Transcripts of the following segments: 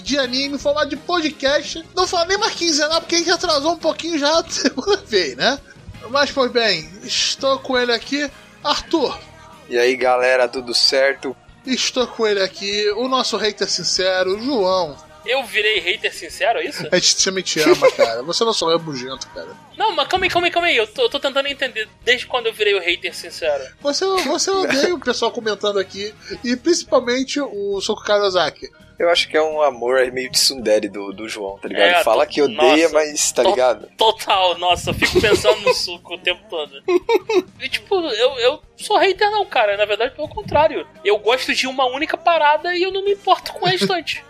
De anime formato de podcast. Não fala nem mais quinzenal, porque a gente atrasou um pouquinho já segunda vez, né? Mas, pois bem, estou com ele aqui, Arthur. E aí, galera, tudo certo? Estou com ele aqui, o nosso hater sincero, João. Eu virei hater sincero, é isso? A gente também te ama, cara. Você não só é bugento, cara. Não, mas calma aí, calma aí, calma aí. Eu tô, eu tô tentando entender desde quando eu virei o hater sincero. Você, você odeia o pessoal comentando aqui, e principalmente o Soku Karozaki. Eu acho que é um amor meio de Sundere do, do João, tá ligado? É, Fala que odeia, nossa, mas tá ligado? Total, nossa, eu fico pensando no suco o tempo todo. E tipo, eu, eu sou hater não, cara. Na verdade, pelo contrário. Eu gosto de uma única parada e eu não me importo com o restante.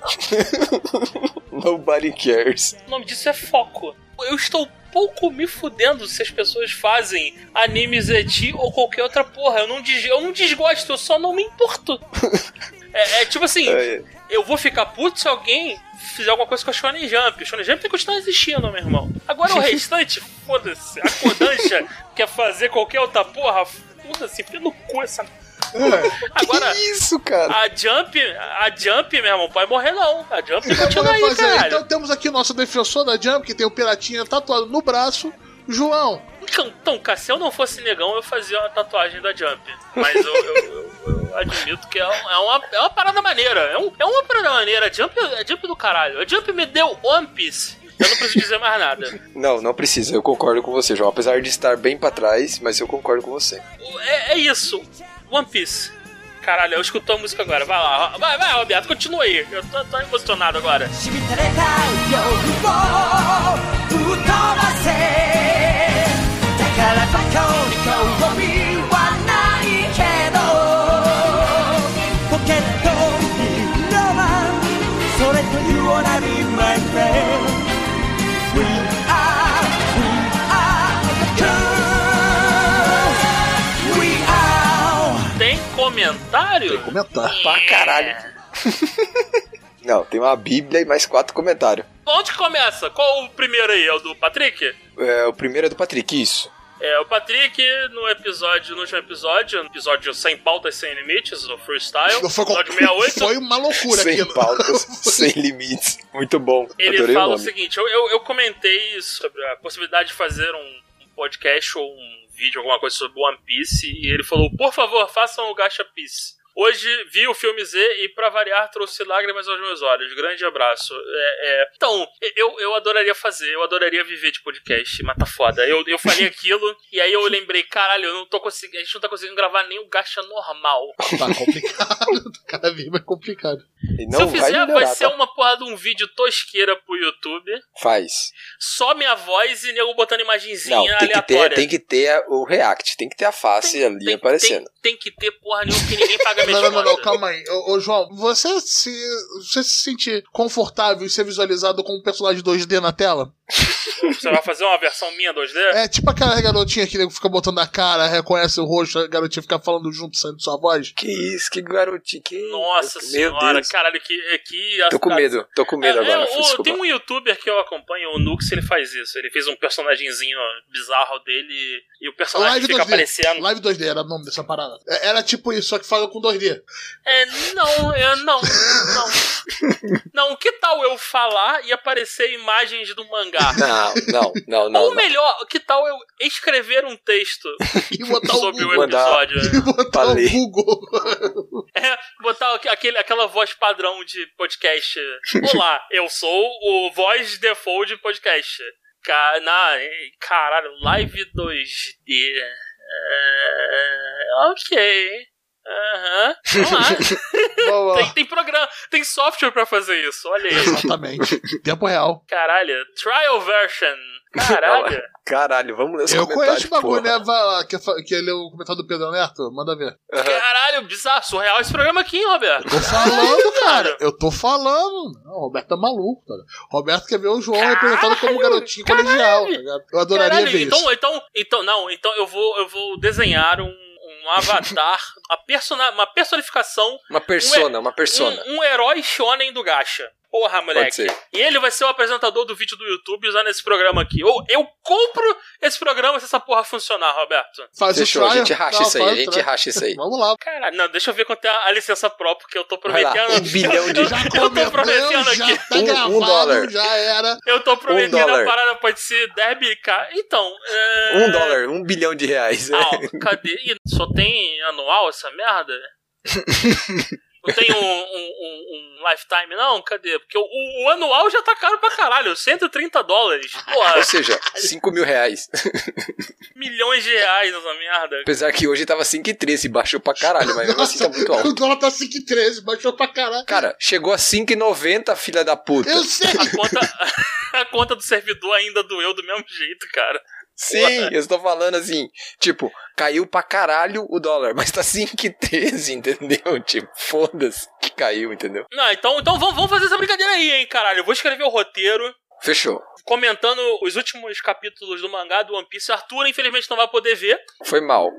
Nobody cares. O nome disso é foco. Eu estou pouco me fudendo se as pessoas fazem animes eti ou qualquer outra porra. Eu não, des- eu não desgosto, eu só não me importo. É, é tipo assim, É, eu vou ficar puto se alguém fizer alguma coisa com a Shonen Jump. Shonen Jump tem que continuar existindo, meu irmão. Agora o restante, foda-se. A Kodansha quer fazer qualquer outra porra, foda-se, no cu essa... Agora, que isso, cara? a Jump, a Jump, meu irmão, pode morrer não. A Jump Então, continua aí, fazer. caralho. então temos aqui o nosso defensor da Jump, que tem o piratinha tatuado no braço, João. Então, cara, se eu não fosse negão, eu fazia uma tatuagem da Jump. Mas eu, eu- eu- eu admito que é, um- é uma, é uma parada maneira. É, um- é uma parada maneira. A Jump, a Jump do caralho. A Jump me deu One Piece. Eu não preciso dizer mais nada. Não, não precisa, eu concordo com você, João. Apesar de estar bem pra trás, mas eu concordo com você. É, é isso. One Piece. Caralho, eu escutou a música agora. Vai lá, vai, vai, Roberto, continua aí. Eu tô, tô emocionado agora. Comentário? Comentar. Pra caralho. Não, tem uma bíblia e mais quatro comentários. Onde que começa? Qual o primeiro aí? É o do Patrick? É, o primeiro é do Patrick, isso. É, o Patrick, no episódio, no último episódio, no episódio Sem Pautas Sem Limites, o Freestyle, Foi, episódio 68, foi uma loucura sem aquilo. pautas, sem limites. Muito bom. ele Adorei fala o o, seguinte, eu, eu, eu comentei sobre a possibilidade de fazer um, um podcast ou um vídeo, alguma coisa sobre One Piece, e ele falou, por favor, façam o Gacha Piece. Hoje vi o filme Z e, pra variar, trouxe lágrimas aos meus olhos. Grande abraço. É, é, Então, eu, eu adoraria fazer, eu adoraria viver de podcast, mas tá foda. Eu, eu falei aquilo, e aí eu lembrei, caralho, eu não tô conseguindo, a gente não tá conseguindo gravar nem o Gacha normal. Tá complicado. Cada vez mais complicado. E Se eu fizer, vai, melhorar, ser tá? uma porra de um vídeo tosqueira pro YouTube. Faz. Só minha voz e nego botando imagenzinha Não, tem que, ter, aleatória. tem que ter o react, tem que ter a face ali tem, aparecendo. Tem, tem que ter porra nenhuma que ninguém paga minha Não, não, não, não, calma aí. Ô, ô, João, você se, você se sentir confortável em ser visualizado como um personagem 2D na tela? Você vai fazer uma versão minha 2D? É tipo aquela garotinha que nego fica botando a cara, reconhece o rosto, a garotinha fica falando junto, saindo sua voz. Que isso, que garotinho, que Nossa Meu senhora, Deus. Caralho, que. que Tô com medo, tô com medo É, agora. é, tem um youtuber que eu acompanho, o Nux, ele faz isso. Ele fez um personagemzinho bizarro dele e o personagem Live fica 2D. aparecendo. Live 2D era o nome dessa parada. É- Era tipo isso, só que fala com 2D. É, não, eu não, não. Não, que tal eu falar e aparecer imagens do mangá? Não, não, não, não. Ou não. melhor, que tal eu escrever um texto E botar o sobre o Google. mandar- episódio? E botar Pra o. Google. É, botar aqu- aquele, aquela voz padrão de podcast. Olá, eu sou o voz default de podcast. Ca na, caralho, live 2D. É, ok. Aham. Vamos lá. Vamos lá. tem, tem programa, tem software pra fazer isso, olha aí. Exatamente. Tempo real. Caralho, trial version. Caralho. Caralho, vamos ler os Eu conheço o bagulho, né? Quer, fa- quer ler o comentário do Pedro Neto? Manda ver. Aham. Caralho, bizarro, surreal esse programa aqui, hein, Roberto? Tô falando, cara. Eu tô falando. Não, o Roberto é maluco, cara. Roberto quer ver o João Caralho, representado como garotinho colegial, tá? Eu adoraria Caralho, ver então, isso. então, então, não, então eu vou, eu vou desenhar um, um avatar, a persona, uma personificação, Uma persona, uma persona. um, um herói shonen do gacha. Porra, moleque. E ele vai ser o apresentador do vídeo do YouTube usando esse programa aqui. Ou eu compro esse programa se essa porra funcionar, Roberto. Faz Fechou, a gente racha Não, isso aí, a gente racha isso aí. Vamos lá. Caralho, não, deixa eu ver quanto é a licença própria, porque eu tô prometendo. um bilhão de- eu, Já eu tô prometendo já aqui. tá Um- um gravado, dólar. já era. Eu tô prometendo a dólar. parada pode ser 10 mil. ca- Então. É... Um dólar, um bilhão de reais. Ah, cadê? Ih, só tem anual essa merda? Não tem um, um, um- um lifetime, não? Cadê? Porque o, o- o anual já tá caro pra caralho, 130 dólares. Porra, Ou seja, 5 mil reais. milhões de reais essa merda. Apesar que hoje tava 5,13, baixou pra caralho, mas mesmo assim tá muito o alto. dólar tá 5,13, baixou pra caralho. Cara, chegou a 5,90, filha da puta. Eu sei. A conta, a conta do servidor ainda doeu do mesmo jeito, cara. Sim, eu estou falando assim, tipo, caiu pra caralho o dólar, mas tá 5,13, entendeu? Tipo, foda-se que caiu, entendeu? Não, então, então vamos, vamos fazer essa brincadeira aí, hein, caralho. Eu vou escrever o roteiro. Fechou. Comentando os últimos capítulos do mangá do One Piece. Arthur, infelizmente, não vai poder ver. Foi mal.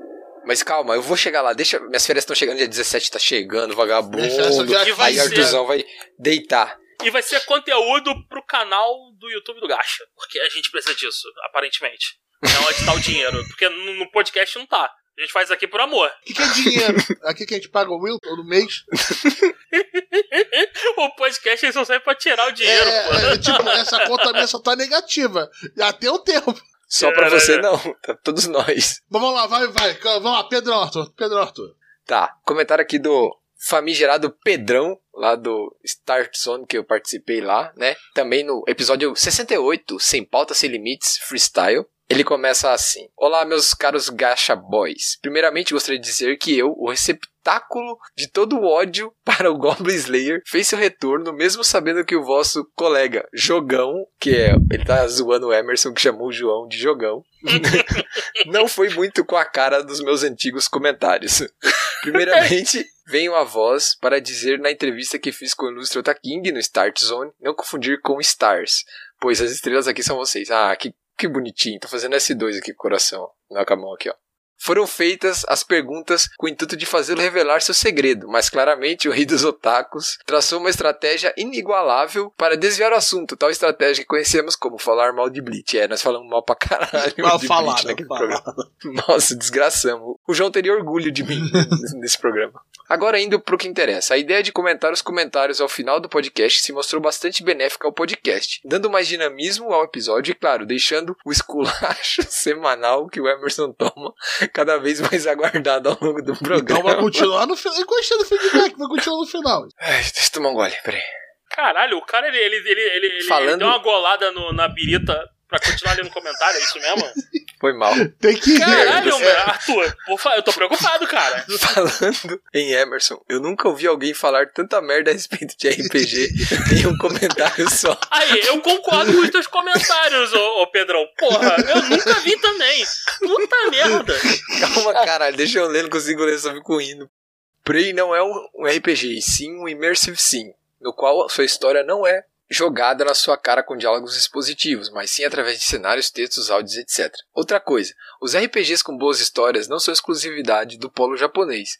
Mas calma, eu vou chegar lá. Deixa. Minhas férias estão chegando, dia 17 tá chegando, vagabundo. E vai Aí ser- Arthurzão vai deitar. E vai ser conteúdo pro canal do YouTube do Gacha. Porque a gente precisa disso, aparentemente. Não onde tá o dinheiro. Porque no, no podcast não tá. A gente faz aqui por amor. O que, que é dinheiro? Aqui que a gente paga o Will todo mês. o podcast só serve pra tirar o dinheiro, pô. É, é, tipo, essa conta minha só tá negativa. Já tem o tempo. Só pra Caralho. você não, tá todos nós. Vamos lá, vai, vai. Vamos lá, Pedro Arthur. Pedro Arthur. Tá, comentário aqui do famigerado Pedrão, lá do Start Zone, que eu participei lá, né? Também no episódio 68, Sem Pauta, Sem Limites, Freestyle. Ele começa assim: Olá, meus caros Gacha Boys. Primeiramente, gostaria de dizer que eu, o receptáculo de todo o ódio para o Goblin Slayer, fez seu retorno, mesmo sabendo que o vosso colega Jogão, que é. Ele tá zoando o Emerson, que chamou o João de Jogão, não foi muito com a cara dos meus antigos comentários. Primeiramente, venho a voz para dizer na entrevista que fiz com o ilustre Otaking no Start Zone, não confundir com Stars, pois as estrelas aqui são vocês. Ah, que, que bonitinho. Tô fazendo S2 aqui com o coração. Não, com a mão aqui, ó. Foram feitas as perguntas com o intuito de fazê-lo revelar seu segredo, mas claramente o rei dos otakus traçou uma estratégia inigualável para desviar o assunto, tal estratégia que conhecemos como falar mal de Bleach. É, nós falamos mal pra caralho Mal de falado, naquele falado. programa. Nossa, desgraçamos. O João teria orgulho de mim nesse programa. Agora indo pro que interessa. A ideia de comentar os comentários ao final do podcast se mostrou bastante benéfica ao podcast, dando mais dinamismo ao episódio e, claro, deixando o esculacho semanal que o Emerson toma cada vez mais aguardado ao longo do Então vai programa. continuar no final. Eu gostei do feedback, vai continuar no final. Ai, deixa eu tomar um gole, peraí. Caralho, o cara ele, ele, ele, ele, ele Falando- deu uma golada no- na birita pra continuar lendo comentário, é isso mesmo? Foi mal. Tem que Caralho, mano, Arthur, eu tô preocupado, cara. Falando em Emerson, eu nunca ouvi alguém falar tanta merda a respeito de RPG em um comentário só. Aí, eu concordo com os teus comentários, ô, ô Pedrão. Porra, eu nunca vi também. Puta merda. Calma, caralho, deixa eu ler, não consigo ler, só fico rindo. Prey não é um RPG, sim um Immersive Sim, no qual sua história não é jogada na sua cara com diálogos expositivos, mas sim através de cenários, textos, áudios, etc. Outra coisa, os RPGs com boas histórias não são exclusividade do polo japonês.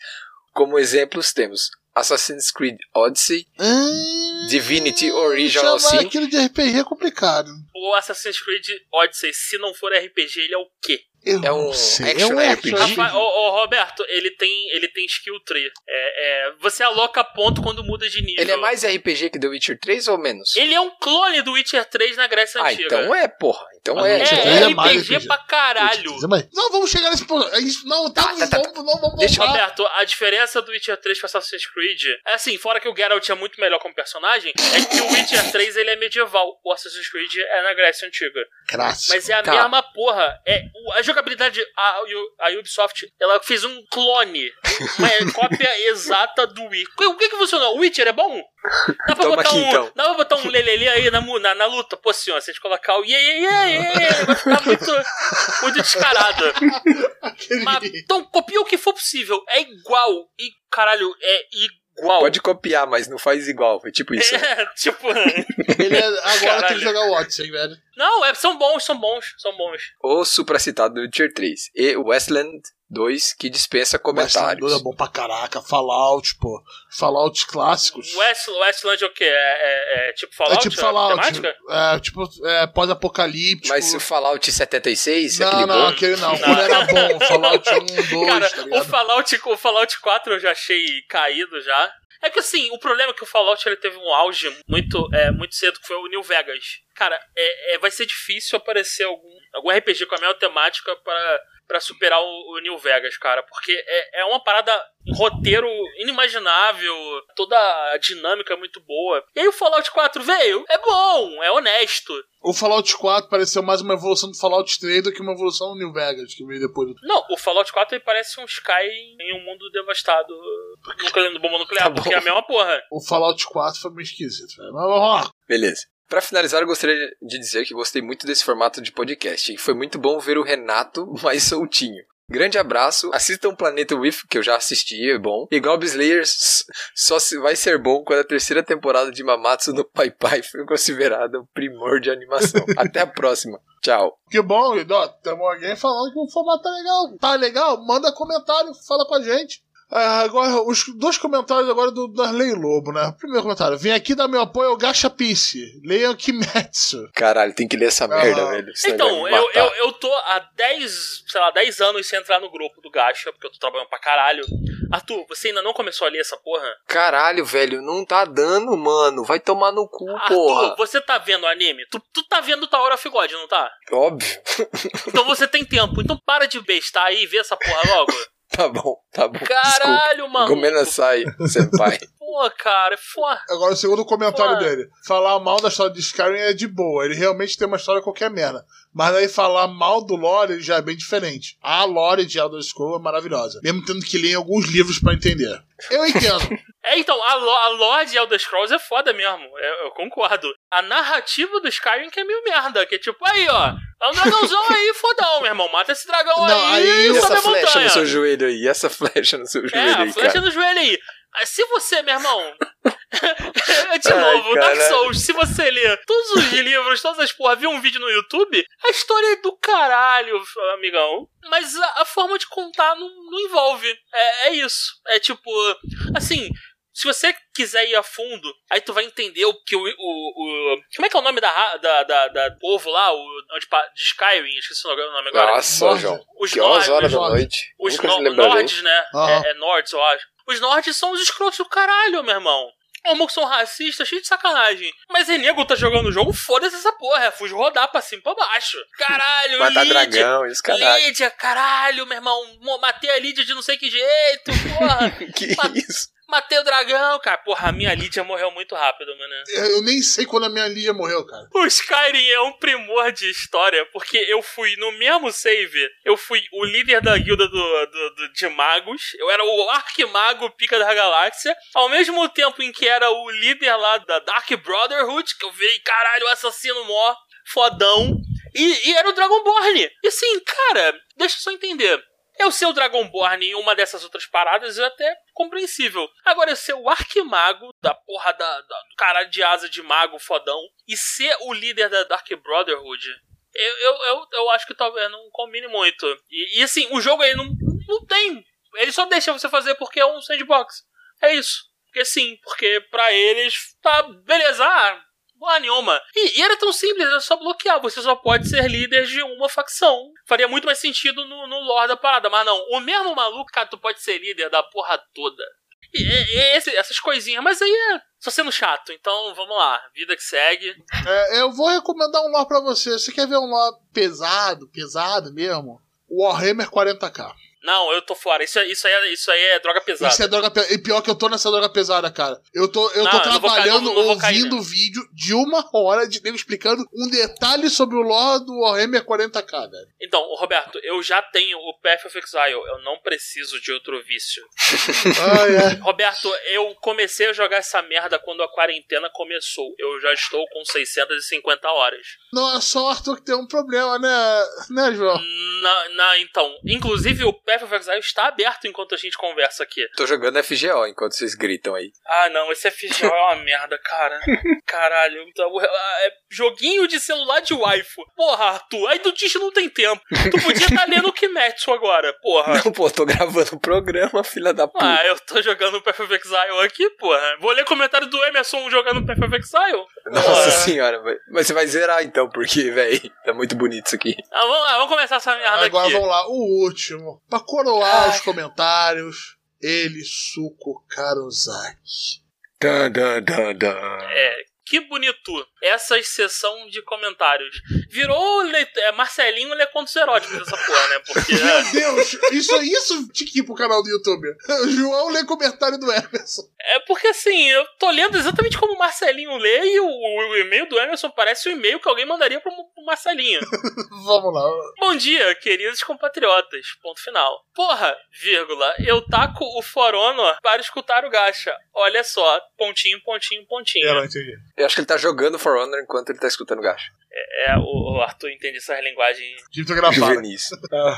Como exemplos temos Assassin's Creed Odyssey, Hum, Divinity Original chamar Sin. aquilo de RPG é complicado. O Assassin's Creed Odyssey, se não for RPG, ele é o quê? Eu É um sei. action é um RPG. action Rafa- ô, ô, Roberto, ele tem, ele tem skill tree. É, é, você aloca ponto quando muda de nível. Ele é mais RPG que The Witcher 3 ou menos? Ele é um clone do Witcher 3 na Grécia Ah, Antiga. então é, porra. Então Ah, é. É, 3 é é mais RPG RPG. pra caralho. Mas Não, vamos chegar nesse ponto. É isso, não, tá, Tá, tá, tá, vamos, não vamos Deixa. Roberto, a diferença do Witcher 3 para Assassin's Creed é assim, fora que o Geralt é muito melhor como personagem, é que o Witcher 3 ele é medieval, o Assassin's Creed é na Grécia Antiga. Graças. Mas é a Tá. mesma porra. É, o- a jogabilidade, a, a Ubisoft, ela fez um clone, uma cópia exata do Witcher. O que que funcionou? O Witcher é bom? Dá pra, Toma botar aqui, um, então. dá pra botar um lelele aí na, na, na luta? Pô, ó, se a gente colocar o iê, iê, iê, iê, vai ficar muito, muito descarado. Mas, então, copia o que for possível. É igual. E, caralho, é igual. Pode copiar, mas não faz igual. Foi tipo isso. né? É, tipo. Ele é, agora Caralho. tem que jogar o Odyssey, velho. Não, é, são bons, são bons, são bons. O supracitado do Witcher 3 e Westland 2 que dispensa Westland 2 comentários. é bom pra caraca. Fallout, pô. Fallout clássicos. West, Westland é o quê? É, é- é tipo Fallout? é tipo Fallout. temática? É tipo é, pós-apocalíptico. Mas o Fallout 76, Não, aquele não, bom, aquele não. Não. Era bom. Fallout 1, 2, Cara, tá o? Fallout, o Fallout 4 eu já achei caído já. É que assim, o problema é que o Fallout ele teve um auge muito, é, muito cedo, que foi o New Vegas. Cara, é, é- vai ser difícil aparecer algum, algum RPG com a mesma temática para para superar o, o New Vegas, cara. Porque é, é uma parada, um roteiro inimaginável, toda a dinâmica é muito boa. E aí o Fallout 4 veio, é bom, é honesto. O Fallout 4 pareceu mais uma evolução do Fallout 3 do que uma evolução do New Vegas, que veio depois do. Não, o Fallout 4 ele parece um Sky em um mundo devastado nuclear, bomba nuclear, Tá porque é a mesma porra. O Fallout 4 foi meio esquisito. velho. Mas vamos lá. Beleza. Pra finalizar, eu gostaria de dizer que gostei muito desse formato de podcast. E foi muito bom ver o Renato mais soltinho. Grande abraço, assistam Planeta With, que eu já assisti, é bom. E Goblin Slayer só vai ser bom quando a terceira temporada de Mamatsu no Pai Pai foi considerada um primor de animação. Até a próxima. Tchau. Que bom, ó, temos alguém falando que o formato tá legal. Tá legal? Manda comentário, fala com a gente. Ah, agora, os dois comentários agora do Darley Lobo, né? Primeiro comentário. Vem aqui dar meu apoio ao Gacha Piece. Leiam Kimetsu. Caralho, tem que ler essa merda, Ah. velho. Então, eu, eu, eu tô há 10, sei lá, 10 anos sem entrar no grupo do Gacha, porque eu tô trabalhando pra caralho. Arthur, você ainda não começou a ler essa porra? Caralho, velho, não tá dando, mano. Vai tomar no cu, Arthur, porra. você tá vendo o anime? Tu, tu tá vendo Tower of God, não tá? Óbvio. Então você tem tempo. Então para de bestar aí e vê essa porra logo. Tá bom, tá bom. Caralho, Desculpa. mano. Gomenasai, senpai. Pô, cara, é foda. Agora, o segundo comentário dele. Falar mal da história de Skyrim é de boa. Ele realmente tem uma história qualquer merda. Mas aí falar mal do lore já é bem diferente. A lore de Elder Scrolls é maravilhosa. Mesmo tendo que ler alguns livros pra entender. Eu entendo. É, então, a, lo, a lore de Elder Scrolls é foda mesmo. Eu, eu concordo. A narrativa do Skyrim que é meio merda. Que é tipo, aí, ó. É um dragãozão aí, fodão, meu irmão. Mata esse dragão Não, aí, aí e E eu- sobe essa a flecha montanha. no seu joelho aí? Essa flecha no seu joelho É, aí, flecha cara? no joelho aí. Ah, Se você, meu irmão. de Ai, novo, Dark caralho. Souls, se você ler todos os livros, todas as porra, viu um vídeo no YouTube, a história é do caralho, amigão. Mas a, a forma de contar não, não envolve. É, é isso. É tipo. Assim. Se você quiser ir a fundo, aí tu vai entender o que o. o, o- como é que é o nome da, da, da, da povo lá? O, onde, pa- de Skyrim? Esqueci o nome agora. Nossa, Nord. João. os Que horas, Nord- horas da noite. os no. Nords, né? Aham. É, é Nords, eu acho. Os Nords são os escrotos do caralho, meu irmão. Homos são racistas, cheio de sacanagem. Mas o nego tá jogando o jogo, foda-se essa porra. É fuz rodar pra cima e pra baixo. Caralho, Matar Lídia. dragão os caralho. Lídia, caralho, meu irmão. Matei a Lídia de não sei que jeito, porra. Que Ma- isso? Matei o dragão, cara. Porra, a minha Lídia morreu muito rápido, mano. Eu nem sei quando a minha Lídia morreu, cara. O Skyrim é um primor de história, porque eu fui no mesmo save, eu fui o líder da guilda do, do- do- de magos, eu era o arquimago pica da galáxia, ao mesmo tempo em que era o líder lá da Dark Brotherhood, que eu vi, caralho, o assassino mó fodão, e, e era o Dragonborn. E assim, cara, deixa eu só entender. Eu ser o Dragonborn em uma dessas outras paradas é até compreensível. Agora, eu ser o Arquimago da porra da, da- do caralho de asa de mago fodão e ser o líder da Dark Brotherhood, eu, eu, eu, eu acho que talvez não combine muito. E, e, assim, o jogo aí não, não tem. Ele só deixa você fazer porque é um sandbox. É isso. Porque sim, porque pra eles tá beleza. Porra nenhuma. E, e era tão simples, era só bloquear. Você só pode ser líder de uma facção. Faria muito mais sentido no, no lore da parada. Mas não, o mesmo maluco, cara, tu pode ser líder da porra toda. E- e esse- essas coisinhas, mas aí é só sendo chato. Então vamos lá, vida que segue. É, eu vou recomendar um lore pra você. Você quer ver um lore pesado, pesado mesmo? Warhammer 40k. Não, eu tô fora. Isso, é- isso, aí, é, isso aí é droga pesada. Isso é droga pesada. E pior que eu tô nessa droga pesada, cara. Eu tô, eu Não, tô eu não cair, trabalhando não- não cair, ouvindo né? vídeo de uma hora de nego explicando um detalhe sobre o lore do Warhammer 40k, velho. Então, Roberto, eu já tenho o Path of Exile. Eu não preciso de outro vício. Ah, é. Roberto, eu comecei a jogar essa merda quando a quarentena começou. Eu já estou com 650 horas. Não é só o Arthur que tem um problema, né, né, João? Na, na- então, inclusive o Path of Exile está aberto enquanto a gente conversa aqui. Tô jogando FGO enquanto vocês gritam aí. Ah, não, esse FGO é uma merda, cara. Caralho. Então, é joguinho de celular de waifu. Porra, Arthur, aí do Tish não tem tempo. Tu podia estar lendo o Kimetsu agora, porra. Não, pô, tô gravando o programa, filha da puta. Ah, eu tô jogando Path of Exile aqui, porra. Vou ler comentário do Emerson jogando Path of Exile. Nossa Porra. senhora, mas- você vai zerar então, porque, velho, tá muito bonito isso aqui. Ah, vamos lá, vamos começar essa merda Agora aqui. vamos lá, o último. Pra coroar Ai. os comentários, ele, Suko Karuzaki. Dan, dan, dan, dan. É, que bonito. Essa sessão de comentários. Virou le... é, Marcelinho lê contos eróticos essa porra, né? Porque. Meu é, Deus, isso, isso tinha que ir pro canal do YouTube. O João lê comentário do Emerson. É porque assim, eu tô lendo exatamente como o Marcelinho lê e o, o e-mail do Emerson parece o e-mail que alguém mandaria pro, pro Marcelinho. Vamos lá. Bom dia, queridos compatriotas. Ponto final. Porra, vírgula, eu taco o For Honor para escutar o gacha. Olha só, pontinho, pontinho, pontinho. Eu não entendi. Eu acho que ele tá jogando For Honor enquanto ele tá escutando o gacho. É, o, o Arthur entende essas linguagens. Criptografado. Juvenis.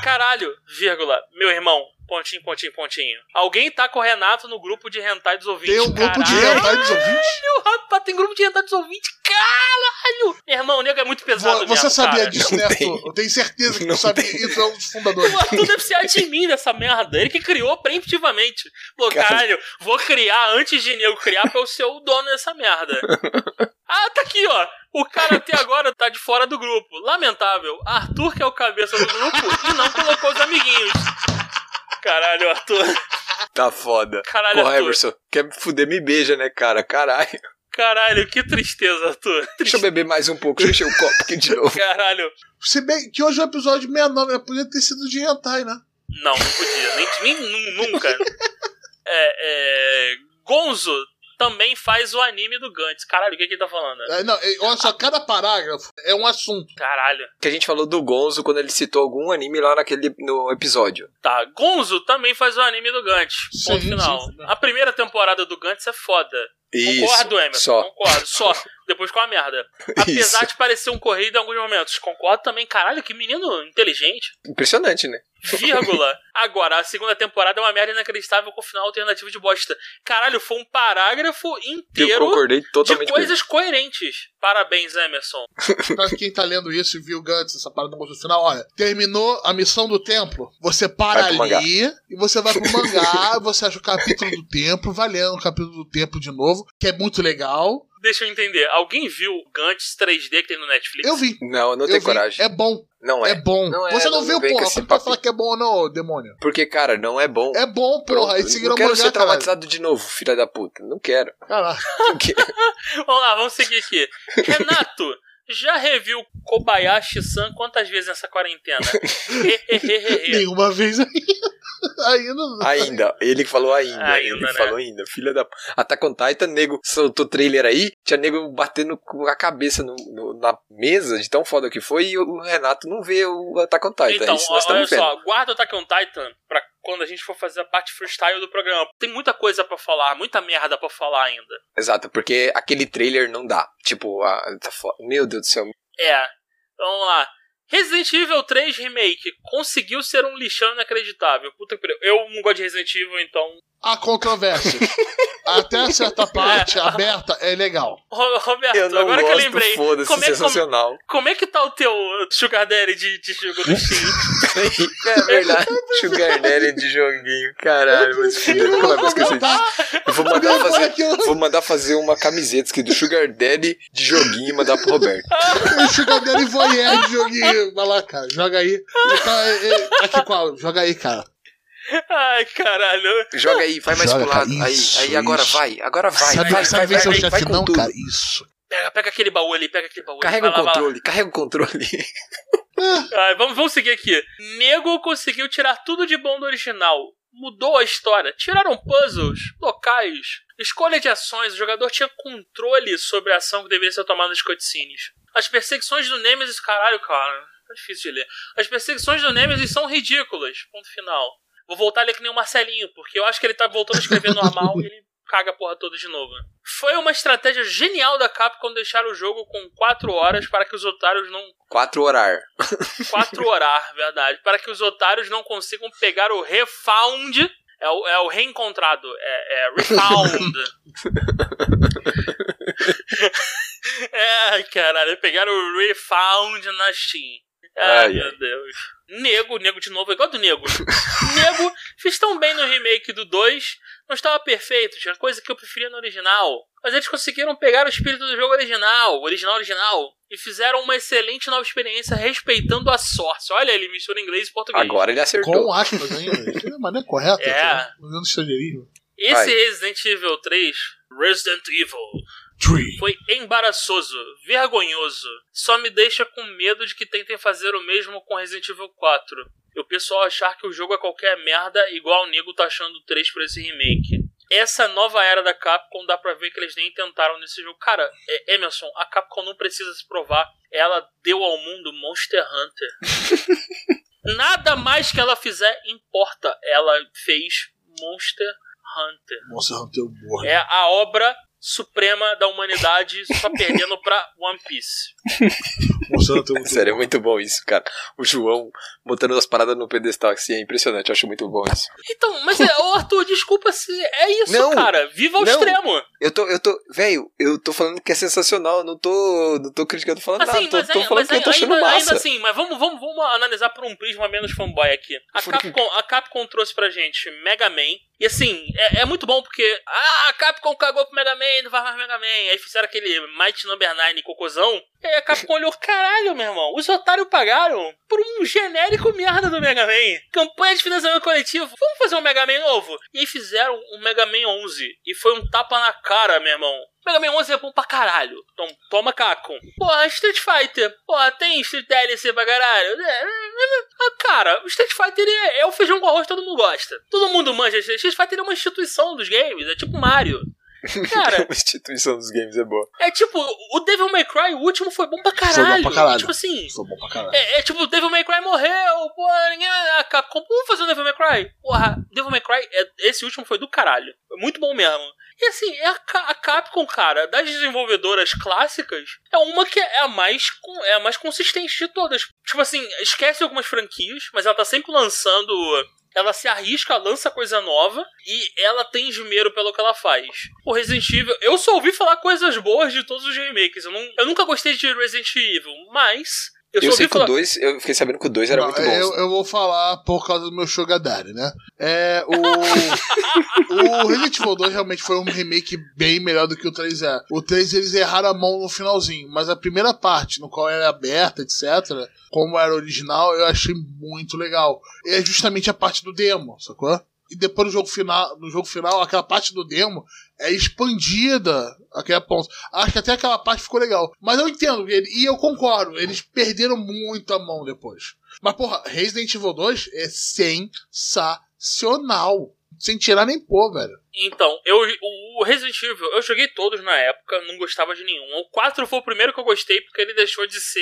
Caralho, vírgula, meu irmão, pontinho, pontinho, pontinho. Alguém tá com o Renato no grupo de hentai dos ouvintes. Tem um grupo de Caralho, hentai dos ouvintes? rapaz, tem grupo de hentai dos ouvintes. Caralho! Meu irmão, o nego é muito pesado Vo- Você mesmo, sabia cara. disso, né, tem. Arthur? Eu tenho certeza que Não tu sabia. tem. Isso é um dos fundadores. O Arthur deve ser admin dessa merda. Ele que criou preemptivamente. Pô, Cara. caralho, vou criar antes de nego criar pra eu ser o dono dessa merda. Ah, tá aqui, ó. O cara até agora tá de fora do grupo. Lamentável. Arthur, que é o cabeça do grupo, e não colocou os amiguinhos. Caralho, Arthur. Tá foda. Caralho, Porra, Arthur. Emerson, quer me fuder, me beija, né, cara? Caralho. Caralho, que tristeza, Arthur. Deixa eu beber mais um pouco, deixa eu encher o copo aqui de novo. Caralho. Se bem que hoje é o episódio 69, né? Podia ter sido de hentai, né? Não, não podia. Nem, nem nu- nunca. É, é, Gonzo também faz o anime do Gantz. Caralho, o que, que ele tá falando? É, não, é, olha só, cada parágrafo é um assunto. Caralho. Que a gente falou do Gonzo quando ele citou algum anime lá naquele no episódio. Tá, Gonzo também faz o anime do Gantz. Ponto Sim, final. sim. A primeira temporada do Gantz é foda. Isso. Concordo, Emerson. Só. Concordo. Só. Depois com a merda. Apesar Isso. de parecer um corrido em alguns momentos. Concordo também. Caralho, que menino inteligente. Impressionante, né? Vírgula. Agora, a segunda temporada é uma merda inacreditável com final alternativo de bosta. Caralho, foi um parágrafo Eu inteiro concordei de totalmente com coisas coerentes. Parabéns, Emerson. Pra quem tá lendo isso e viu o Guts, essa parada no final, olha, terminou a missão do templo, você para ali e você vai pro mangá, você acha o capítulo do templo, vai lendo o capítulo do templo de novo, que é muito legal. Deixa eu entender. Alguém viu o Gantz 3D que tem no Netflix? Eu vi. Não, eu não eu tenho vi. coragem. É bom, Não é, é. bom. Não é, você não, não viu, porra. pode papinho. falar que é bom ou não, demônio? Porque, cara, não é bom. É bom, porra. Pronto, não o quero mangá, ser caralho. traumatizado de novo, filha da puta. Não quero. Caralho. Não quero. Vamos lá, vamos seguir aqui. Renato, já reviu Kobayashi-san quantas vezes nessa quarentena? Nenhuma vez aí. Ainda não. Ainda. Ele que falou ainda. Ainda, ele né? falou ainda. Filha da. Attack on Titan, nego soltou trailer aí. Tinha nego batendo com a cabeça no, no- na mesa de tão foda que foi. E o Renato não vê o Attack on Titan. então, Isso nós olha vendo. só, guarda o Attack on Titan pra quando a gente for fazer a parte freestyle do programa. Tem muita coisa pra falar, muita merda pra falar ainda. Exato, porque aquele trailer não dá. Tipo, a, tá foda. Meu Deus do céu. É, vamos lá. Resident Evil 3 Remake conseguiu ser um lixão inacreditável. Puta que pariu. Eu não gosto de Resident Evil, então. Há controvérsias. Até certa parte aberta é legal. Ro- Roberto, agora que eu gosto, lembrei. foda-se, Como é, como, sensacional. como é que tá o teu Sugar Daddy de, de jogo do Steam? é verdade. Sugar Daddy de joguinho. Caralho, mas filho, nunca mais esquecer disso. Eu vou mandar fazer, vou mandar fazer uma camiseta escrito Sugar Daddy de joguinho e mandar pro Roberto. O Sugar Daddy voyeur de joguinho. Vai lá, cara. Joga aí. Tá, é, é, aqui, qual? Joga aí, cara. Ai, caralho. Joga aí, vai mais Joga, pro lado. cara, aí, isso, aí agora isso. vai, agora vai. sabe vai, sabe vai, vai, vai, com não, tudo. cara? Isso. Pega, pega aquele baú ali, pega aquele baú. ali. Carrega o Vai lá, vai lá. controle, carrega o controle. Ai, vamos, vamos seguir aqui. Nego conseguiu tirar tudo de bom do original. Mudou a história. Tiraram puzzles, locais, escolha de ações. O jogador tinha controle sobre a ação que deveria ser tomada nas cutscenes. As perseguições do Nemesis, caralho, cara. Tá difícil de ler. As perseguições do Nemesis são ridículas. Ponto final. Vou voltar a ler que nem o Marcelinho, porque eu acho que ele tá voltando a escrever normal e ele caga a porra toda de novo. Foi uma estratégia genial da Capcom deixar o jogo com 4 horas para que os otários não. Quatro horar. 4 horas, verdade. Para que os otários não consigam pegar o Refound. É o, é o reencontrado. É, é Refound. é, caralho. Pegaram o Refound na Steam. Ai, Ai, meu. Deus. Nego, nego de novo, é igual do nego. nego, fiz tão bem no remake do 2, não estava perfeito, tinha coisa que eu preferia no original. Mas eles conseguiram pegar o espírito do jogo original, original original, e fizeram uma excelente nova experiência respeitando a sorte. Olha, ele mistura inglês e português. Agora ele acertou. Com aspas ainda. É a maneira correta. É. tá? Usando estrangeirismo. Esse. Resident Evil 3, Resident Evil, Tree. foi embaraçoso, vergonhoso. Só me deixa com medo de que tentem fazer o mesmo com Resident Evil 4. E o pessoal achar que o jogo é qualquer merda, igual o nego tá achando o 3 pra esse remake. Essa nova era da Capcom dá pra ver que eles nem tentaram nesse jogo. Cara, é, Emerson, a Capcom não precisa se provar. Ela deu ao mundo Monster Hunter. Nada mais que ela fizer importa. Ela fez Monster Hunter. Monster Hunter World. É a obra suprema da humanidade, só perdendo pra One Piece. World. Sério, é muito bom isso, cara. O João botando as paradas no pedestal assim é impressionante. Eu acho muito bom isso. Então, mas é, ô Arthur, desculpa se é isso, Não, cara. Viva ao não. extremo. Eu tô, eu tô, velho, eu tô falando que é sensacional. eu Não tô, não tô criticando, falando Assim, nada. Tô, mas, tô ainda, falando mas que eu tô achando ainda, massa. ainda assim, mas vamos, vamos, vamos analisar por um prisma menos fanboy aqui. A Capcom, a Capcom trouxe pra gente Mega Man. E assim, é, é muito bom porque. Ah, a Capcom cagou pro Mega Man, não vai mais Mega Man. Aí fizeram aquele Might Number 9 cocôzão. E aí a Capcom olhou, caralho, meu irmão, os otários pagaram por um genérico merda do Mega Man. Campanha de financiamento coletivo. Vamos fazer um Mega Man novo? E aí fizeram um Mega Man 11. E foi um tapa na cara, meu irmão. Mega Man 11 é bom pra caralho. Então, toma Capcom. Porra, Street Fighter. Porra, tem Street DLC pra caralho. É, é, é, ah, cara, o Street Fighter é, é o feijão com arroz todo mundo gosta. Todo mundo manja. Street Fighter é uma instituição dos games. É tipo Mario. Cara, A instituição dos games é boa. é tipo, o Devil May Cry, o último foi bom pra caralho. pra caralho. Tipo assim, Foi bom pra caralho. é, é tipo, Devil May Cry morreu, porra, ninguém. A Capcom, vamos fazer um Devil May Cry? Porra, Devil May Cry, é- esse último foi do caralho. Foi muito bom mesmo. E assim, é a, a Capcom, cara, das desenvolvedoras clássicas, é uma que é a mais é a mais consistente de todas. Tipo assim, esquece algumas franquias, mas ela tá sempre lançando. Ela se arrisca, lança coisa nova e ela tem esmero pelo que ela faz. O Resident Evil, eu só ouvi falar coisas boas de todos os remakes. Eu, não, eu nunca gostei de Resident Evil, mas eu Eu, sei que o falar. 2, eu fiquei sabendo que o 2 era Não, muito bom. eu, eu vou falar por causa do meu Sugar Daddy, né? É, o, o Resident Evil 2 realmente foi um remake bem melhor do que o 3 é. O 3 eles erraram a mão no finalzinho, mas a primeira parte, no qual era aberta, etc., como era original, eu achei muito legal. E é justamente a parte do demo, sacou? E depois no jogo final, no jogo final, aquela parte do demo é expandida aquela ponto. Acho que até aquela parte ficou legal. Mas eu entendo, ele- e eu concordo, eles perderam muito a mão depois. Mas, porra, Resident Evil 2 é sensacional. Sem tirar nem pôr, velho. Então, eu, o Resident Evil, eu joguei todos na época, não gostava de nenhum. O 4 foi o primeiro que eu gostei porque ele deixou de ser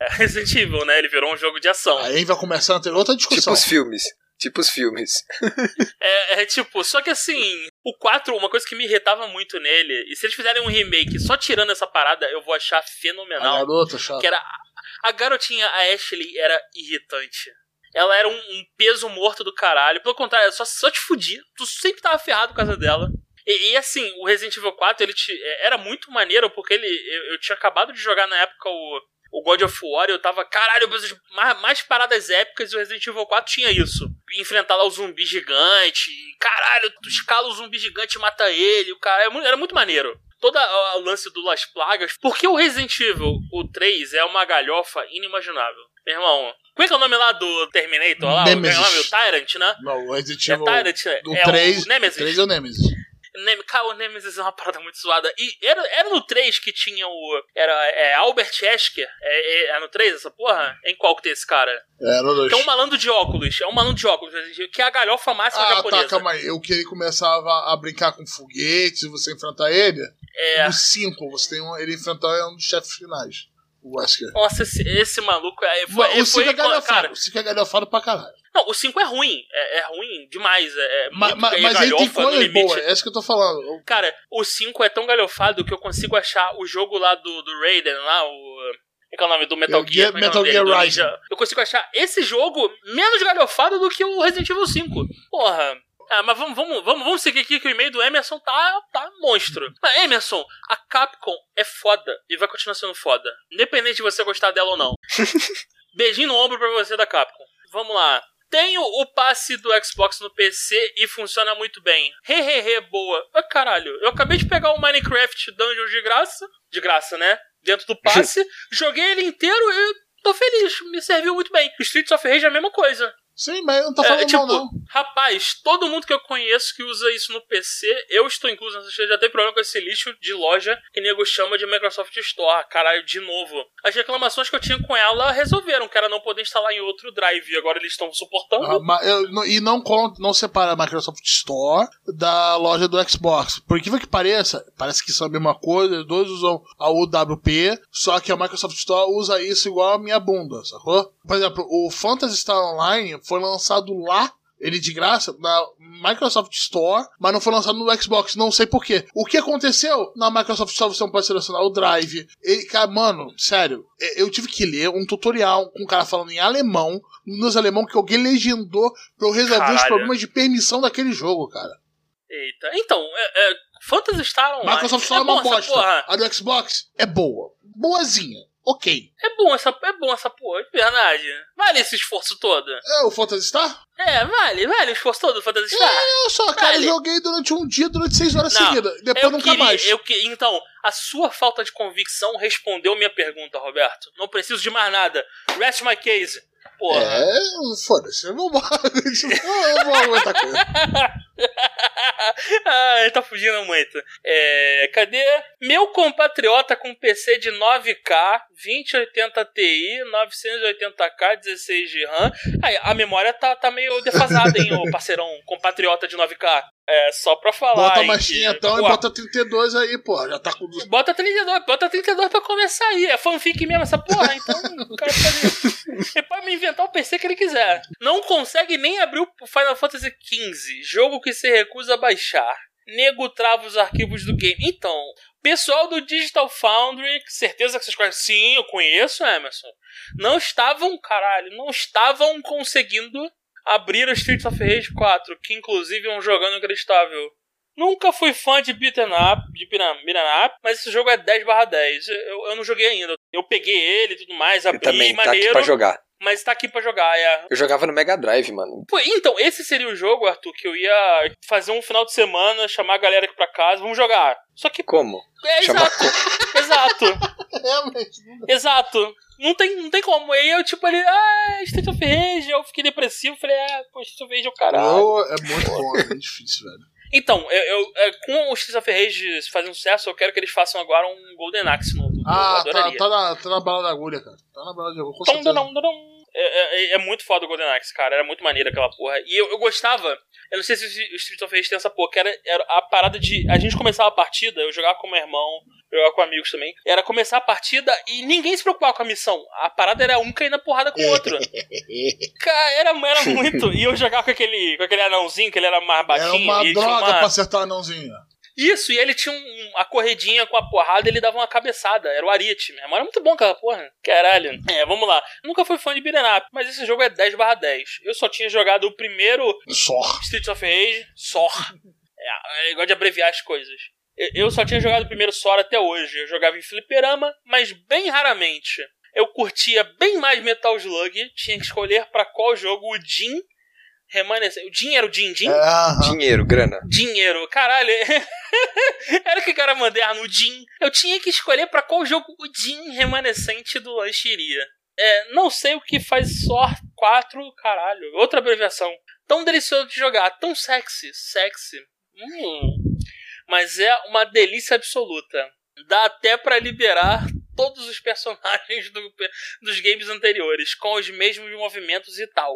é, Resident Evil, né? Ele virou um jogo de ação. Aí vai começar a ter outra Tipo discussão. os filmes. Tipo os filmes. É, é tipo, só que assim, o 4, uma coisa que me irritava muito nele, e se eles fizerem um remake só tirando essa parada, eu vou achar A fenomenal. garota, chata. Que era. A garotinha, a Ashley, era irritante. Ela era um, um peso morto do caralho. Pelo contrário, ela só, só te fudia. Tu sempre tava ferrado por causa dela. E, e, assim, o Resident Evil 4 ele te- é, era muito maneiro, porque ele eu, eu tinha acabado de jogar na época o, o God of War eu tava, caralho, eu preciso de mais, mais paradas épicas e o Resident Evil 4 tinha isso. Enfrentar lá o zumbi gigante, caralho, tu escala o zumbi gigante e mata ele, o cara, era muito, era muito maneiro. Todo o lance do Las Plagas, porque o Resident Evil, o 3, é uma galhofa inimaginável. Meu irmão, como é que é o nome lá do Terminator lá? Nemesis. O, nome, o Tyrant, né? Não, o Resident É Evil Tyrant, né? do é 3, o Nemesis. 3 é o Nemesis. Cara, o Nemesis é uma parada muito zoada. E era, era no 3 que tinha o. Era é, Albert Esker. É, é, é no 3 essa porra? Em qual que tem esse cara? É, no 2. Que é um malandro de óculos. É um malandro de óculos, que é a galhofa máxima Ah, japonesa. tá, calma aí. Eu que ele começava a brincar com foguetes e você enfrentar ele. É. No 5, você tem um, ele enfrentar um dos chefes finais. O Wesker. Nossa, esse, esse maluco é, foi, o 5 foi é galhofado. O 5 é galhofado pra caralho. não, o 5 é ruim, é, é ruim demais, é, é Ma- Mas, aí tem galhofa no coisas limite. boas, é isso que eu tô falando. Cara, o 5 é tão galhofado que eu consigo achar o jogo lá do, do Raiden, lá, o. Como é que é o nome do Metal É, Gear? É é Metal Gear Rising. Eu consigo achar esse jogo menos galhofado do que o Resident Evil 5. Porra. Ah, mas vamos, vamos, vamos, vamos seguir aqui que o e-mail do Emerson tá, tá monstro. Mas, Emerson, a Capcom é foda e vai continuar sendo foda. Independente de você gostar dela ou não. Beijinho no ombro pra você da Capcom. Vamos lá. Tenho o passe do Xbox no PC e funciona muito bem. Hehehe, boa. Ah, caralho, eu acabei de pegar o Minecraft Dungeons de graça. De graça, né? Dentro do passe. joguei ele inteiro e tô feliz. Me serviu muito bem. Streets of Rage é a mesma coisa. Sim, mas eu não tô É, falando tipo, mal, não. rapaz, todo mundo que eu conheço que usa isso no PC, eu estou incluso nessa já tem problema com esse lixo de loja que nego chama de Microsoft Store. Caralho, de novo. As reclamações que eu tinha com ela resolveram, que era não poder instalar em outro drive. E agora eles estão suportando. Ah, eu- e não, não separa a Microsoft Store da loja do Xbox. Por incrível que pareça, parece que são a mesma coisa, os dois usam a UWP, só que a Microsoft Store usa isso igual a minha bunda, sacou? Por exemplo, o Phantasy Star Online foi lançado lá, ele de graça, na Microsoft Store, mas não foi lançado no Xbox, não sei porquê. O que aconteceu? Na Microsoft Store você não pode selecionar o Drive. E, cara, mano, sério, eu tive que ler um tutorial com um cara falando em alemão, nos alemão que alguém legendou pra eu resolver os Caralho. problemas de permissão daquele jogo, cara. Eita. Então, é, é, Phantasy Star Online. Microsoft Store é, bom uma bosta. porra. A do Xbox é boa. Boazinha. Ok. É bom essa, é bom essa porra, de verdade. Vale esse esforço todo. É o Phantasy Star? É, vale, vale o esforço todo do Phantasy Star. Eu só, cara, Vale. joguei durante um dia, durante seis horas Não, seguidas. Depois eu nunca queria, mais. Eu que, então, a sua falta de convicção respondeu minha pergunta, Roberto. Não preciso de mais nada. Rest my case. Porra. É, foda-se. Eu vou, eu vou aguentar ele. ah, ele tá fugindo muito. É, cadê? Meu compatriota com PC de 9K, 2080 Ti, 980K, 16 de RAM. Aí, a memória tá, tá meio defasada, hein, ô parceirão compatriota de 9K. É, só pra falar. Bota mais que- então e bota 32 aí, pô. Já tá com. Bota 32, bota 32 pra começar aí. É fanfic mesmo essa porra, então o cara pode. Ele pode me inventar o PC que ele quiser. Não consegue nem abrir o Final Fantasy XV, jogo que se recusa a baixar. Nego trava os arquivos do game. Então, pessoal do Digital Foundry, certeza que vocês conhecem. Sim, eu conheço, Emerson. Não estavam, caralho, não estavam conseguindo abrir o Streets of Rage 4, que inclusive é um jogando inacreditável. Nunca fui fã de beat'em up, de beat'em up, mas esse jogo é 10 barra 10. Eu, eu não joguei ainda. Eu peguei ele e tudo mais, abri, também tá aqui maneiro, pra jogar. Mas tá aqui pra jogar, é. Eu jogava no Mega Drive, mano. Pô, então, esse seria o jogo, Arthur, que eu ia fazer um final de semana, chamar a galera aqui pra casa, vamos jogar. Só que. Como? É, Chamar exato. exato. Realmente. Exato. Não tem, não tem como. Aí eu, tipo, ali, ah, Street of Rage, eu fiquei depressivo, falei, ah, pô, Street of Rage é o caralho. Eu- é muito bom, é muito difícil, velho. Então, eu, eu- é, com o Street of Rage fazendo sucesso, eu quero que eles façam agora um Golden Axe novo. Ah, eu tá, tá, na, tá na bala da agulha, cara. Tá na bala da agulha, com Tom, certeza. dodom, dodom. É, é- é muito foda o Golden Axe, cara. Era muito maneiro aquela porra. E eu, eu gostava. Eu não sei se o Street of Rage tem essa porra, que era, era a parada de. A gente começava a partida, eu jogava com meu irmão, jogava com amigos também. Era começar a partida e ninguém se preocupava com a missão. A parada era um cair na porrada com o outro. Cara, era, era muito. E eu jogava com aquele, com aquele anãozinho, que ele era mais baixinho. Era uma e droga uma- pra acertar o anãozinho. Isso, e ele tinha um, a corredinha com a porrada ele dava uma cabeçada. Era o Ariete, meu irmão. Era muito bom aquela porra. Caralho. É, vamos lá. Nunca fui fã de beat'em up, mas esse jogo é 10 barra 10. Eu só tinha jogado o primeiro Só. Streets of Rage, SOR. É, eu gosto de abreviar as coisas. Eu- só tinha jogado o primeiro SOR até hoje. Eu jogava em fliperama, mas bem raramente. Eu curtia bem mais Metal Slug. Tinha que escolher pra qual jogo o Jin remanescente. O Jin era o Jin Jin? É, aham. Dinheiro, grana. Dinheiro, caralho. Era que cara moderno, o Jin. Eu tinha que escolher pra qual jogo o Jin remanescente do lanche iria. É, não sei o que faz só 4, caralho. Outra abreviação. Tão delicioso de jogar, tão sexy, sexy. Hum. Mas é uma delícia absoluta. Dá até pra liberar todos os personagens do- dos games anteriores, com os mesmos movimentos e tal.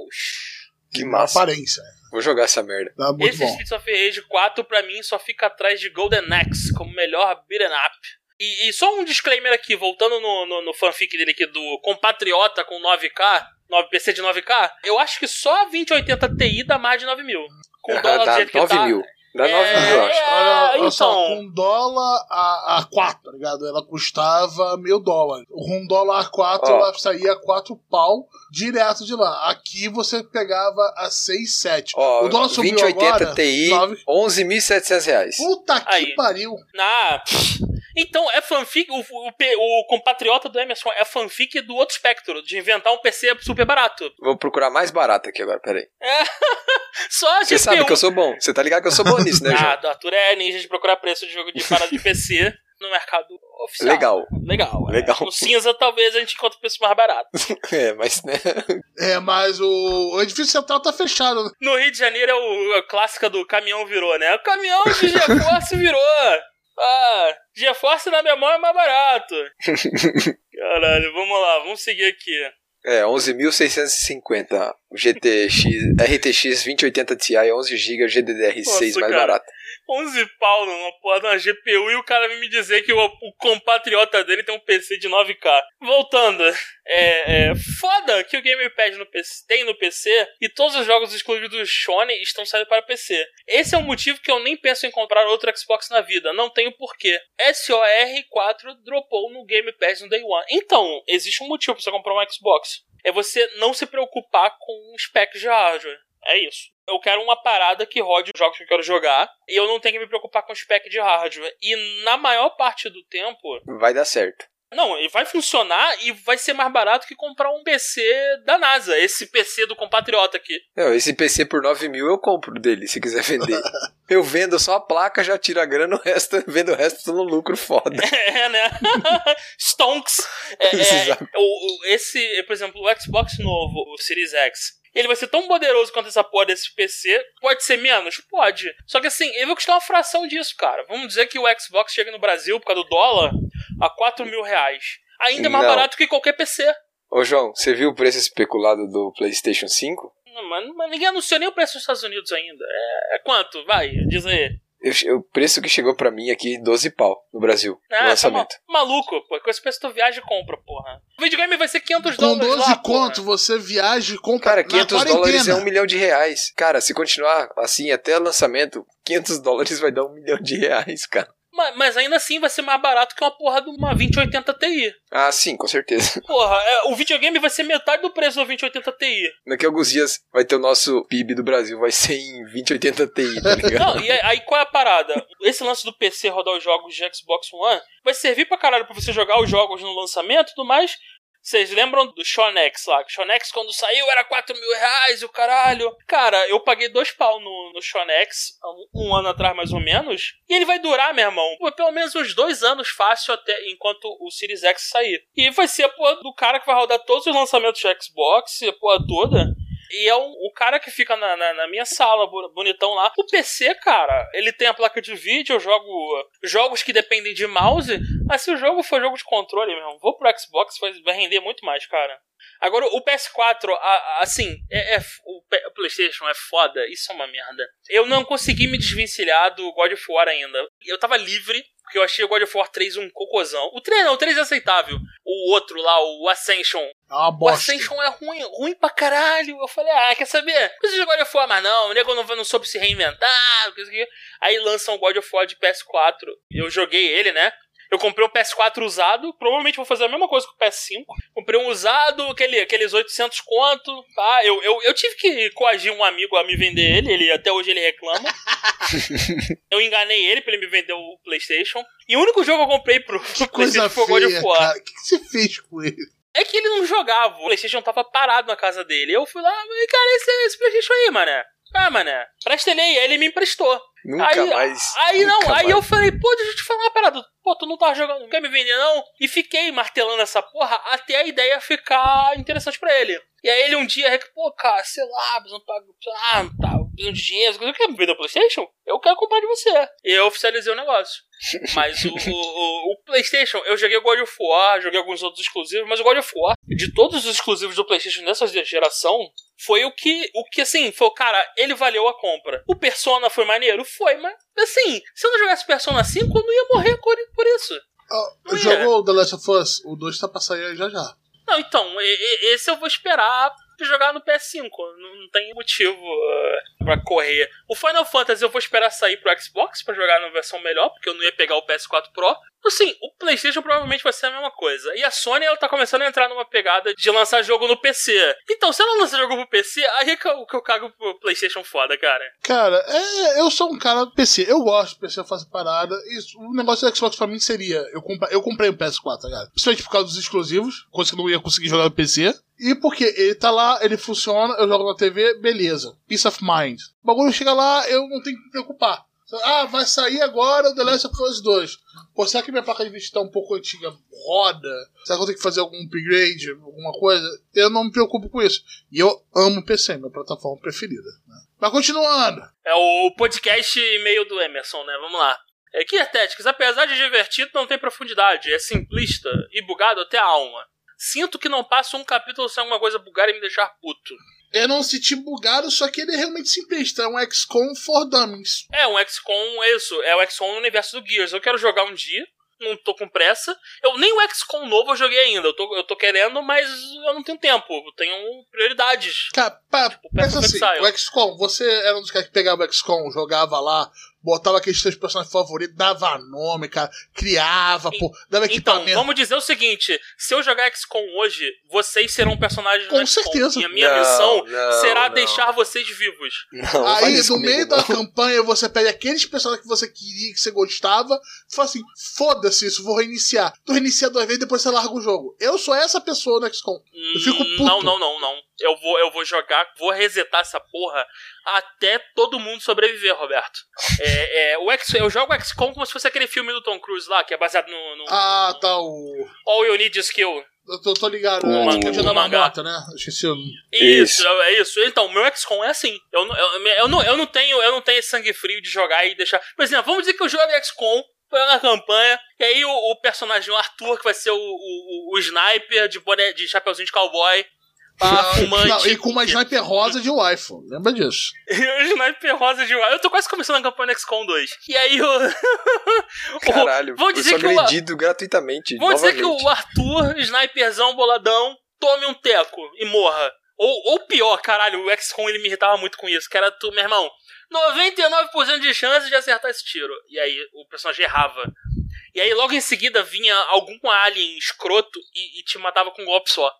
Que massa. Aparência. Vou jogar essa merda. Tá muito Esse bom. Streets of Rage 4 pra mim só fica atrás de Golden Axe como melhor beat'em up. E, e só um disclaimer aqui, voltando no, no, no fanfic dele aqui do compatriota com 9K, 9 PC de 9K, eu acho que só a 2080 Ti dá mais de 9 mil. Com o dólar do jeito que 9 tá. mil. Dá É, 9 mil, eu acho. Olha, olha só, então. com um dólar a, a 4, tá ligado? Ela custava mil dólares. Um dólar a 4, Ó. ela saía a 4 pau direto de lá. Aqui você pegava a 6, 7. Ó, o dólar subiu 2080 agora. Ti, nove. 11.700 reais. Puta que Aí. pariu. Ah, pff. Então é fanfic. O, o, o compatriota do Emerson é fanfic do outro espectro, de inventar um PC super barato. Vou procurar mais barato aqui agora, peraí. Só a Você sabe que eu sou bom. Você tá ligado que eu sou bom nisso, né, Ah, João? do Arthur é ninja de procurar preço de jogo de parada de PC no mercado oficial. Legal. Legal. é. Legal. No cinza, talvez a gente encontre preço mais barato. É, mas né. É, mas o, o edifício central tá fechado. né? No Rio de Janeiro é o, a clássica do caminhão virou, né? O caminhão de GeForce virou. Ah, GeForce na minha mão é mais barato. Caralho, vamos lá, vamos seguir aqui. É, 11.650. O GTX, RTX 2080 Ti, 11 GB GDDR6 Nossa, mais cara. barato. 11 pau numa porra de uma GPU e o cara vem me dizer que o, o compatriota dele tem um PC de 9K. Voltando, é, é foda que o Game Pass no PC, tem no PC e todos os jogos exclusivos do Sony estão saindo para PC. Esse é o motivo que eu nem penso em comprar outro Xbox na vida. Não tenho porquê. SOR4 dropou no Game Pass no Day One. Então, existe um motivo para você comprar um Xbox. É você não se preocupar com specs de hardware. É isso. Eu quero uma parada que rode os jogos que eu quero jogar e eu não tenho que me preocupar com spec de hardware. E na maior parte do tempo, Vai dar certo. não, ele vai funcionar e vai ser mais barato que comprar um PC da NASA, esse PC do compatriota aqui. Não, esse PC por 9 mil eu compro dele, se quiser vender. eu vendo só a placa, já tiro a grana, o resto, vendo o resto, no lucro foda. É, né? Stonks. É, é, Exato. o, o- esse, por exemplo, o Xbox novo, o Series X. Ele vai ser tão poderoso quanto essa porra desse PC. Pode ser menos? Pode. Só que assim, ele vai custar uma fração disso, cara. Vamos dizer que o Xbox chega no Brasil, por causa do dólar, a 4 mil reais. Ainda é mais Não. barato que qualquer PC. Ô João, você viu o preço especulado do PlayStation 5? Não, Mas, mas ninguém anunciou nem o preço nos Estados Unidos ainda. É, é quanto? Vai, diz aí. Eu- o preço que chegou pra mim aqui, 12 pau no Brasil, no Ah, tá lançamento. ma- maluco, pô. Com esse preço tu viaja e compra, porra. O videogame vai ser 500 Com dólares 12 lá, conto, porra. você viaja e compra Cara, na 500 dólares é um milhão de reais. Cara, se continuar assim até o lançamento, 500 dólares vai dar um milhão de reais, cara. Mas, mas ainda assim vai ser mais barato que uma porra de uma 2080 Ti. Ah, sim, com certeza. Porra, é, o videogame vai ser metade do preço da 2080 Ti. Daqui a alguns dias vai ter o nosso PIB do Brasil, vai ser em 2080 Ti, tá ligado? Não, e aí, aí qual é a parada? Esse lance do PC rodar os jogos de Xbox One vai servir pra caralho pra você jogar os jogos no lançamento e tudo mais. Vocês lembram do Shonex lá? Que Shonex quando saiu era 4 mil reais o caralho. Cara, eu paguei dois pau no, no Shonex um, um ano atrás mais ou menos. E ele vai durar, meu irmão, pelo menos uns dois anos fácil até enquanto o Series X sair. E vai ser a porra do cara que vai rodar todos os lançamentos de Xbox, a porra toda. E é o, o cara que fica na, na- na minha sala, bonitão lá. O PC, cara, ele tem a placa de vídeo, eu jogo jogos que dependem de mouse. Mas se o jogo for jogo de controle, meu irmão, vou pro Xbox, vai render muito mais, cara. Agora, o PS4, a- a- assim, é, é o, o PlayStation é foda, isso é uma merda. Eu não consegui me desvencilhar do God of War ainda. Eu tava livre, porque eu achei o God of War 3 um cocôzão. O 3 não, o 3 é aceitável. O outro lá, o Ascension, É uma o bosta. Ascension é ruim, ruim pra caralho. Eu falei, ah, quer saber? Coisa de God of War, mas não, o nego não, não soube se reinventar. Aí lançam o God of War de PS4. Eu joguei ele, né? Eu comprei um PS4 usado, provavelmente vou fazer a mesma coisa com o PS5. Comprei um usado, aquele, aqueles 800 conto, tá? Eu, eu, eu tive que coagir um amigo a me vender ele, ele até hoje ele reclama. eu enganei ele pra ele me vender o PlayStation. E o único jogo que eu comprei pro, pro Coisa PlayStation foi o God of War. O que, que você fez com ele? É que ele não jogava. O PlayStation tava parado na casa dele. Eu fui lá, cara, esse, esse PlayStation aí, mané. Ah, mané. Presta ele aí. Ele me emprestou. Nunca aí, mais. Aí não, aí mais. eu falei, pô, deixa eu te falar uma parada. Pô, tu não tá jogando, não quer me vender não? E fiquei martelando essa porra até a ideia ficar interessante pra ele. E aí ele um dia, pô, cara, sei lá, precisando pagar, ah, tá, precisando de dinheiro, eu quero me vender o Playstation? Eu quero comprar de você. E eu oficializei o negócio. Mas o, o, o- o PlayStation, eu joguei o God of War, joguei alguns outros exclusivos, mas o God of War, de todos os exclusivos do PlayStation dessa geração, foi o que, o que assim, foi, cara, ele valeu a compra. O Persona foi maneiro? Foi, mas assim, se eu não jogasse Persona 5, eu não ia morrer por, por isso. Ah, jogou The Last of Us? O 2 tá pra sair aí já já. Não, então, esse eu vou esperar jogar no PS5. Não, não tem motivo uh, pra correr. O Final Fantasy eu vou esperar sair pro Xbox pra jogar na versão melhor, porque eu não ia pegar o PS4 Pro. Assim, o PlayStation provavelmente vai ser a mesma coisa. E a Sony ela tá começando a entrar numa pegada de lançar jogo no PC. Então, se ela lançar jogo pro PC, aí é que eu, que eu cago pro PlayStation foda, cara. Cara, é, eu sou um cara do PC. Eu gosto do PC, eu faço parada. Isso, o negócio do Xbox pra mim seria: eu, compa- eu comprei o PS4, tá ligado? Principalmente por causa dos exclusivos, coisa que eu não ia conseguir jogar no PC. E porque ele tá lá, ele funciona, eu jogo na TV, beleza. Peace of mind. O bagulho chega lá, eu não tenho que me preocupar. Ah, vai sair agora o The Last of Us 2. Pô, será que minha placa de vídeo tá um pouco antiga? Roda? Será que eu tenho que fazer algum upgrade, alguma coisa? Eu não me preocupo com isso. E eu amo PC, minha plataforma preferida. né? Mas continuando. É o podcast e-mail do Emerson, né? Vamos lá. É que Tactics, apesar de divertido, não tem profundidade. É simplista e bugado até a alma. Sinto que não passo um capítulo sem alguma coisa bugar e me deixar puto. Eu não senti bugado, só que ele é realmente simplista. É um XCOM for Dummies. É um XCOM, é isso. É o XCOM no universo do Gears. Eu quero jogar um dia. Não tô com pressa. Eu nem o XCOM novo eu joguei ainda. Eu tô, eu tô querendo, mas eu não tenho tempo. Eu tenho prioridades. Cara, pá, Tipo, pensa assim, o XCOM, você era um dos caras que pegava o XCOM, jogava lá, botava aqueles seus personagens favoritos, dava nome, cara, criava, pô, dava Então, equipamento. vamos dizer o seguinte: se eu jogar XCOM hoje, vocês serão personagens Com do XCOM. certeza. E a minha Não, missão não, será não. deixar vocês vivos. Não, Aí, no comigo, meio não. da campanha, você pega aqueles personagens que você queria, que você gostava, e fala assim: foda-se isso, vou reiniciar. Tu reinicia duas vezes, depois você larga o jogo. Eu sou essa pessoa no XCOM. Eu fico Hum, puto. Não, não, não, não. Eu vou, eu vou jogar, vou resetar essa porra até todo mundo sobreviver, Roberto. É, é, o X, eu jogo XCOM como se fosse aquele filme do Tom Cruise lá, que é baseado no, no Ah, tá, o. All You Need Is Kill. Eu tô, tô ligado, O né? O o da mangá. marmota, né? Esqueci o. Isso, Isso. é isso. Então, meu XCOM é assim. Eu, não- eu, eu, não, eu, não tenho, eu não tenho esse sangue frio de jogar e deixar. Por exemplo, vamos dizer que eu jogo XCOM na campanha, e aí o, o personagem o Arthur, que vai ser o, o, o sniper de, boné, de chapeuzinho de cowboy, fumante. Não, e com uma sniper rosa de waifu. Lembra disso? o sniper rosa de Eu tô quase começando a campanha do XCOM 2. E aí o. Caralho, Vou eu dizer sou que o- agredido gratuitamente. Vamos dizer que o Arthur, sniperzão boladão, tome um teco e morra. Ou, ou pior, caralho, o XCOM ele me irritava muito com isso, que era tu, meu irmão, 99% de chance de acertar esse tiro. E aí o personagem errava. E aí logo em seguida vinha algum alien escroto e, e te matava com um golpe só.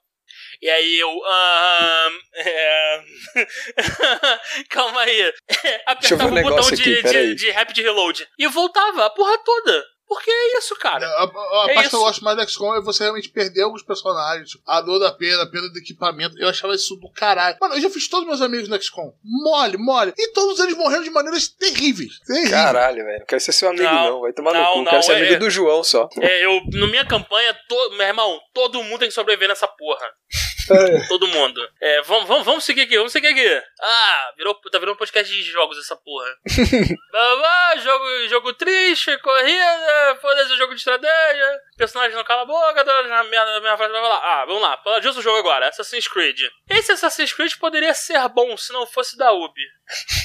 E aí eu. ahn, é... Calma aí. Apertava um o botão de, aqui, de, de rapid reload. E voltava a porra toda. Porque é isso, cara. A, a- a É parte que eu gosto mais do XCOM é você realmente perder alguns personagens. tipo, A dor da perda, a perda do equipamento. Eu achava isso do caralho. Mano, eu já fiz todos meus amigos no XCOM. Mole, mole. E todos eles morreram de maneiras terríveis. Terríveis. Caralho, velho. Não quero ser seu amigo, Não, não. Vai tomar não, no cu. não, quero ser é- amigo do João só. É, eu, no minha campanha, to, meu irmão, todo mundo tem que sobreviver nessa porra. Todo mundo. É, vamos, vamos, vamos seguir aqui, vamos seguir aqui. Ah, virou, tá virando um podcast de jogos essa porra. Blá, jogo, jogo triste, corrida, foda-se, jogo de estratégia, personagem não cala a boca, tá, já merda, minha frase vai falar. Ah, vamos lá, fala disso o jogo agora, Assassin's Creed. Esse Assassin's Creed poderia ser bom se não fosse da Ubi.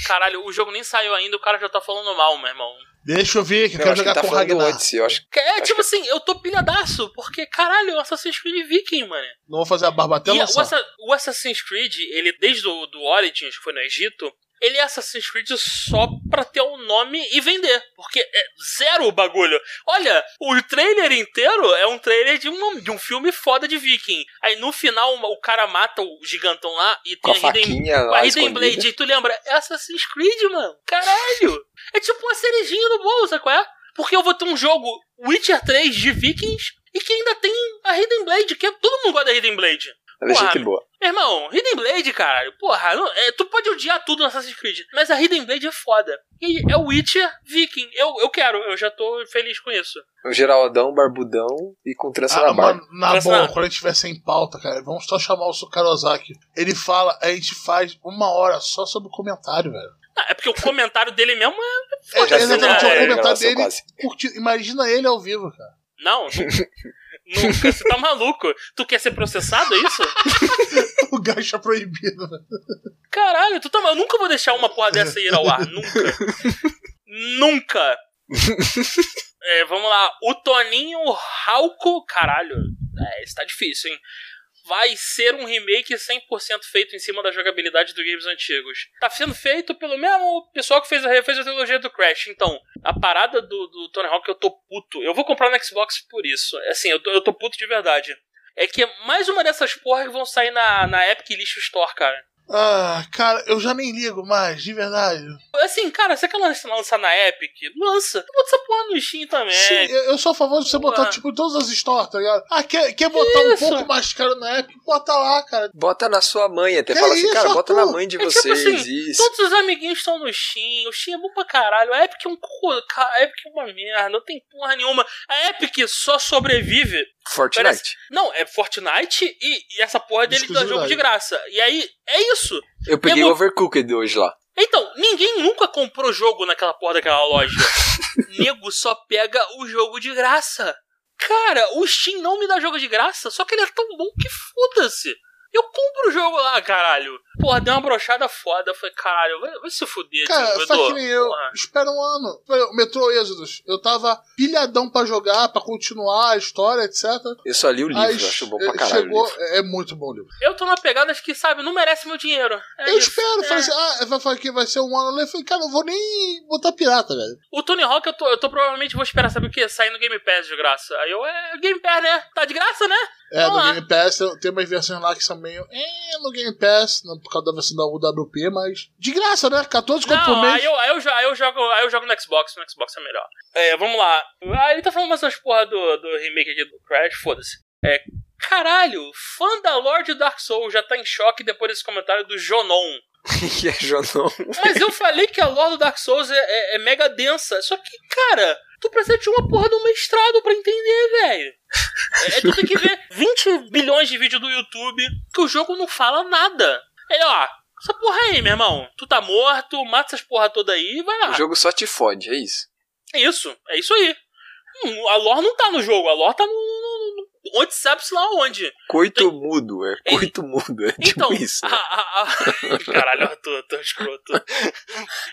Caralho, o jogo nem saiu ainda, o cara já tá falando mal, meu irmão. Deixa eu ver, que eu Eu quero acho que jogar tá com Ragnar. Odyssey. Eu acho É, tipo assim, eu tô pilhadaço, porque caralho, o Assassin's Creed Viking, mano. Não vou fazer a barba até E o. Assa- o Assassin's Creed, ele desde o do Origins, que foi no Egito, ele é Assassin's Creed só pra ter um nome e vender. Porque é zero o bagulho. Olha, o trailer inteiro é um trailer de um, de um filme foda de viking. Aí no final o cara mata o gigantão lá e com tem a a Hidden, com a Hidden. Blade. E tu lembra? É Assassin's Creed, mano. Caralho. É tipo uma cerejinha do bolo, sabe qual é? Porque eu vou ter um jogo Witcher 3 de vikings e que ainda tem a Hidden Blade, que é- todo mundo gosta da Hidden Blade. Ela é gente boa. Meu irmão, Hidden Blade, caralho, porra, não- é, tu pode odiar tudo no Assassin's Creed, mas a Hidden Blade é foda. E é o Witcher Viking. Eu, eu quero, eu já tô feliz com isso. O Geraldão, barbudão e com trança Ah, na barba. na Parece boa, quando a gente tiver sem pauta, cara, vamos só chamar o Sukarozaki. Ele fala, a gente faz uma hora só sobre o comentário, velho. Ah, é porque o comentário dele mesmo é. É, exatamente, né? o É, comentário gravação dele curtido. Imagina ele ao vivo, cara. Não, nunca. Você tá maluco? Tu quer ser processado, é isso? O gacha proibido, velho. Caralho, tu tá Eu nunca vou deixar uma porra dessa ir ao ar. Nunca. nunca. É, vamos lá. O Toninho Rauco. Caralho, é, isso tá difícil, hein? Vai ser um remake 100% feito em cima da jogabilidade dos games antigos. Tá sendo feito pelo mesmo pessoal que fez a, fez a trilogia do Crash. Então, a parada do, do Tony Hawk, eu tô puto. Eu vou comprar no Xbox por isso. Assim, eu tô, eu tô puto de verdade. É que é mais uma dessas porras que vão sair na, na Epic Lixo Store, cara. Ah, cara, eu já nem ligo mais, de verdade. Assim, cara, você quer lançar, lançar na Epic? Lança. Bota essa porra no Steam também. Sim, eu, eu sou a favor de você botar, Ué. tipo, em todas as stores, tá ligado? Ah, quer, quer botar Isso. um pouco mais caro na Epic? Bota lá, cara. Bota na sua mãe, até É fala assim, isso, cara, bota na mãe de É tipo vocês, assim, isso. Todos os amiguinhos estão no Steam. O Steam é bom pra caralho. A Epic é um cu. A Epic é uma merda. Não tem porra nenhuma. A Epic só sobrevive. Fortnite. Não, é Fortnite e, e essa porra dele dá jogo de graça. E aí, é isso. Eu peguei Eu o Overcooked hoje lá. Então, ninguém nunca comprou jogo naquela porra daquela loja. Nego só pega o jogo de graça. Cara, o Steam não me dá jogo de graça, só que ele é tão bom que foda-se. Eu compro o jogo lá, caralho. Porra, deu uma brochada foda. Eu falei, caralho, vai, vai se fuder, Cara, faz desenvolvedor. que nem eu. Porra. Espera um ano. O Metrô Êxodos. Eu tava pilhadão pra jogar, pra continuar a história, etc. Eu só li o livro, Aí eu acho bom pra caralho. o chegou. livro. É muito bom o livro. Eu tô na pegada de que, sabe, não merece meu dinheiro. É eu isso. espero. É. Falei assim, ah, vai falar que vai ser um ano. Eu falei, cara, eu vou nem botar pirata, velho. O Tony Hawk, eu tô, eu tô provavelmente vou esperar, sabe o que? Sair no Game Pass de graça. Aí eu, é Game Pass, né? Tá de graça, né? É, Vamos no lá. Game Pass tem- tem umas versões lá que são meio. É, no Game Pass, não por causa da versão da UWP, mas. De graça, né? 14 conto por mês. aí eu, aí, eu, aí, eu jogo, aí eu jogo no Xbox, no Xbox é melhor. É, vamos lá. Aí ele tá falando umas porra do, do remake aqui do Crash, foda-se. É, caralho, fã da Lord Dark Souls já tá em choque depois desse comentário do Jonon. que é Jonão. Mas eu falei que a lore do Dark Souls é, é- é mega densa. Só que, cara, tu precisa de uma porra de um mestrado pra entender, velho. É, tu tem que ver 20 bilhões de vídeos do YouTube que o jogo não fala nada. Ele, ó, essa porra aí, meu irmão. Tu tá morto, mata essas porra toda aí e vai lá. O jogo só te fode, é isso. É isso, é isso aí. Hum, a lore não tá no jogo, a lore tá no. Onde sabe-se lá onde. Coito mudo, é coito mudo, é Então, tipo isso. a, a- a- caralho, eu tô, tô escroto. A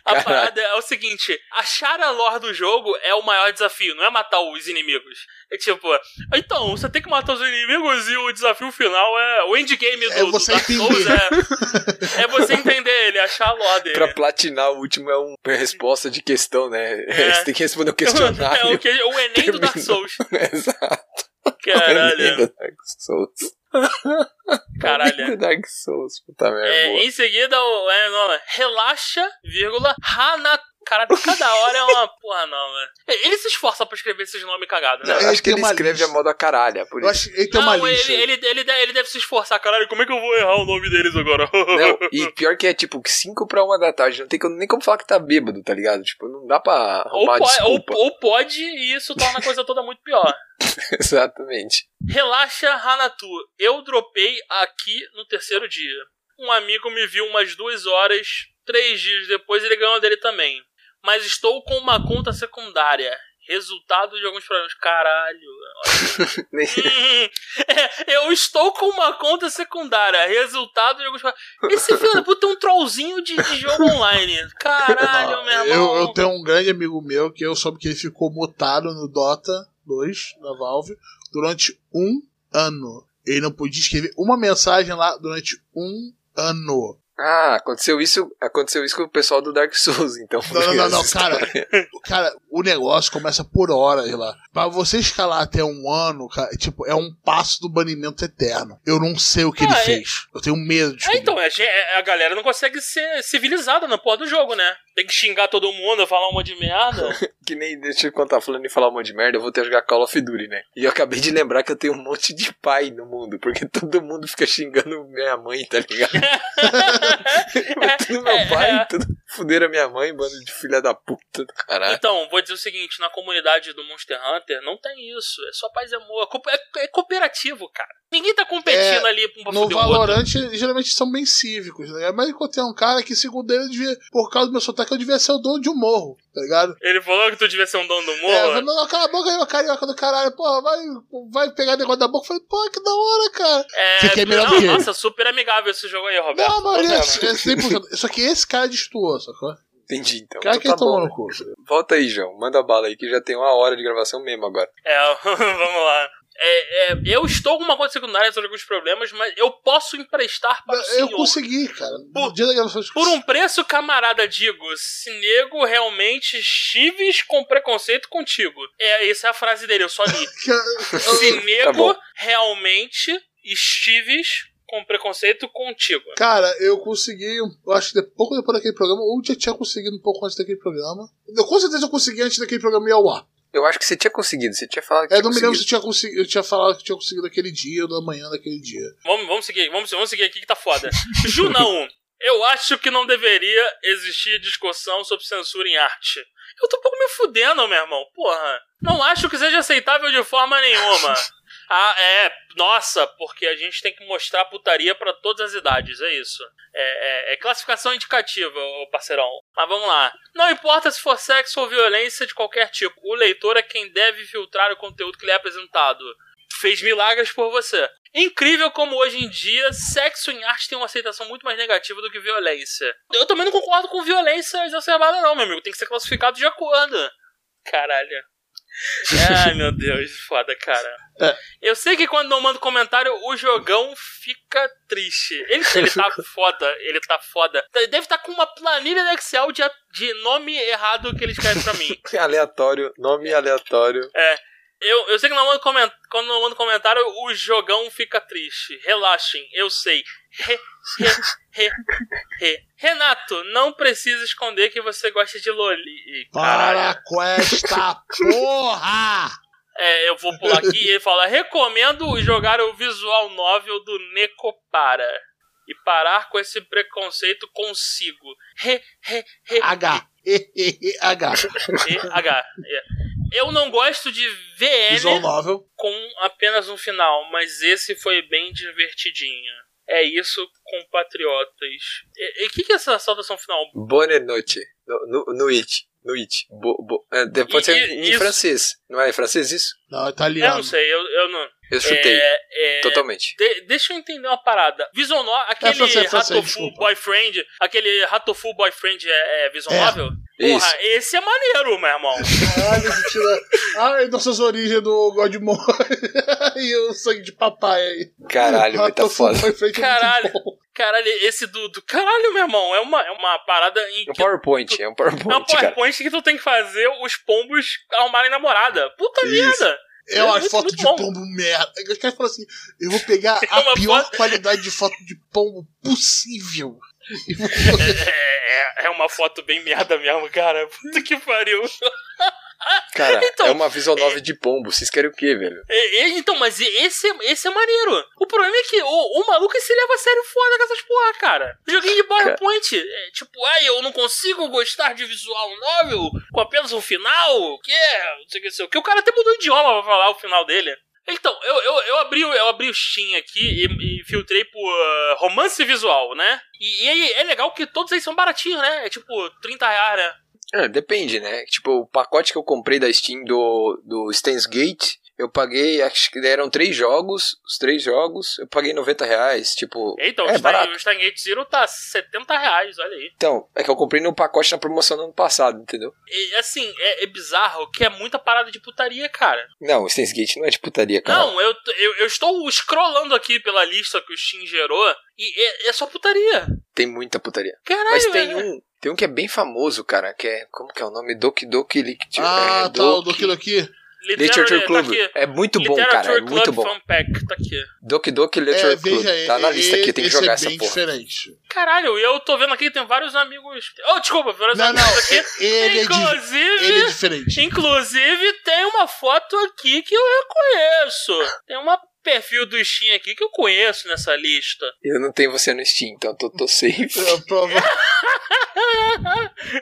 Caralho. parada é o seguinte: achar a lore do jogo é o maior desafio, não é matar os inimigos. É tipo, então, você tem que matar os inimigos e o desafio final é. O endgame do, É você do Dark entender. Souls é, é você entender ele, achar a lore dele. Pra platinar o último é uma resposta de questão, né? É. Você tem que responder o É questionário. o, que, o Enem do Dark. Souls. Exato. Caralho. Dark Souls. Caralho. Dark Souls, puta merda. É, em seguida, o não, é, relaxa, vírgula, Hana. Caralho, cada hora é uma porra nova. Ele se esforça pra escrever esses nomes cagados, né? Não, Ele acho que ele uma escreve lista. a moda caralha, por Eu isso. acho que ele tem uma Não, lista. ele, ele, ele, deve, ele deve se esforçar, caralho. Como é que eu vou errar o nome deles agora? Não, e pior que é tipo 5 pra 1 da tarde, não tem nem como falar que tá bêbado, tá ligado? Tipo, não dá pra ou, arrumar po- ou, desculpa. ou pode, e isso torna a coisa toda muito pior. Exatamente. Relaxa, Hanatu. Eu dropei aqui no terceiro dia. Um amigo me viu umas duas horas, três dias depois ele ganhou dele também. Mas estou com uma conta secundária. Resultado de alguns problemas. Caralho. Hum, é, eu estou com uma conta secundária. Resultado de alguns problemas. Esse filho da puta é um trollzinho de, de jogo online. Caralho, Não, meu eu, irmão. eu tenho um grande amigo meu que eu soube que ele ficou mutado no Dota 2 da Valve durante um ano. Ele não podia escrever uma mensagem lá durante um ano. Ah, aconteceu isso, aconteceu isso com o pessoal do Dark Souls, então. Não, não, não, não, cara. Cara, o negócio começa por horas lá. Pra você escalar até um ano, cara, tipo, é um passo do banimento eterno. Eu não sei o que Ah, ele é- fez. Eu tenho medo de É, então, a galera não consegue ser civilizada na porra do jogo, né? Tem que xingar todo mundo, falar um monte de merda. Que nem, deixa eu contar, falando em falar um monte de merda, eu vou ter que jogar Call of Duty, né? E eu acabei de lembrar que eu tenho um monte de pai no mundo, porque todo mundo fica xingando minha mãe, tá ligado? tudo meu pai, É. tudo fuderam a minha mãe, bando de filha da puta do caralho. Então, vou dizer o seguinte: na comunidade do Monster Hunter não tem isso. É só paz e amor. É É, é cooperativo, cara. Ninguém tá competindo É, ali pra No. Valorant, geralmente são bem cívicos, né? Mas encontrei um cara que, segundo ele, devia, por causa do meu sotaque, eu devia ser o dono de um morro, tá ligado? Ele falou que tu devia ser um dono do É, morro. falei, não, cala a boca aí, ô carioca do caralho, porra, vai, vai pegar negócio da boca. Eu falei, pô, que da hora, cara. É, Fiquei melhor não, do que. Nossa, super amigável esse jogo aí, Roberto. Não, Tô é. 100%. Só que esse cara destoou, sacou? Entendi, então. Cara, Então quem tá bom, no né? cu? Volta aí, João. Manda bala aí, que já tem uma hora de gravação mesmo agora. É, vamos lá. É, é, eu estou com uma conta secundária sobre alguns problemas, mas eu posso emprestar para o Eu senhor. consegui, cara. Por- No dia da gravação de Por um preço, camarada, digo, se nego realmente estives com preconceito contigo. É, essa é a frase dele, eu só li. Se nego bom. realmente estives com preconceito contigo. Cara, eu consegui, eu acho que de- pouco depois daquele programa, ou já tinha conseguido um pouco antes daquele programa. Eu, com certeza eu consegui antes daquele programa ir ao ar. Eu acho que você tinha conseguido, você tinha falado que É, tinha não me lembro se eu tinha, conseguido, eu tinha falado que tinha conseguido aquele dia ou da manhã daquele dia. Vamos, vamos seguir, vamos, vamos seguir aqui que tá foda. Junão, eu acho que não deveria existir discussão sobre censura em arte. Eu tô um pouco me fudendo, meu irmão. Porra. Não acho que seja aceitável de forma nenhuma. Ah, é. Nossa, porque a gente tem que mostrar putaria pra todas as idades, é isso. É, é- é classificação indicativa, ô parceirão. Mas vamos lá. Não importa se for sexo ou violência de qualquer tipo, o leitor é quem deve filtrar o conteúdo que lhe é apresentado. Fez milagres por você. Incrível como hoje em dia sexo em arte tem uma aceitação muito mais negativa do que violência. Eu também não concordo com violência exacerbada, não, meu amigo. Tem que ser classificado de acordo. Caralho. Ai, meu Deus, foda, cara. É. Eu sei que quando não mando comentário, o jogão fica triste. Ele, ele tá foda, ele tá foda. Deve estar com uma planilha no Excel de, de nome errado que ele escreve pra mim. Aleatório, nome aleatório. Eu, eu sei que não mando coment... quando não mando comentário, o jogão fica triste. Relaxem, eu sei. Re, re, re, re. Renato, não precisa esconder que você gosta de Loli. Caralho. Para com esta porra! É, eu vou pular aqui e ele fala: recomendo jogar o visual novel do Necopara. E parar com esse preconceito consigo. Re, re, re, H. H. E, H. É. Eu não gosto de Visual VN novel. com apenas um final, mas esse foi bem divertidinho. É isso, compatriotas. E o que, que é essa saudação final? Bonne noite. No, no, no it. No it. Bo, bo, é, de- pode E- ser e- em isso- francês. Não é em francês isso? Não, Eu italiano. não sei, eu, eu não. Eu chutei. É, é, Totalmente. de- deixa eu entender uma parada. Visual novel, aquele francês, francês, Ratofu. Boyfriend, aquele Ratofu Boyfriend é, é visual É. novel? Porra, Isso. esse é maneiro, meu irmão. Caralho, esse tira... Ai, nossas origens do Godmore. e o sangue de papai aí. Caralho, vai tá foda. Caralho. muito bom. Caralho, esse do, do. Caralho, meu irmão, é uma, é uma parada em É um PowerPoint, é um É um PowerPoint, cara. PowerPoint que tu tem que fazer os pombos arrumarem namorada. Puta Isso. merda! É É uma muito, foto muito de bom. pombo merda. Os caras falam assim: eu vou pegar É a pior foto- qualidade de foto de pombo possível. Vou- É, é, é uma foto bem merda mesmo, cara. Puta que pariu. Cara, Então, é uma visual novel de pombo. Vocês querem o quê, velho? É, é, então, mas esse, esse é maneiro. O problema é que o, o maluco se leva a sério foda com essas porra, cara. Joguinho de PowerPoint. É, tipo, ai, eu não consigo gostar de visual novel com apenas um final. O que é? Não sei o que, sei o que. O cara até mudou o idioma pra falar o final dele. Então, eu, eu, eu, abri, o- eu abri o Steam aqui e, e filtrei por ah, romance visual, né? E, e aí é legal que todos eles são baratinhos, né? É tipo 30 reais, né? É, depende, né? Tipo, o pacote que eu comprei da Steam do, do Steins Gate, eu paguei, acho que eram três jogos, os três jogos, eu paguei 90 reais, tipo, Então, é o Stein- o Zero tá 70 reais, olha aí. Então, é que eu comprei no pacote na promoção do ano passado, entendeu? E, assim, é, é bizarro que é muita parada de putaria, cara. Não, o Steins Gate não é de putaria, cara. Não, eu, eu, eu estou scrollando aqui pela lista que o Steam gerou e é, é só putaria. Tem muita putaria. Caralho, Mas tem é- um, tem um que é bem famoso, cara, que é, como que é o nome? Doki Doki Lictio. Ah, é, tá, o Doki Doki. Literature tá Club. aqui. é muito bom, Literature cara, é Club muito bom. Fan Pack, tá aqui. Doki Doki Literature É, Club. veja Tá na lista aqui, tem que esse jogar é essa porra. diferente. Caralho, e eu tô vendo aqui que tem vários amigos. Oh, desculpa, vários Não, amigos não, aqui. ele é, Inclusive, ele é diferente. inclusive, tem uma foto aqui que eu reconheço. Tem uma perfil do Steam aqui que eu conheço nessa lista. Eu não tenho você no Steam, então tô, tô safe.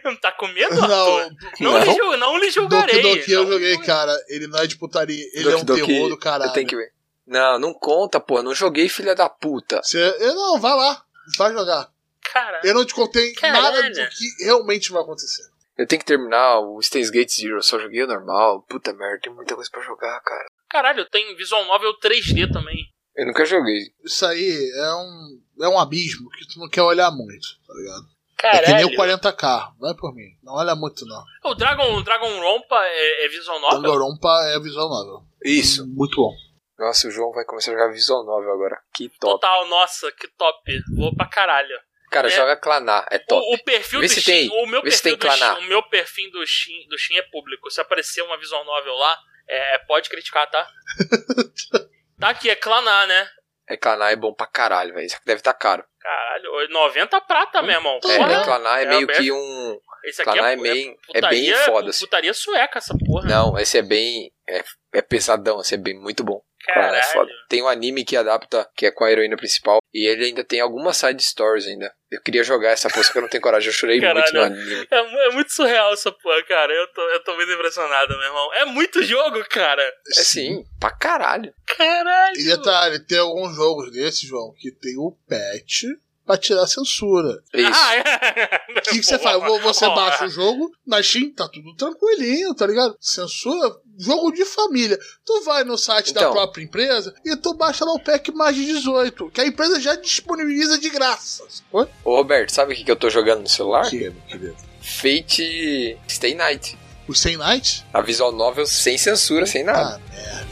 Não tá com medo, Não, Arthur? Não, Não. Lhe, não lhe julgarei. Doki Doki eu Não- joguei, cara. Ele não é de putaria, ele é Doki um Doki, terror do caralho. Eu tenho que ver. Não, não conta, pô. Não joguei, filha da puta. Você, eu não, vai lá, vai jogar. Caralho. Eu não te contei Caralho. nada do que realmente vai acontecer. Eu tenho que terminar o Steins Gate Zero. Eu só joguei o normal. Puta merda, tem muita coisa pra jogar, cara. Caralho, tem visual novel 3D também. Eu nunca joguei. Isso aí é um, é um abismo que tu não quer olhar muito, tá ligado? É que nem o Caralho. 40k, não é por mim. Não olha muito, não. O Dragon, o Dragon Rompa é, é visual novel? Danganronpa é visual novel. Isso. Muito bom. Nossa, o João vai começar a jogar Visual Novel agora. Que top. Total, nossa, que top. Vou pra caralho. Cara, É. joga Clanar, é top. O, o perfil Vê do se Steam, tem. o meu Vê se perfil tem do. Steam, o meu perfil do Steam, do Steam é público. Se aparecer uma visual novel lá, é, pode criticar, tá? tá aqui, é Clanar, né? É Clanar é bom pra caralho, velho. Isso aqui deve estar caro. Caralho, 90 prata, meu irmão. É, É, Porra. é Clanar é, É meio aberto. que um. Esse aqui Clanar é, é meio- é, é bem putaria, foda, assim. putaria sueca, essa porra. Não, esse é bem. É, é pesadão, esse é bem muito bom. Clanar é Caralho. foda. Tem um anime que adapta, que é com a heroína principal. E ele ainda tem algumas side stories ainda. Eu queria jogar essa porra, só que eu não tenho coragem. Eu chorei muito no Caralho. anime. É, é muito surreal essa porra, cara. Eu tô, eu tô muito impressionado, meu irmão. É muito jogo, cara. É sim, pra caralho. Caralho. E detalhe, tem alguns jogos desses, João, que tem o patch pra tirar a censura. Isso. Ah, é. O que, que você faz? Vo- Você baixa o jogo, na Steam tá tudo tranquilinho, tá ligado? Censura, jogo de família. Tu vai no site da Então. própria empresa e tu baixa lá o pack mais de 18, que a empresa já disponibiliza de graça. Oi? Ô Roberto, sabe o que que eu tô jogando no celular? Que, meu querido? Fate Stay Night. O Stay Night? A visual novel sem censura, sem nada. Ah, merda.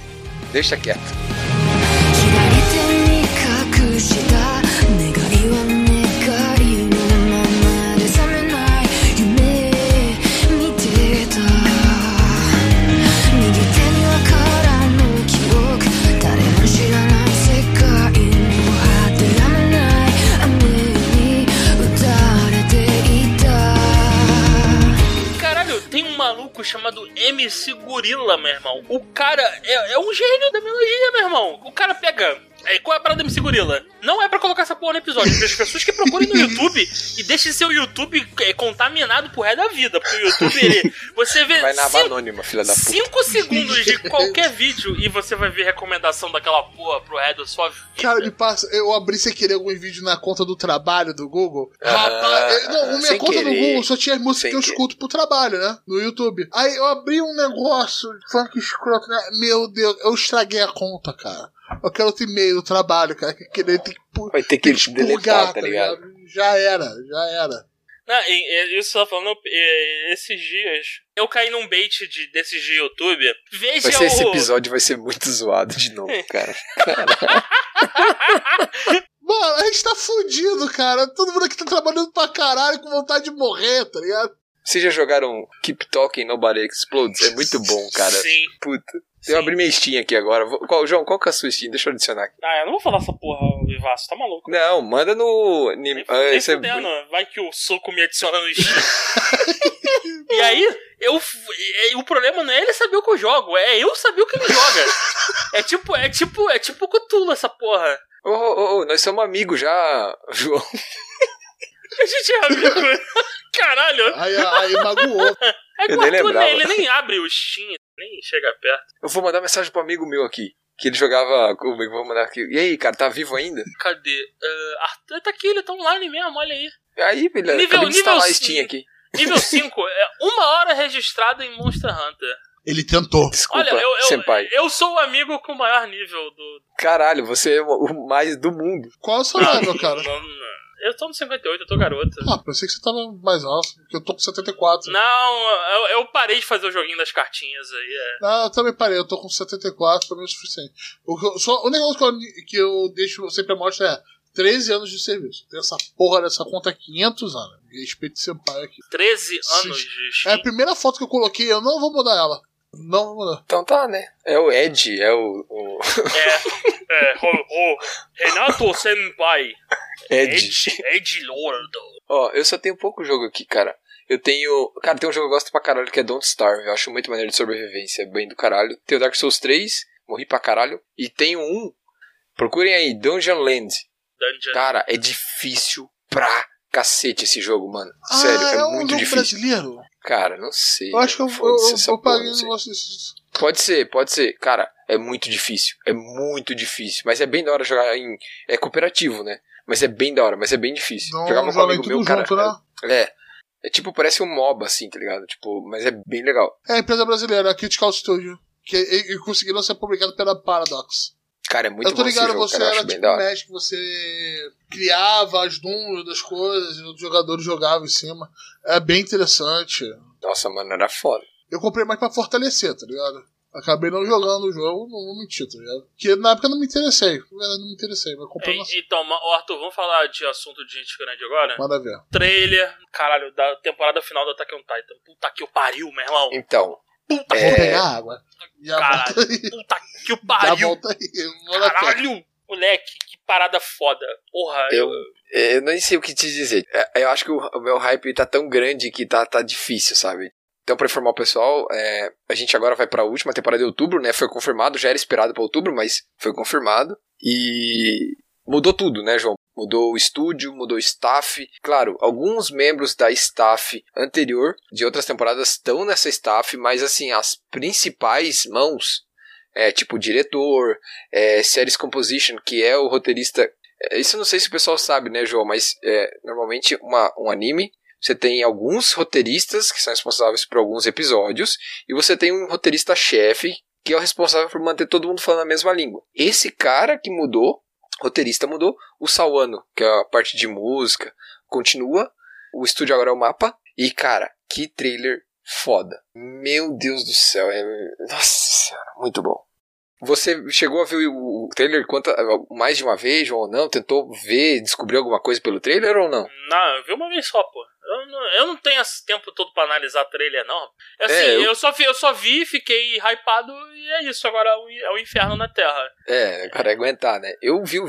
Deixa quieto. Maluco chamado MC Gorila, meu irmão. O cara é, é um gênio da melodia, meu irmão. O cara pega. É, qual é a parada do MC Gorila? Não é pra colocar essa porra no episódio. As pessoas que procurem no YouTube e deixem seu YouTube é, contaminado pro resto da vida. Porque o YouTube, ele. Você vê. Vai na aba cinco- anônima, filha da puta. 5 segundos de qualquer vídeo e você vai ver recomendação daquela porra pro resto da sua vida. Cara, me passa. Eu abri sem querer alguns vídeos na conta do trabalho do Google. Ah, Rapaz, não, minha sem conta do querer. Google só tinha as músicas Sem que eu querer. escuto pro trabalho, né? No YouTube. Aí eu abri um negócio, funk escroto, né? Meu Deus, eu estraguei a conta, cara. Eu quero outro e-mail do trabalho, cara. Que ter que, pu- Vai ter que que expurgar, deletar, tá ligado? Já era, já era. Não, e- e- isso tá falando esses dias. Eu caí num bait de, desses de YouTube. Veja Vai ser esse o. episódio vai ser muito zoado de novo, cara. Mano, a gente tá fudido, cara. Todo mundo aqui tá trabalhando pra caralho com vontade de morrer, tá ligado? Vocês já jogaram Keep Talking Nobody Explodes? É muito bom, cara. Sim. Puta. Sim. Eu abri minha Steam aqui agora. Qual, João, qual que é a sua Steam? Deixa eu adicionar aqui. Ah, eu não vou falar essa porra, Vivaço. Tá maluco. Não, manda no. Nem, Ah, nem esse é- fudendo. Vai que o soco me adiciona no Steam. e aí, eu. e- e o problema não é ele saber o que eu jogo, é eu saber o que ele joga. é tipo, é tipo, é tipo Cthulhu essa porra. Ô, ô, ô, nós somos amigos já, João. A gente é amigo. Caralho. Aí, aí magoou. É Eu nem Arthur, lembrava. ele nem abre o Steam, nem chega perto. Eu vou mandar mensagem pro amigo meu aqui. Que ele jogava comigo. Vou mandar aqui. E aí, cara, tá vivo ainda? Cadê? Ah, Arthur tá aqui, ele tá online mesmo, olha aí. Aí, beleza. Nível- de instalar a nível Steam aqui. Nível 5, é uma hora registrada em Monster Hunter. Ele tentou. Desculpa, Olha, eu, eu, senpai. eu sou o amigo com o maior nível do. Caralho, você é o mais do mundo. Qual é o seu level, cara? Não, não. Eu tô no 58, eu tô garota. Ah, pensei que você tava mais alto, porque eu tô com 74. Não, eu, eu parei de fazer o joguinho das cartinhas aí. É. Ah, eu também parei, eu tô com 74, pra mim é o suficiente. O, que eu- só, o negócio que eu, que eu deixo sempre mostro é 13 anos de serviço. Tem essa porra dessa conta há 500 anos. Respeito Senpai aqui. 13 anos de É a primeira foto que eu coloquei, eu não vou mudar ela. Não vou mudar. Então tá, né? É o Ed, é o. o É, é, ho, ho, Renato Senpai. Ed. Ed, Ed Lordo. Ó, eu só tenho pouco jogo aqui, cara. Eu tenho. Cara, tem um jogo que eu gosto pra caralho que é Don't Starve. Eu acho muito maneiro de sobrevivência. É bem do caralho. Tem o Dark Souls 3, morri pra caralho. E tem um. Procurem aí, Dungeon Land. Dungeon. Cara, é difícil pra cacete esse jogo, mano. Sério, ah, é, é, um muito jogo difícil. brasileiro? Cara, não sei. Eu acho que eu, eu, eu, eu paguei um negócio desses. Pode ser, pode ser. Cara, é muito difícil. É muito difícil. Mas é bem da hora jogar em. É cooperativo, né? Mas é bem da hora, mas é bem difícil. Não Jogava com um amigo meu, cara. junto, né? É. É tipo, parece um MOBA, assim, tá ligado? Tipo, mas é bem legal. É a empresa brasileira, a Critical Studio. Que e, e conseguiram ser publicado pela Paradox. Cara, é muito eu tô ligado, jogo, você cara, era tipo um. Magic, você criava as dúvidas das coisas e os jogadores jogavam em cima. É bem interessante. Nossa, mano, era foda. Eu comprei mais pra fortalecer, tá ligado? Acabei não jogando o jogo, não vou mentir, tá ligado? Porque na época eu não me interessei. Na verdade, não me interessei, mas comprei E- Então, Arthur, vamos falar de assunto de gente grande agora? Manda ver. Trailer, caralho, da temporada final do Attack on Titan. Puta que o pariu, meu irmão. Então, Puta É. Vou pegar água. Já Caralho. Puta que o Já pariu. volta aí. Caralho. Moleque, que parada foda. Porra, eu, eu... eu nem sei o que te dizer. É, Eu acho que o, o meu hype tá tão grande que tá, tá difícil, sabe? Então, pra informar o pessoal, é, a gente agora vai pra última temporada de outubro, né? Foi confirmado, já era esperado pra outubro, mas foi confirmado. E mudou tudo, né, João? Mudou o estúdio, mudou o staff. Claro, alguns membros da staff anterior de outras temporadas estão nessa staff, mas assim, as principais mãos, é, tipo diretor, é, series composition, que é o roteirista. é, Isso eu não sei se o pessoal sabe, né, João? Mas é, normalmente uma, um anime você tem alguns roteiristas que são responsáveis por alguns episódios, e você tem um roteirista-chefe que é o responsável por manter todo mundo falando a mesma língua. Esse cara que mudou, roteirista mudou, o Sawano, que é a parte de música, continua. O estúdio agora é o mapa. E, cara, que trailer foda. Meu Deus do céu. É... Nossa senhora, muito bom. Você chegou a ver o trailer mais de uma vez, ou não? Tentou ver, descobriu alguma coisa pelo trailer ou não? Não, eu vi uma vez só, pô. Eu não, eu não tenho esse tempo todo pra analisar trailer, não. Assim, É, eu- eu... só vi, eu só vi, fiquei hypado e é isso. Agora é o, é inferno na Terra. É, cara, é aguentar, né? Eu vi o,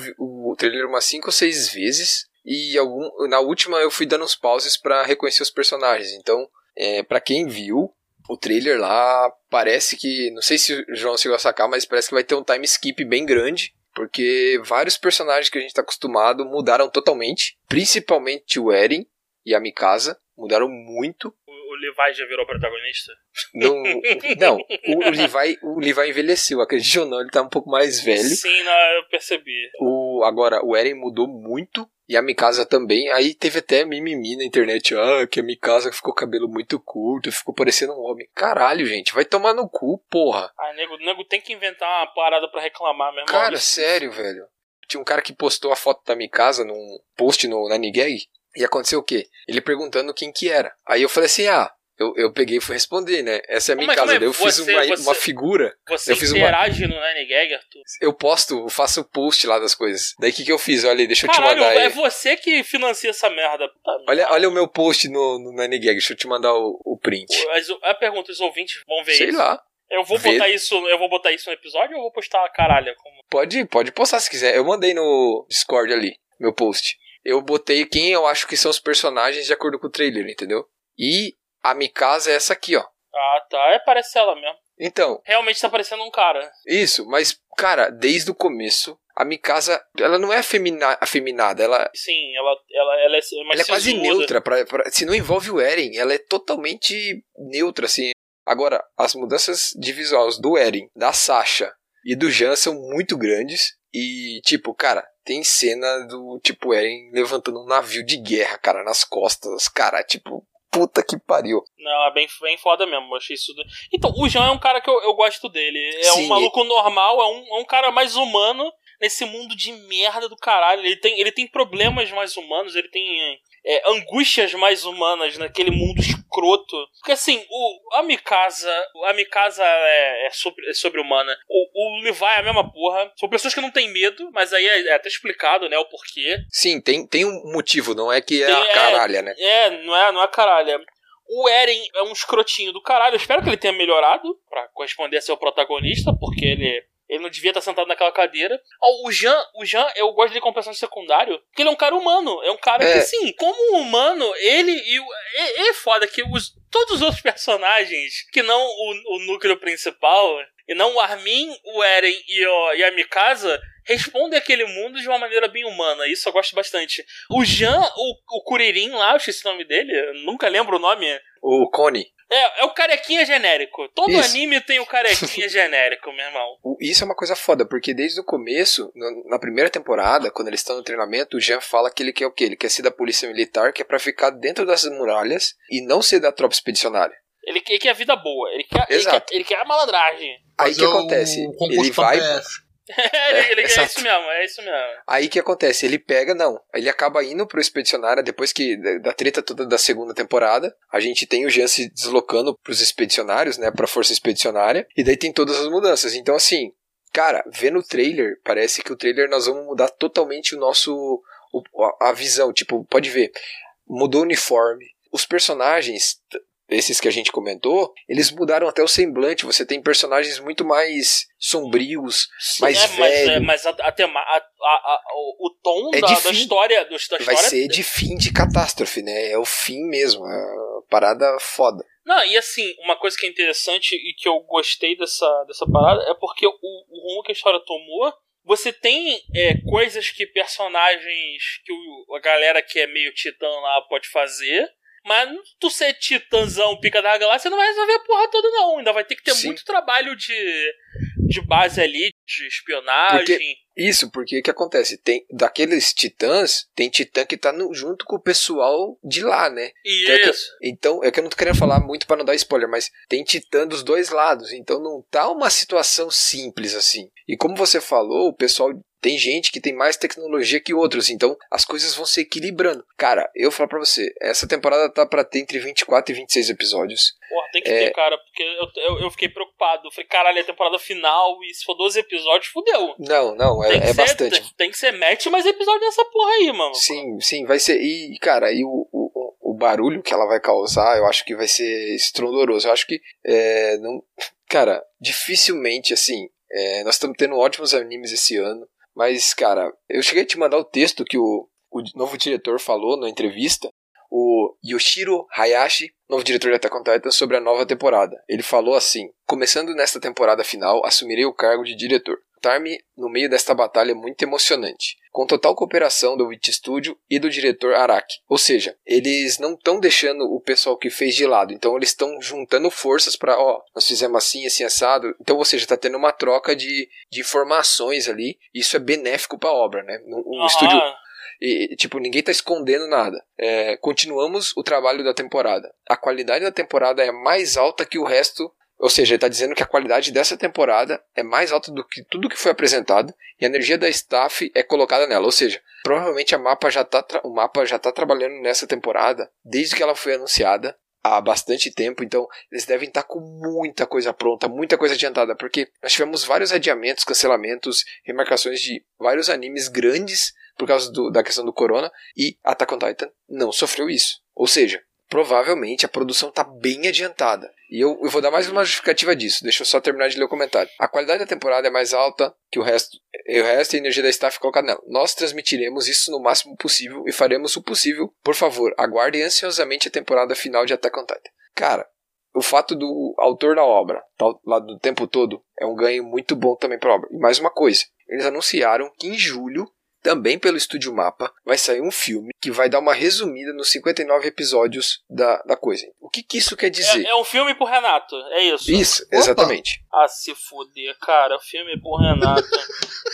o trailer umas 5 ou 6 vezes e algum, na última eu fui dando uns pauses pra reconhecer os personagens. Então, é, para quem viu o trailer lá, parece que, não sei se o João chegou a sacar, mas parece que vai ter um time skip bem grande. Porque vários personagens que a gente tá acostumado mudaram totalmente. Principalmente o Eren e a Mikasa. Mudaram muito. O, o Levi já virou protagonista? Não, não o, o Levi, o Levi envelheceu, acredite ou não, ele tá um pouco mais velho. Sim, não, eu percebi. O, agora, o Eren mudou muito. E a Mikasa também. Aí teve até mimimi na internet. Ah, que a Mikasa ficou cabelo muito curto. Ficou parecendo um homem. Caralho, gente. Vai tomar no cu, porra. Ah, nego, nego tem que inventar uma parada pra reclamar mesmo. Cara, sério, velho. Tinha um cara que postou a foto da Mikasa num post no, na Nigeg. E aconteceu o quê? Ele perguntando quem que era. Aí eu falei assim, ah... Eu, eu peguei e fui responder, né? Essa é a Mas Mikasa. como é? Eu fiz Você- uma, você- uma figura. Você eu fiz uma- interage no Nine Arthur? Eu posto, eu faço post lá das coisas. Daí o que, que eu fiz? Olha aí, deixa eu te Caralho, mandar aí. é você que financia essa merda. Puta Olha, olha o meu post no, no Nine Gag, deixa eu te mandar o, o print. As- A pergunta, os ouvintes vão ver Sei isso. lá. Eu vou Vê. botar isso, eu vou botar isso no episódio ou eu vou postar a caralho? Como... Pode, pode postar se quiser. Eu mandei no Discord ali, meu post. Eu botei quem eu acho que são os personagens de acordo com o trailer, entendeu? E a Mikasa é essa aqui, ó. Ah, tá. É, parece ela mesmo. Então, Realmente tá parecendo um cara. isso, mas, cara, desde o começo, a Mikasa, ela não é afemina, afeminada, ela, Sim, ela, ela, ela é mais ela é quase neutra. Pra, pra- se não envolve o Eren, ela é totalmente neutra, assim. Agora, as mudanças de visuais do Eren, da Sasha e do Jean são muito grandes. E, tipo, cara, tem cena do, tipo, Eren levantando um navio de guerra, cara, nas costas. Cara, tipo, puta que pariu. Não, é bem, bem foda mesmo. eu Achei isso. Então, o Jean é um cara que eu, eu gosto dele. É Sim, um maluco normal, é um, é um cara mais humano nesse mundo de merda do caralho. Ele tem, ele tem problemas mais humanos, ele tem é, angústias mais humanas naquele mundo escroto. Porque assim, o, a Mikasa, a Mikasa é, é, sobre, é sobre-humana. O, o Levi é a mesma porra. São pessoas que não têm medo, mas aí é, é até explicado, né, o porquê. Sim, tem, tem um motivo, não é que é Tem- a é, caralha, né? É, não é, não é caralho. O Eren é um escrotinho do caralho. Eu espero que ele tenha melhorado pra corresponder a ser o protagonista, porque ele, ele não devia estar sentado naquela cadeira. Ah, O Jean, o Jean, eu gosto dele como personagem secundário, porque ele é um cara humano. É um cara É. que, assim, como humano, ele e o. É, é foda que os, todos os outros personagens, que não o, o núcleo principal, e não o Armin, o Eren e, o, e a Mikasa, respondem aquele mundo de uma maneira bem humana. Isso eu gosto bastante. O Jean, o, o Kuririn lá, eu esqueci o nome dele, nunca lembro o nome. O Connie. É, é o carequinha genérico. Todo Isso. anime tem o carequinha genérico, meu irmão. Isso é uma coisa foda, porque desde o começo, na primeira temporada, quando eles estão no treinamento, o Jean fala que ele quer o quê? Ele quer ser da polícia militar, que é pra ficar dentro das muralhas e não ser da tropa expedicionária. Ele, quer- ele quer a vida boa, ele quer, ele quer, Exato. ele quer a malandragem. Aí o que acontece? Ele vai. É, ele, ele- é isso mesmo, é isso mesmo. Aí que acontece? Ele pega, não. Ele acaba indo pro expedicionário depois que da, treta toda da segunda temporada. A gente tem o Jean se deslocando pros expedicionários, né? Pra força expedicionária. E daí tem todas as mudanças. Então, assim, cara, vendo o trailer, parece que o trailer nós vamos mudar totalmente o nosso. a visão. Tipo, pode ver. Mudou o uniforme. Os personagens. Esses que a gente comentou, eles mudaram até o semblante. Você tem personagens muito mais sombrios, mais é, mas, velho. é, mas a, a tema- a- o, o tom É da, da história. Da vai história ser de fim de catástrofe, né? É o fim mesmo. É parada foda. Não, e assim, uma coisa que é interessante e que eu gostei dessa, dessa parada é porque o, o rumo que a história tomou. Você tem é, coisas que personagens que o- a galera que é meio titã lá pode fazer. Mas tu ser titãzão, pica da galáxia, não vai resolver a porra toda, não. Ainda vai ter que ter Sim. muito trabalho de, de base ali, de espionagem. Isso, porque o que acontece? Tem daqueles titãs, tem titã que tá no- junto com o pessoal de lá, né? E É que- isso. Então, é que eu não tô querendo falar muito pra não dar spoiler, mas tem titã dos dois lados, então não tá uma situação simples assim. E como você falou, o pessoal tem gente que tem mais tecnologia que outros, então as coisas vão se equilibrando. Cara, eu vou falar pra você, essa temporada tá pra ter entre 24 e 26 episódios. Porra, tem que É. ter, cara, porque eu, eu, eu fiquei preocupado. Falei, caralho, é a temporada final e se for 12 episódios, fudeu. Não, não, é, é ser, bastante. Tem, tem que ser mete mais episódio nessa porra aí, mano. Sim, sim, vai ser. E, cara, e o, o, o barulho que ela vai causar, eu acho que vai ser estrondoroso. Eu acho que. É, não, cara, dificilmente, assim. É, nós estamos tendo ótimos animes esse ano. Mas, cara, eu cheguei a te mandar o texto que o, o novo diretor falou na entrevista. O Yoshiro Hayashi, novo diretor de Attack on Titan, sobre a nova temporada. Ele falou assim: Começando nesta temporada final, assumirei o cargo de diretor. Estar-me no meio desta batalha é muito emocionante, com total cooperação do Witch Studio e do diretor Araki. Ou seja, eles não estão deixando o pessoal que fez de lado, então eles estão juntando forças para, ó, nós fizemos assim, assim, assado. Então, ou seja, tá tendo uma troca de, de informações ali, isso é benéfico para a obra, né? O Aham. estúdio e, tipo, ninguém tá escondendo nada. É, continuamos o trabalho da temporada. A qualidade da temporada é mais alta que o resto. Ou seja, ele tá dizendo que a qualidade dessa temporada é mais alta do que tudo que foi apresentado e a energia da staff é colocada nela. Ou seja, provavelmente a mapa já tá o mapa já tá trabalhando nessa temporada desde que ela foi anunciada há bastante tempo, então eles devem estar com muita coisa pronta, muita coisa adiantada, porque nós tivemos vários adiamentos, cancelamentos, remarcações de vários animes grandes por causa do- da questão do corona e Attack on Titan não sofreu isso. Ou seja, provavelmente a produção está bem adiantada. E eu, eu vou dar mais uma justificativa disso. Deixa eu só terminar de ler o comentário. A qualidade da temporada é mais alta que o resto. E o resto e a energia da staff colocada nela. Nós transmitiremos isso no máximo possível e faremos o possível. Por favor, aguardem ansiosamente a temporada final de Attack on Titan. Cara, o fato do autor da obra tá lá do tempo todo é um ganho muito bom também para a obra. E mais uma coisa, eles anunciaram que em julho, também pelo Estúdio Mapa, vai sair um filme que vai dar uma resumida nos 59 episódios da, da coisa. O que, que isso quer dizer? É, é um filme pro Renato, é isso. Isso, Opa! exatamente. Ah, se fuder, cara. O filme é pro Renato.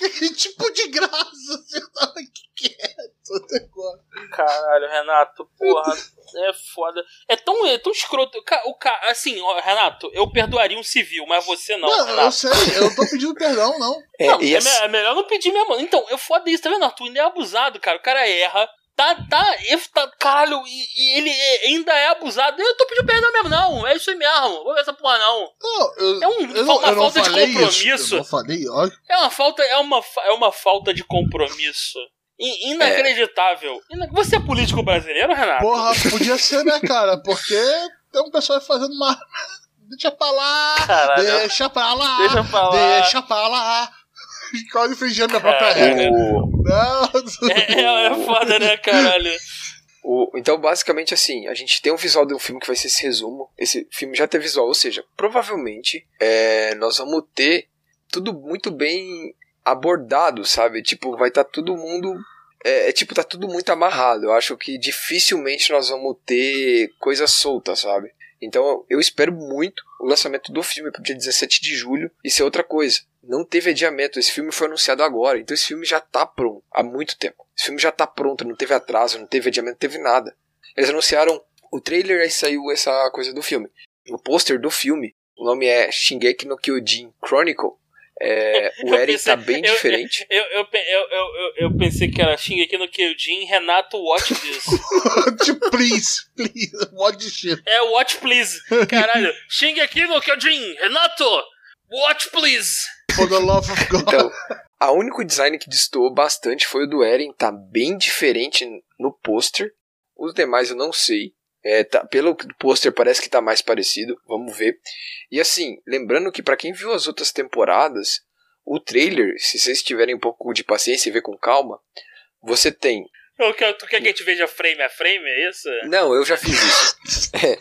Que tipo de graça você tava quieto até agora. Caralho, Renato, porra. É foda. É tão, é tão escroto. O ca... Assim, ó, Renato, eu perdoaria um civil, mas você não, Não, eu Renato. sei, eu não tô pedindo perdão, não. É, Não, e é, me- é melhor não pedir mesmo. Então, eu foda isso, tá vendo? Arthur ainda é abusado, cara. O cara erra. Tá, tá, ele tá caralho, e, e ele é- ainda é abusado. Eu não tô pedindo perdão mesmo, não. É isso aí mesmo. Vou ver essa porra, não. Não, eu, É um- eu uma eu não falta de compromisso. Isso, eu não falei, olha. É uma falta, é uma, é uma falta de compromisso. I- Inacreditável. Ina- Você é político brasileiro, Renato? Porra, podia ser, né, cara? Porque tem um pessoal aí fazendo uma. Deixa pra lá, Caralho. deixa pra lá, Deixa pra lá. deixa pra lá. Quase infringindo minha própria regra. o- Não, É, é, é foda, né, caralho? O- então, basicamente, assim, a gente tem um visual de um filme que vai ser esse resumo. Esse filme já tem visual, ou seja, provavelmente é, nós vamos ter tudo muito bem abordado, sabe? Tipo, vai estar todo mundo. É, é, tipo, tá tudo muito amarrado. Eu acho que dificilmente nós vamos ter coisa solta, sabe? Então eu espero muito o lançamento do filme pro dia 17 de julho. Isso é outra coisa. Não teve adiamento. Esse filme foi anunciado agora. Então esse filme já tá pronto há muito tempo. Esse filme já tá pronto. Não teve atraso, não teve adiamento, não teve nada. Eles anunciaram o trailer aí saiu essa coisa do filme. O pôster do filme, o nome é Shingeki no Kyojin Chronicle. É, o Eu Eren pensei- tá bem eu- diferente. Eu, eu, eu, eu, eu, eu pensei que era Shingeki no Kyojin, Renato Watch This. please, please, what shit. é, Watch Please. Caralho, Shingeki no Kyojin, Renato, Watch Please. For the love of God. Então, a único design que destoou bastante foi o do Eren, tá bem diferente no pôster. Os demais eu não sei. É, tá- pelo pôster parece que tá mais parecido, vamos ver. E assim, lembrando que pra quem viu as outras temporadas, o trailer, se vocês tiverem um pouco de paciência e ver com calma, você tem. Eu quero- Tu quer que a gente veja frame a frame, é isso? Não, eu já fiz isso.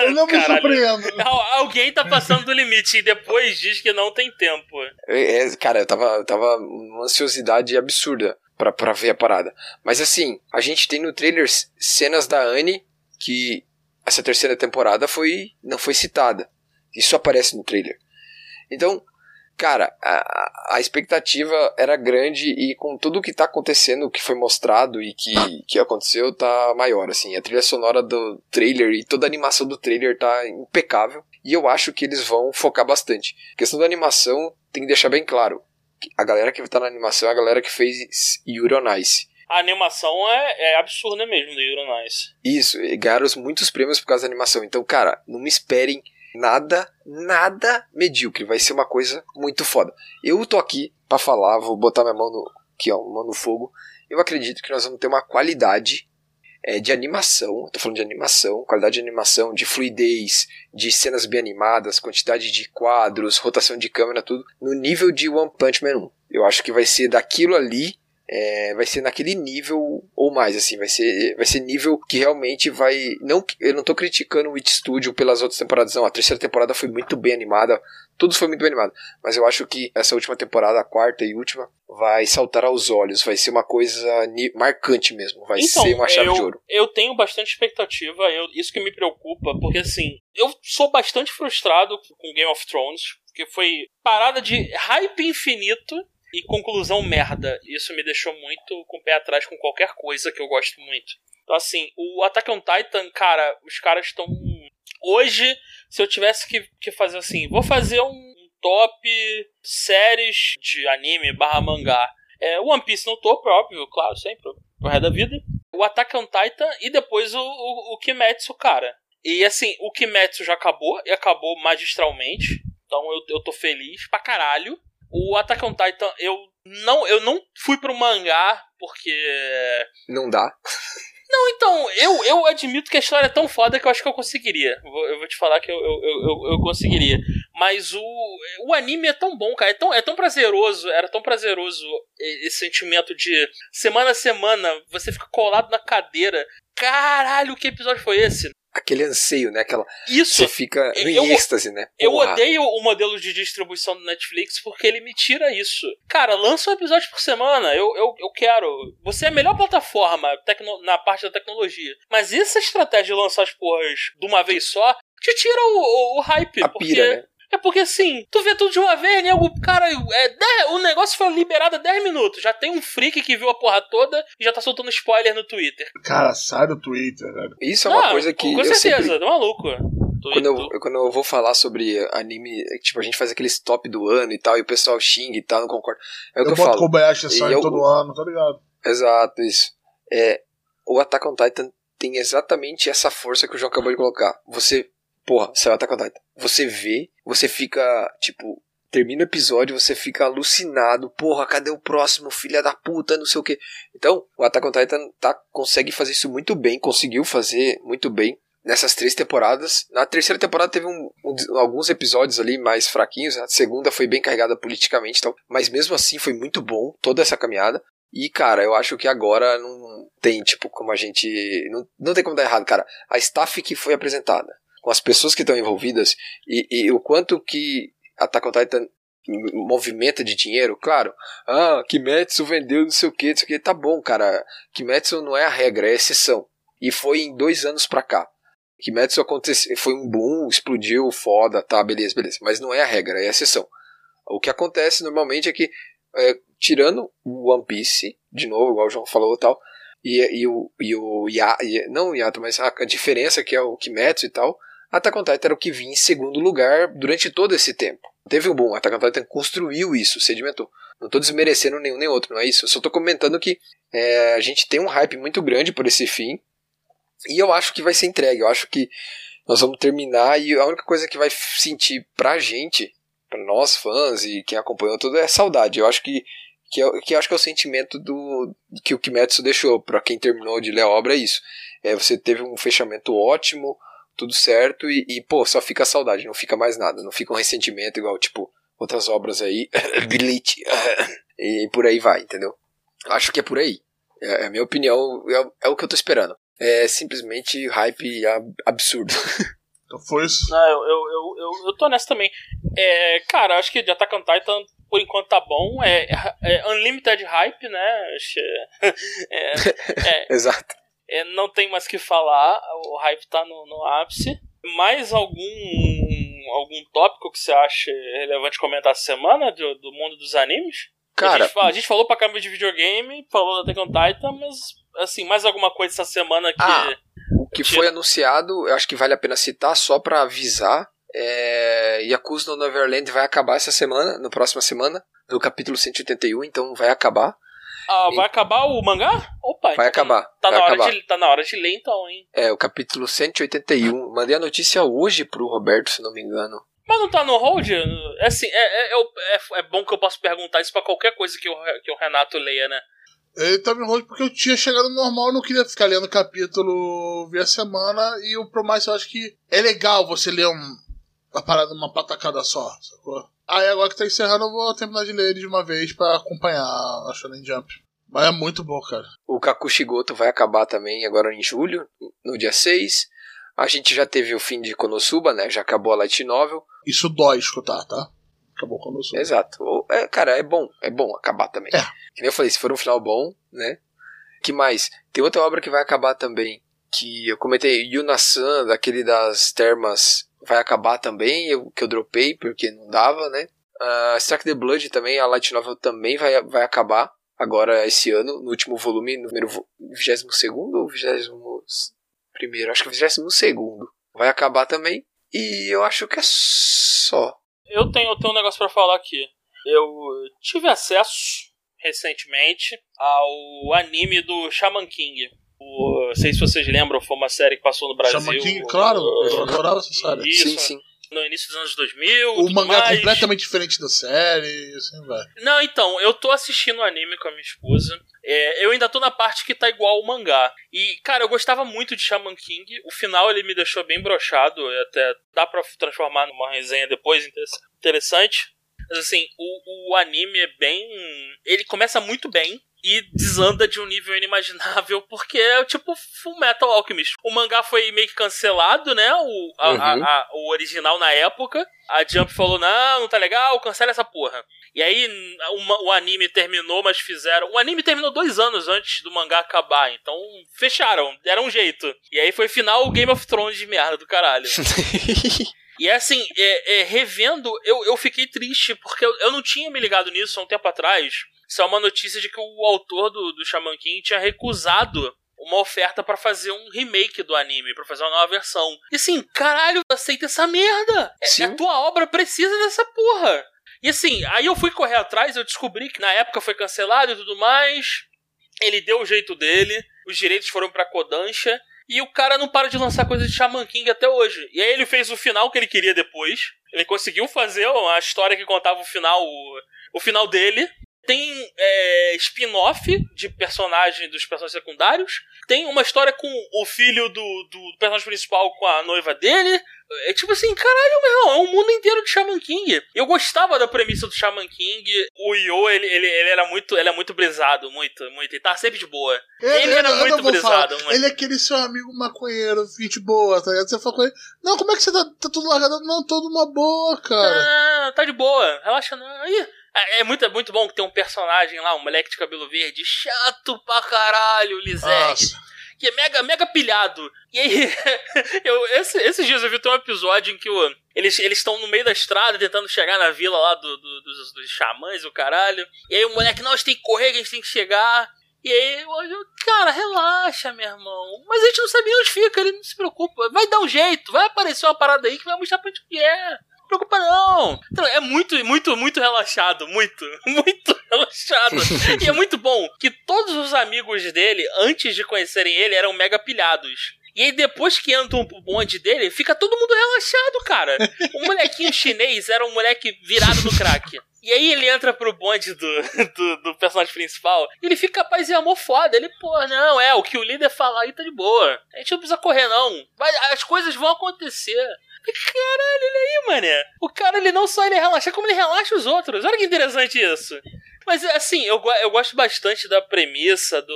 Eu não me Caralho. surpreendo. Al- Alguém tá passando do limite e depois diz que não tem tempo. É, é, cara, eu tava, eu tava numa ansiosidade absurda pra, pra ver a parada. Mas assim, a gente tem no trailer cenas da Anne que essa terceira temporada foi não foi citada. Isso aparece no trailer. Então, cara, a, a expectativa era grande e com tudo que tá acontecendo, o que foi mostrado e que, que aconteceu, tá maior, assim. A trilha sonora do trailer e toda a animação do trailer tá impecável. E eu acho que eles vão focar bastante. A questão da animação tem que deixar bem claro. A galera que tá na animação é a galera que fez Yuri on Ice. A animação é, é absurda mesmo do Nice. Isso, e ganharam muitos prêmios por causa da animação. Então, cara, não me esperem nada, nada medíocre. Vai ser uma coisa muito foda. Eu tô aqui pra falar, vou botar minha mão no, aqui, ó, mão no fogo. Eu acredito que nós vamos ter uma qualidade é, de animação, tô falando de animação, qualidade de animação, de fluidez, de cenas bem animadas, quantidade de quadros, rotação de câmera, tudo, no nível de One Punch Man 1. Eu acho que vai ser daquilo ali é, vai ser naquele nível ou mais, assim, vai ser, vai ser nível que realmente vai. Não, eu não tô criticando o It Studio pelas outras temporadas, não. A terceira temporada foi muito bem animada, tudo foi muito bem animado. Mas eu acho que essa última temporada, a quarta e última, vai saltar aos olhos, vai ser uma coisa marcante mesmo, vai ser uma chave Então, eu, de ouro. eu tenho bastante expectativa, eu- isso que me preocupa, porque assim, eu sou bastante frustrado com Game of Thrones, porque foi parada de hype infinito e conclusão merda. Isso me deixou muito com o pé atrás com qualquer coisa que eu gosto muito. Então, assim, o Attack on Titan, cara, os caras estão. Hoje, se eu tivesse que, que fazer assim, vou fazer um top séries de anime barra mangá. É, One Piece no topo, óbvio, claro, sempre, pro resto da vida. O Attack on Titan e depois o, o, o Kimetsu, cara. E assim, o Kimetsu já acabou, e acabou magistralmente. Então eu, eu tô feliz pra caralho. O Attack on Titan, eu não, eu não fui pro mangá, porque. Não dá. Não, então, eu, eu admito que a história é tão foda que eu acho que eu conseguiria. Eu vou, eu vou te falar que eu, eu, eu, eu conseguiria. Mas o, o anime é tão bom, cara. É tão, é tão prazeroso. Era tão prazeroso esse sentimento de semana a semana você fica colado na cadeira. Caralho, que episódio foi esse? Aquele anseio, né? Aquela, Isso! você fica no Eu- êxtase, né? Eu Porra. odeio o modelo de distribuição do Netflix porque ele me tira isso. Cara, lança um episódio por semana. Eu, eu, eu quero. Você é a melhor plataforma tecno- na parte da tecnologia. Mas essa estratégia de lançar as porras de uma vez só te tira o, o, o hype. A porque, pira, né? É porque assim, tu vê tudo de uma vez, né? O cara. É, dez- o negócio foi liberado há 10 minutos. Já tem um freak que viu a porra toda e já tá soltando spoiler no Twitter. Cara, sai do Twitter, velho. Isso é uma Ah, coisa que Com eu certeza, sempre tá maluco. quando eu, quando eu vou falar sobre anime, é, tipo, a gente faz aqueles top do ano e tal, e o pessoal xinga e tal, não concorda. É o que Eu eu boto falo. Kobayashi E eu- todo ano, tá ligado? Exato, isso. É, o Attack on Titan tem exatamente essa força que o João acabou de colocar. Você, porra, saiu Attack on Titan. Você vê, você fica, tipo, termina o episódio, você fica alucinado. Porra, cadê o próximo? Filha da puta, não sei o que. Então, o Attack on Titan tá, consegue fazer isso muito bem, conseguiu fazer muito bem nessas três temporadas. Na terceira temporada teve um- um- alguns episódios ali mais fraquinhos, a segunda foi bem carregada politicamente e tal, mas mesmo assim foi muito bom toda essa caminhada. E, cara, eu acho que agora não tem, tipo, como a gente. Não, não tem como dar errado, cara. A staff que foi apresentada, com as pessoas que estão envolvidas, e, e o quanto que Attack on Titan movimenta de dinheiro, claro. Ah, Kimetsu vendeu não sei o que, não sei o que. Tá bom, cara. Kimetsu não é a regra, é a exceção. E foi em dois anos pra cá. Kimetsu aconteceu, foi um boom, explodiu, foda, tá, beleza, beleza. Mas não é a regra, é a exceção. O que acontece normalmente é que, é, tirando o One Piece, de novo, igual o João falou e tal, e, e o, e o Ya- e- não o Yato, mas a, a diferença que é o Kimetsu e tal, Attack on Titan era o que vinha em segundo lugar durante todo esse tempo. Teve um boom, Attack on Titan construiu isso, sedimentou. Não tô desmerecendo nenhum nem outro, não é isso. Eu só tô comentando que é, a gente tem um hype muito grande por esse fim. E eu acho que vai ser entregue. Eu acho que nós vamos terminar e a única coisa que vai sentir pra gente, pra nós fãs e quem acompanhou tudo, é saudade. Eu acho que que, eu, que acho que é o sentimento do que o Kimetsu deixou pra quem terminou de ler a obra é isso. É, você teve um fechamento ótimo, tudo certo e, e, pô, só fica a saudade, não fica mais nada, não fica um ressentimento igual tipo outras obras aí, Glitch e por aí vai, entendeu? Acho que é por aí. É, é a minha opinião, é, é o que eu tô esperando é simplesmente hype ab- absurdo. Então foi isso. Não, eu, eu, eu, eu, eu tô nessa também. É, cara, acho que de Attack on Titan, por enquanto tá bom. É, é Unlimited Hype, né? É, é, Exato. É, não tem mais o que falar. O hype tá no, no ápice. Mais algum algum tópico que você acha relevante comentar essa semana do, do mundo dos animes? a, Cara, gente, fala- a gente falou pra câmera de videogame, falou da on Titan, mas assim, mais alguma coisa essa semana que. Ah, o que foi anunciado, eu acho que vale a pena citar só pra avisar. É, Yakuza no Neverland vai acabar essa semana, na próxima semana, no capítulo 181, então vai acabar. Ah, vai acabar o mangá? Opa, Vai então acabar, Tá, vai na hora acabar. De, tá na hora de ler então, hein? É, o capítulo 181. Mandei a notícia hoje pro Roberto, se não me engano. Mas não tá no hold? É assim, é, é, é, é- é bom que eu posso perguntar isso pra qualquer coisa que o, que o Renato leia, né? Ele tava enrolando porque eu tinha chegado no normal, eu não queria ficar lendo capítulo via semana. E o Pro Mais eu acho que é legal você ler um, uma parada numa patacada só, sacou? Aí agora que tá encerrando, eu vou terminar de ler ele de uma vez pra acompanhar a Shonen Jump. Mas é muito bom, cara. O Kakushigoto vai acabar também agora em julho, no dia 6. A gente já teve o fim de Konosuba, né? Já acabou a Light Novel. Isso dói escutar, tá? Acabou sou. Exato. É, cara, é bom. É bom acabar também. É. Que nem eu falei, se for um final bom, né? que mais? Tem outra obra que vai acabar também. Que eu comentei, Yuna-san, daquele das termas, vai acabar também. Eu, que eu dropei porque não dava, né? Uh, Strike the Blood também, a Light Novel também vai, vai acabar. Agora esse ano, no último volume, número 22 ou 21? Acho que 22. Vai acabar também. E eu acho que é só. Eu tenho, eu tenho um negócio pra falar aqui. Eu tive acesso recentemente ao anime do Shaman King. O, não sei se vocês lembram, foi uma série que passou no Brasil. Shaman King, claro, eu adorava essa série. Isso, Sim, sim. no início dos anos 2000. O mangá mais. completamente diferente da série, e assim vai. Não, então, eu tô assistindo o anime com a minha esposa. É, eu ainda tô na parte que tá igual ao mangá. E, cara, eu gostava muito de Shaman King. O final ele me deixou bem brochado. Até dá pra transformar numa resenha depois interess- interessante. Mas assim, o, o anime é bem. Ele começa muito bem. E desanda de um nível inimaginável, porque é tipo Full Metal Alchemist. O mangá foi meio que cancelado, né? O, a- a- Uhum. a- o original na época. A Jump falou: não, não tá legal, cancela essa porra. E aí o, ma- o anime terminou, mas fizeram. O anime terminou dois anos antes do mangá acabar, então fecharam, deram um jeito. E aí foi final Game of Thrones de merda do caralho. E assim, é, é, revendo, eu, eu fiquei triste, porque eu, eu não tinha me ligado nisso há um tempo atrás. Isso é uma notícia de que o autor do, do Shaman King tinha recusado uma oferta pra fazer um remake do anime, pra fazer uma nova versão. E assim, caralho, aceita essa merda! É-. A tua obra precisa dessa porra! E assim, aí eu fui correr atrás, eu descobri que na época foi cancelado e tudo mais. Ele deu o jeito dele, os direitos foram pra Kodansha. E o cara não para de lançar coisa de Shaman King até hoje. E aí ele fez o final que ele queria depois. Ele conseguiu fazer uma história que contava o final, o, o final dele. Tem é, spin-off de personagem dos personagens secundários. Tem uma história com o filho do, do personagem principal com a noiva dele. É tipo assim, caralho, meu irmão, é um mundo inteiro de Shaman King. Eu gostava da premissa do Shaman King. O Yo, ele, ele, ele era muito, ele é muito brisado, muito, muito. Ele tá sempre de boa. Ele era eu muito vou brisado, falar. muito. Ele é aquele seu amigo maconheiro, gente boa, tá ligado? Você fala com ele, não, como é que você tá, tá tudo largado? Não, todo uma boa, cara. Ah, tá de boa, relaxa não. Aí, é, é muito, é muito bom que tem um personagem lá, um moleque de cabelo verde, chato pra caralho. Nossa. que é mega, mega pilhado. E aí, eu, esse- esses dias eu vi um episódio em que o, eles estão no meio da estrada tentando chegar na vila lá do, do- dos, dos xamãs, o caralho. E aí o moleque, não, a gente tem que correr, que a gente tem que chegar. E aí, eu, eu, cara, relaxa, meu irmão. Mas a gente não sabe onde fica, ele não se preocupa. Vai dar um jeito, vai aparecer uma parada aí que vai mostrar pra gente o que é. Preocupa não. Então, é muito, muito, muito relaxado. Muito, muito relaxado. e é muito bom que todos os amigos dele, antes de conhecerem ele, eram mega pilhados. E aí, depois que entra o bonde dele, fica todo mundo relaxado, cara. O molequinho chinês era um moleque virado no crack. E aí ele entra pro bonde do, do, do personagem principal e ele fica paz e amor foda. Ele, pô, não, é, o que o líder falar aí tá de boa. A gente não precisa correr, não. Vai, as coisas vão acontecer. Caralho, olha aí, mané. O cara, ele não só ele relaxa, como ele relaxa os outros. Olha que interessante isso. Mas, assim, eu, eu gosto bastante da premissa, do...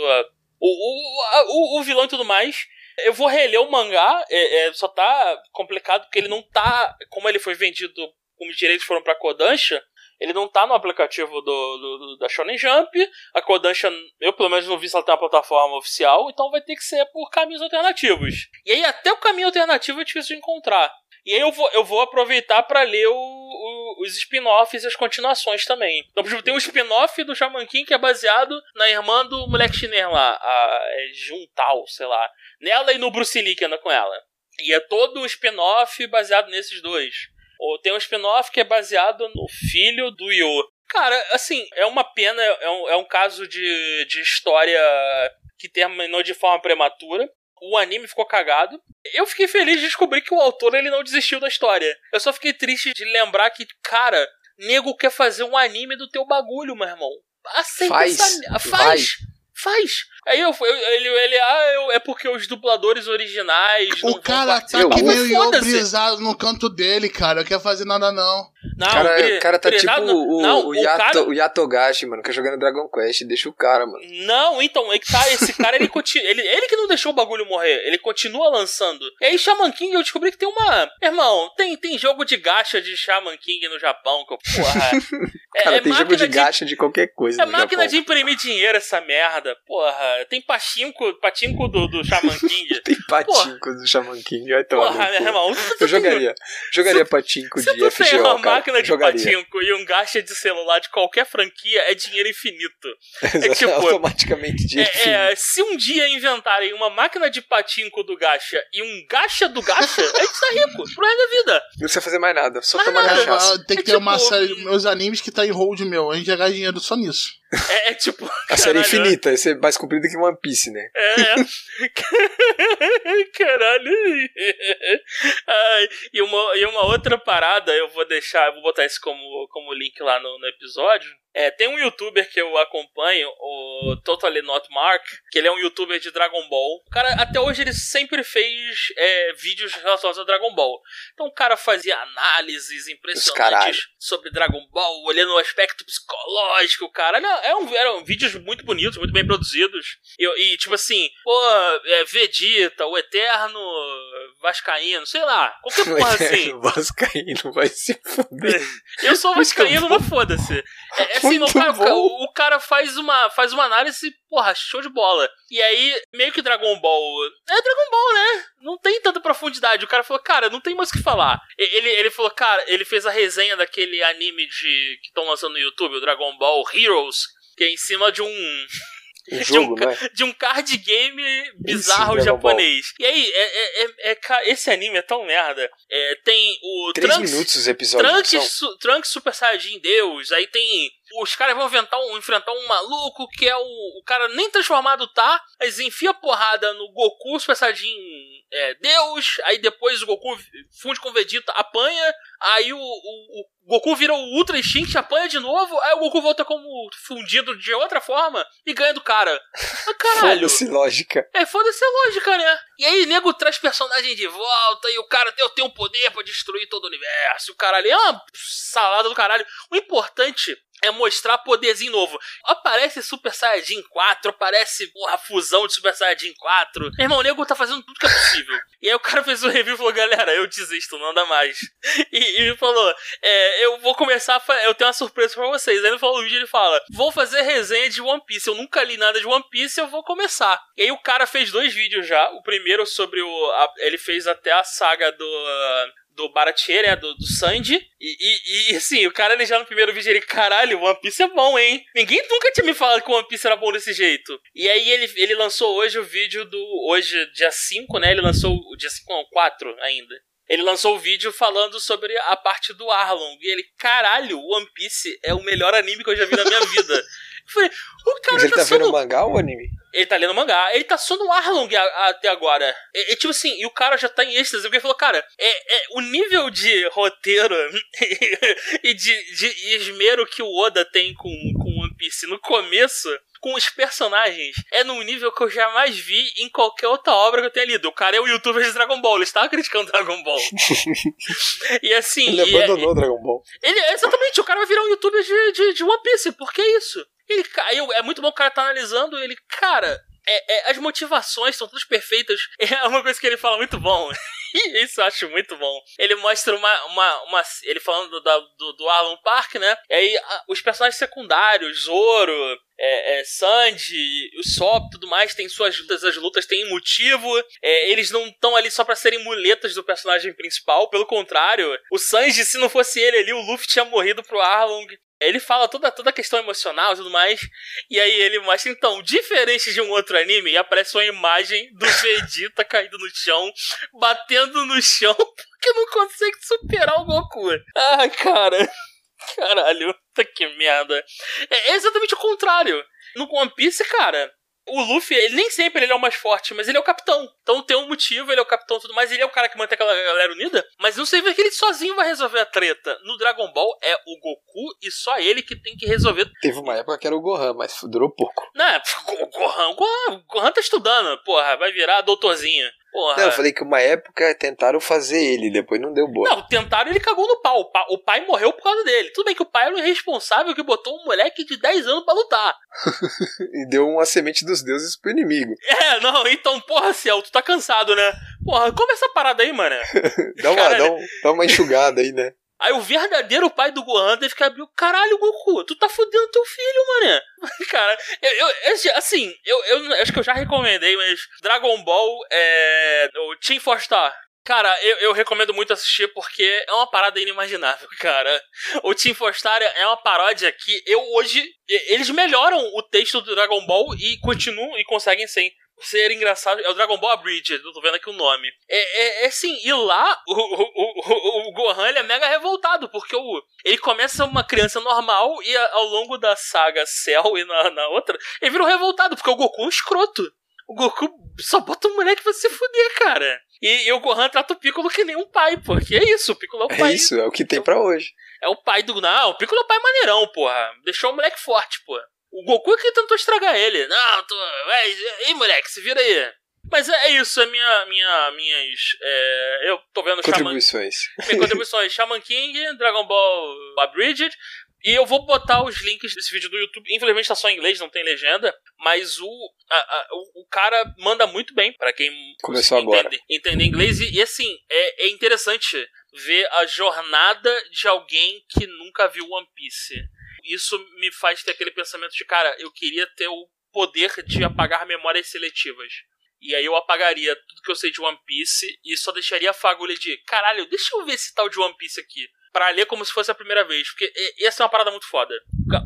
O, o, a- o, o vilão e tudo mais. Eu vou reler o mangá, é, é, só tá complicado porque ele não tá... Como ele foi vendido, como os direitos foram pra Kodansha, ele não tá no aplicativo do, do- do- da Shonen Jump. A Kodansha, eu pelo menos não vi se ela tem uma plataforma oficial, então vai ter que ser por caminhos alternativos. E aí até o caminho alternativo é difícil de encontrar. E aí eu vou, eu vou aproveitar pra ler o- o- os spin-offs e as continuações também. Então, por exemplo, tem um spin-off do Shaman King que é baseado na irmã do moleque chinês lá, a é, Juntal, sei lá. Nela e no Bruce Lee que anda com ela. E é todo um spin-off baseado nesses dois. Ou tem um spin-off que é baseado no filho do Yo. Cara, assim, é uma pena, é um, é um caso de, de história que terminou de forma prematura. O anime ficou cagado. Eu fiquei feliz de descobrir que o autor ele não desistiu da história. Eu só fiquei triste de lembrar que, cara, nego quer fazer um anime do teu bagulho, meu irmão. Aceita Faz, essa. Faz! Faz! Aí eu, eu- ele, ele, ah, eu- é porque os dubladores originais. O cara tá que Eu- nem o Yo Foda-se. brisado no canto dele, cara. Não quer fazer nada, não. Não, O cara, o cara tá tipo não. o, não, o, Yato, cara- o Yatogashi, mano, que é jogando Dragon Quest. Deixa o cara, mano. Não, então, é que tá, esse cara, ele, continua, ele, ele que não deixou o bagulho morrer, ele continua lançando. E aí, Shaman King, eu descobri que tem uma... Irmão, tem, tem jogo de gacha de Shaman King no Japão, que eu, porra... é, Cara, é tem jogo de gacha de qualquer coisa É máquina Japão. de imprimir dinheiro essa merda, porra. Tem patinco, patinco do, do Shaman King. Tem patinco do Shaman King, vai tomar porra, irmão. Eu jogaria. Jogaria patinco Se de tu tem FGO, cara. Máquina de jogaria. patinco e um gacha de celular de qualquer franquia, é dinheiro infinito. Exato, tipo, automaticamente de É, é, se um dia inventarem uma máquina de patinco do gacha e um gacha do gacha, a gente tá rico pro resto da vida. Não precisa fazer mais nada, só Mais tomar nada. cachaça. Tem que É ter uma tipo- série. Meus animes que tá em hold meu. A gente já ganha dinheiro só nisso. É, é tipo. A série é infinita, esse é mais comprido que One Piece, né? É, é. Caralho. Ai, e, uma, e uma outra parada, eu vou deixar, eu vou botar isso como, como link lá no, no episódio. É, tem um youtuber que eu acompanho, o Totally Not Mark, que ele é um youtuber de Dragon Ball. O cara, até hoje, ele sempre fez é, vídeos relacionados a Dragon Ball. Então o cara fazia análises impressionantes sobre Dragon Ball, olhando o aspecto psicológico, cara. É um, eram vídeos muito bonitos, muito bem produzidos. E, e, tipo assim, pô, é, Vegeta, o Eterno Vascaíno, sei lá, qualquer porra assim. O Vascaíno vai se fuder. Eu sou Muito vascaíno, mas foda-se. É, é assim, Muito o, cara, o, o cara faz uma, faz uma análise, porra, show de bola. E aí, meio que Dragon Ball. É Dragon Ball, né? Não tem tanta profundidade. O cara falou, cara, não tem mais o que falar. Ele, ele falou, cara, ele fez a resenha daquele anime de que estão lançando no YouTube, o Dragon Ball Heroes, que é em cima de um Um jogo, não é? de um card game bizarro Dragon japonês. E aí, é, é, é- é esse anime é tão merda. É, tem o Três Trunks, minutos os episódios. Trunks. Su- Trunks Super Saiyajin Deus. Aí tem. Os caras vão enfrentar um, enfrentar um maluco que é o. O cara nem transformado tá. Eles enfia porrada no Goku Super Saiyajin é, Deus. Aí depois o Goku funde com o Vegeta, apanha. Aí o, o, o Goku vira o Ultra Instinct, apanha de novo. Aí o Goku volta como fundido de outra forma e ganha do cara. Ah, caralho. Foda-se, lógica. É, foda-se lógica, né? E aí, nego traz personagem de volta e o cara eu tenho um poder pra destruir todo o universo. O caralho é uma salada do caralho. O importante é mostrar poderzinho novo. Aparece Super Saiyajin 4, aparece porra, a fusão de Super Saiyajin 4. Meu irmão, o nego tá fazendo tudo que é possível. e aí o cara fez o review e falou: galera, eu desisto, não anda mais. E, e falou: é, eu vou começar a Eu tenho uma surpresa pra vocês. Aí no final do vídeo ele fala: Vou fazer resenha de One Piece. Eu nunca li nada de One Piece, eu vou começar. E aí o cara fez dois vídeos já. O primeiro sobre o. a- ele fez até a saga do. Do Baratier, né? Do, do Sanji. E, e, e, assim, o cara ele já no primeiro vídeo, ele, caralho, One Piece é bom, hein? Ninguém nunca tinha me falado que One Piece era bom desse jeito. E aí ele, ele lançou hoje o vídeo do. Hoje, dia 5, né? Ele lançou o dia 5, não, 4 ainda. Ele lançou o vídeo falando sobre a parte do Arlong. E ele, caralho, One Piece é o melhor anime que eu já vi na minha vida. Falei, o cara Mas ele tá, tá vendo no... mangá ou anime? Ele tá lendo mangá. Ele tá só no Arlong até agora. E, tipo assim, e o cara já tá em êxtase. Porque ele falou, cara, é, é o nível de roteiro e de, de esmero que o Oda tem com, com One Piece no começo. Com os personagens, é num nível que eu jamais vi em qualquer outra obra que eu tenha lido. O cara é o youtuber de Dragon Ball, ele estava criticando Dragon Ball. e assim. Ele é- abandonou Dragon Ball. ele, exatamente, o cara vai virar um youtuber de, de, de One Piece, por que isso? Ele, ca- eu- é muito bom o cara tá analisando ele, cara, é, é, as motivações são todas perfeitas. É uma coisa que ele fala muito bom. Isso eu acho muito bom. Ele mostra uma. uma, uma ele falando da- do, do Arlon Park, né? E aí a- os personagens secundários, Zoro, é, é, Sanji, o Sop tudo mais, tem suas lutas, as lutas têm motivo. É, eles não estão ali só pra serem muletas do personagem principal, pelo contrário, o Sanji, se não fosse ele ali, o Luffy tinha morrido pro Arlong. Ele fala toda, toda a questão emocional e tudo mais. E aí ele mostra, então, diferente de um outro anime, e aparece uma imagem do Vegeta caído no chão, batendo no chão, porque não consegue superar o Goku. Ah, cara. Caralho, puta que merda. É exatamente o contrário. No One Piece, cara, o Luffy, ele nem sempre ele é o mais forte, mas ele é o capitão. Então tem um motivo, ele é o capitão e tudo mais, ele é o cara que mantém aquela galera unida, mas não sei ver que ele sozinho vai resolver a treta. No Dragon Ball é o Goku e só ele que tem que resolver. Teve uma época que era o Gohan, mas durou pouco. Não, o Gohan, o Gohan, o Gohan tá estudando, porra, vai virar doutorzinho. Porra. Não, eu falei que uma época tentaram fazer ele, depois não deu boa. Não, tentaram ele cagou no pau. O, pa- o pai morreu por causa dele. Tudo bem que o pai era o irresponsável que botou um moleque de 10 anos pra lutar. E deu uma semente dos deuses pro inimigo. É, não, então, porra, Ciel, tu tá cansado, né? Porra, como essa parada aí, mano? Dá uma, Caralho. dá, um- dá uma enxugada aí, né? Aí o verdadeiro pai do Gohan teve que abrir o caralho, Goku, tu tá fudendo teu filho, mané. Cara, eu, eu- assim, eu, eu acho que eu já recomendei, mas Dragon Ball é. O Team Four Star. Cara, eu, eu recomendo muito assistir porque é uma parada inimaginável, cara. O Team Four Star é uma paródia que eu hoje. Eles melhoram o texto do Dragon Ball e continuam e conseguem ser ser engraçado. É o Dragon Ball Bridge, eu tô vendo aqui o nome. É, é, é assim, e lá o, o, o, o Gohan ele é mega revoltado, porque o, ele começa uma criança normal e a- ao longo da saga Cell e na, na outra, ele vira um revoltado, porque o Goku é um escroto. O Goku só bota o moleque pra se fuder, cara. E, e o Gohan trata o Piccolo que nem um pai, porque é isso, o Piccolo é o É pai. isso, é o que tem pra hoje. É o pai do. Não, o Piccolo é o pai maneirão, porra. Deixou o moleque forte, porra. O Goku é que tentou estragar ele. Não, tô. Vai, ei, moleque, se vira aí. Mas é, é isso, é minha, minha, minhas. é, eu tô vendo Shaman, Contribuições. minhas contribuições: Shaman King, Dragon Ball Abridged. E eu vou botar os links desse vídeo do YouTube. Infelizmente tá só em inglês, não tem legenda. Mas o, a- a- o, o cara manda muito bem pra quem Começou agora. entende, entende inglês. E, e, assim, é, é interessante ver a jornada de alguém que nunca viu One Piece. Isso me faz ter aquele pensamento de, cara, eu queria ter o poder de apagar memórias seletivas. E aí eu apagaria tudo que eu sei de One Piece e só deixaria a fagulha de, caralho, deixa eu ver esse tal de One Piece aqui. Pra ler como se fosse a primeira vez. Porque essa é uma parada muito foda.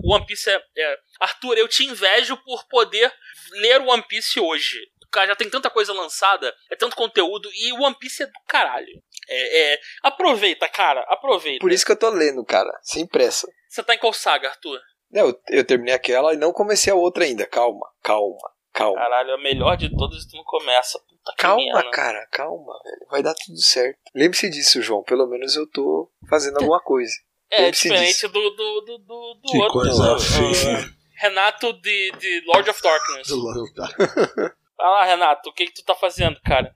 One Piece é, é- Arthur, eu te invejo por poder ler One Piece hoje. Cara, já tem tanta coisa lançada, é tanto conteúdo, e One Piece é do caralho. É, é- Aproveita, cara, aproveita. Por isso que eu tô lendo, cara, sem pressa. Você tá em qual saga, Arthur? Não, eu, eu terminei aquela e não comecei a outra ainda. Calma, calma, calma. Caralho, a melhor de todas e tu não começa. Puta que Calma, cara, calma, velho. Vai dar tudo certo. Lembre-se disso, João. Pelo menos eu tô fazendo alguma coisa. É diferente disso. do, do, do, do, do Que outro. coisa o- feia. o Renato de, de Lord of Darkness. Tá. Vai lá, Renato, o que, que tu tá fazendo, cara?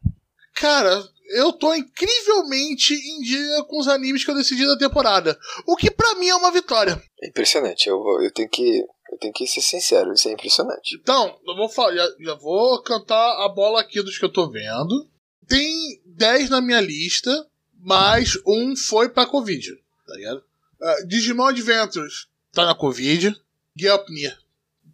Cara, eu tô incrivelmente em dia com os animes que eu decidi da temporada. O que pra mim é uma vitória. É impressionante. Eu, vou- eu tenho que. Eu tenho que ser sincero, isso é impressionante. Então, eu vou falar, já, já vou cantar a bola aqui dos que eu tô vendo. Tem 10 na minha lista, mas um foi pra Covid, tá ligado? Ah, Digimon Adventures tá na Covid. Near.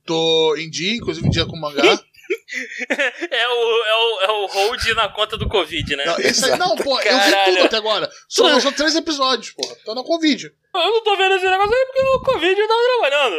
Tô em dia, inclusive em dia com mangá. É o, é, o, é o hold na conta do Covid, né? Não, esse aí, não, pô, eu vi Caralho. tudo até agora. Só lançou três episódios, porra. Tô na Covid. Eu não tô vendo esse negócio aí porque o Covid tá trabalhando.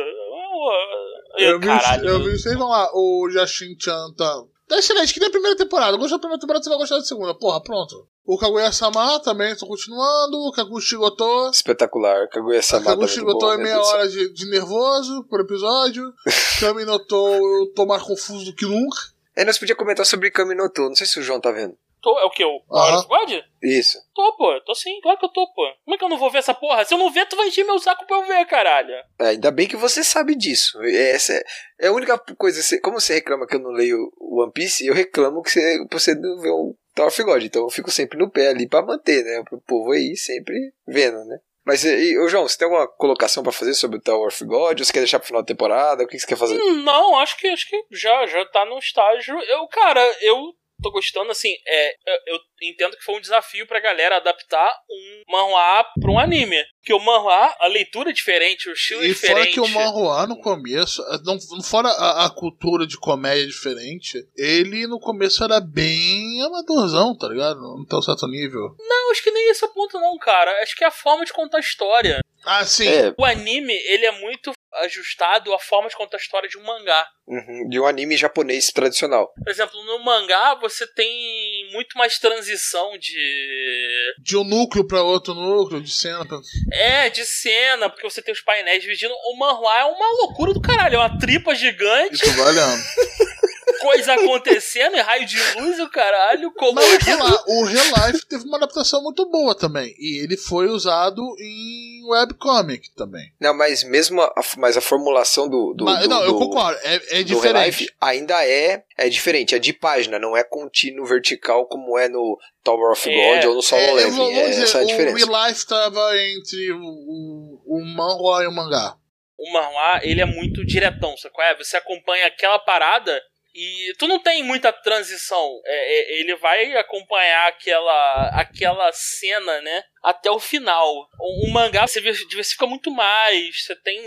Eu, Eu vi, caralho. eu vi vocês vão lá. O Yashin Chan tá. Tá excelente, que nem a primeira temporada. Gostou da primeira temporada, você vai gostar da segunda. Porra, pronto. O Kaguya-sama também, tô continuando. O Kaguchi Goto. Espetacular. Kaguya-sama tá Kaguchi muito Goto bom, é né, meia hora de, de nervoso por episódio. Kami no To, eu tô mais confuso do que nunca. É, nós podíamos comentar sobre Kaminoto. Não sei se o João tá vendo. Tô, é o que? O. Power of God? Isso. Tô, pô. Tô sim. Claro que eu tô, pô. Como é que eu não vou ver essa porra? Se eu não ver, tu vai encher meu saco pra eu ver, caralho. É, ainda bem que você sabe disso. Essa é, é a única coisa. Como você reclama que eu não leio o One Piece, eu reclamo que você, você não vê o Tower of God. Então eu fico sempre no pé ali pra manter, né? O povo aí sempre vendo, né? Mas, e, ô João, você tem alguma colocação pra fazer sobre o Tower of God? Ou você quer deixar pro final da temporada? O que você quer fazer? Hum, Não, acho que acho que já, já tá no estágio. Eu, cara, eu tô gostando, assim, é, eu, eu entendo que foi um desafio pra galera adaptar um manhwa pra um anime. Porque o manhwa, a leitura é diferente, o estilo é E fora diferente. que o Manhua no começo, não, fora a, a cultura de comédia diferente, ele no começo era bem amadorzão, tá ligado? Não tão certo nível. Não, acho que nem esse é o ponto, não, cara. Acho que é a forma de contar a história. Ah, sim. É, O anime, ele é muito ajustado à forma de contar a história de um mangá. uhum, de um anime japonês tradicional. Por exemplo, no mangá você tem muito mais transição de. De um núcleo pra outro núcleo, de cena pra. É, de cena, porque você tem os painéis dividindo. O manhwa é uma loucura do caralho. É uma tripa gigante, Isso valendo. coisa acontecendo, e raio de luz, o caralho, colorido. falar, o Real Life teve uma adaptação muito boa também. E ele foi usado em webcomic também. Não, mas mesmo a, mas a formulação do. do, Mas, do- não, eu do- concordo, é, é diferente. Life ainda é, é diferente, é de página, não é contínuo vertical como é no Tower of É, God ou no Solo É, eu Leveling. vou, vou é dizer, essa é a o diferença. Real Life tava entre o, o, o manhwa e o mangá. O manhwa, ele é muito diretão, sacou? É, você acompanha aquela parada e tu não tem muita transição. É, é, ele vai acompanhar aquela, aquela cena, né? Até o final. O, o mangá você diversifica muito mais, você tem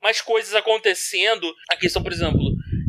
mais coisas acontecendo. A questão, por exemplo,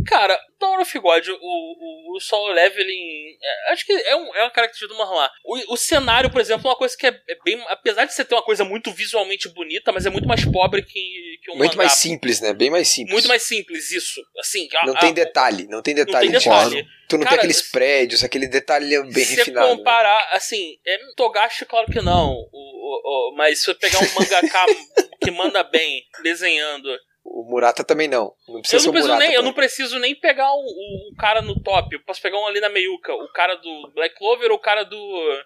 cara, Tower of God, o, o, o solo leveling, é, acho que é, um, é uma característica do manhwa. O, o cenário, por exemplo, é uma coisa que é, é bem, apesar de você ter uma coisa muito visualmente bonita, mas é muito mais pobre que, que um Muito mais simples, né? Bem mais simples. Muito mais simples, isso. Assim, a- Não a- tem detalhe, não tem não detalhe. tem de- detalhe. Tu não Cara, tem aqueles prédios, aquele detalhe bem se refinado. né? comparar, assim, é Togashi, claro que não. O, o- o- mas se você pegar um mangaka que manda bem desenhando. O Murata também não. Não precisa Eu não, o preciso Murata. nem, eu não preciso nem pegar um, um- um cara no top. Eu posso pegar um ali na meiuca. O cara do Black Clover ou o cara do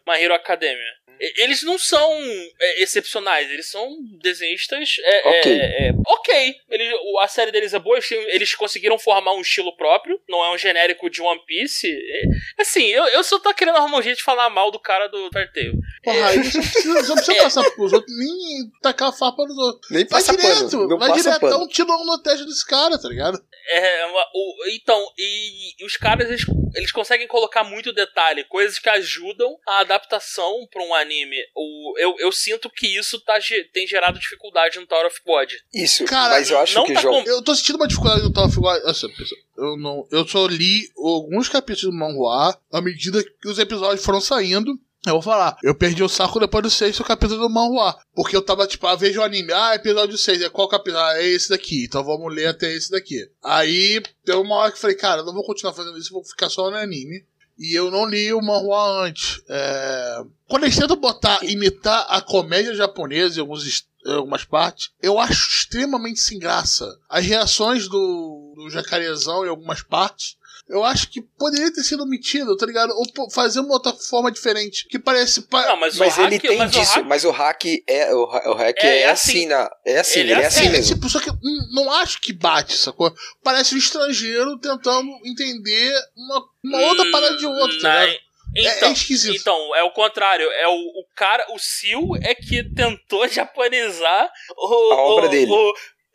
My Hero Academia. Eles não são é, excepcionais, eles são desenhistas. É, Ok. é, é, ok. Eles, a série deles é boa, eles, eles conseguiram formar um estilo próprio, não é um genérico de One Piece. É, assim, eu, eu só tô querendo arrumar um jeito de falar mal do cara do Farteio. Porra, você não precisa, passar pros outros, nem tacar a farpa nos outros. Nem Vai passa direto, pano. Não vai passa diretão pano. tirando no teste desse cara, tá ligado? É, o- então, e, e os caras, eles, eles conseguem colocar muito detalhe, coisas que ajudam a adaptação pra um anime. O, eu, eu sinto que isso tá, tem gerado dificuldade no Tower of God. Isso, Cara, mas eu acho não que, tá com- Eu tô sentindo uma dificuldade no Tower of God. Assim, eu, não, eu só li alguns capítulos do manhua à medida que os episódios foram saindo. Eu vou falar, eu perdi o saco depois do sexto capítulo do manhua. Porque eu tava tipo, ah, vejo o anime, ah, episódio 6, é qual capítulo? Ah, é esse daqui, então vamos ler até esse daqui. Aí, deu uma hora que eu falei, cara, eu não vou continuar fazendo isso, vou ficar só no anime. E eu não li o manhua antes. É... Quando eles tentam botar, imitar a comédia japonesa em alguns em algumas partes, eu acho extremamente sem graça. As reações do, do jacarezão em algumas partes, eu acho que poderia ter sido omitido, tá ligado? Ou fazer uma outra forma diferente, que parece... pa- Não, mas, Mas o hack, ele tem mas o disso, hack- mas o hack é. O, o hack É, é, é assim, assim. na, é assim, Ele ele, é é assim É, mesmo. tipo, só que hum, não acho que bate, sacou? Parece um estrangeiro tentando entender uma, uma outra Hum, parada de outra, tá ligado? É- Então, é esquisito. Então, é o contrário. É o, o cara, o Sil é que tentou japonizar o- A obra o- dele. o-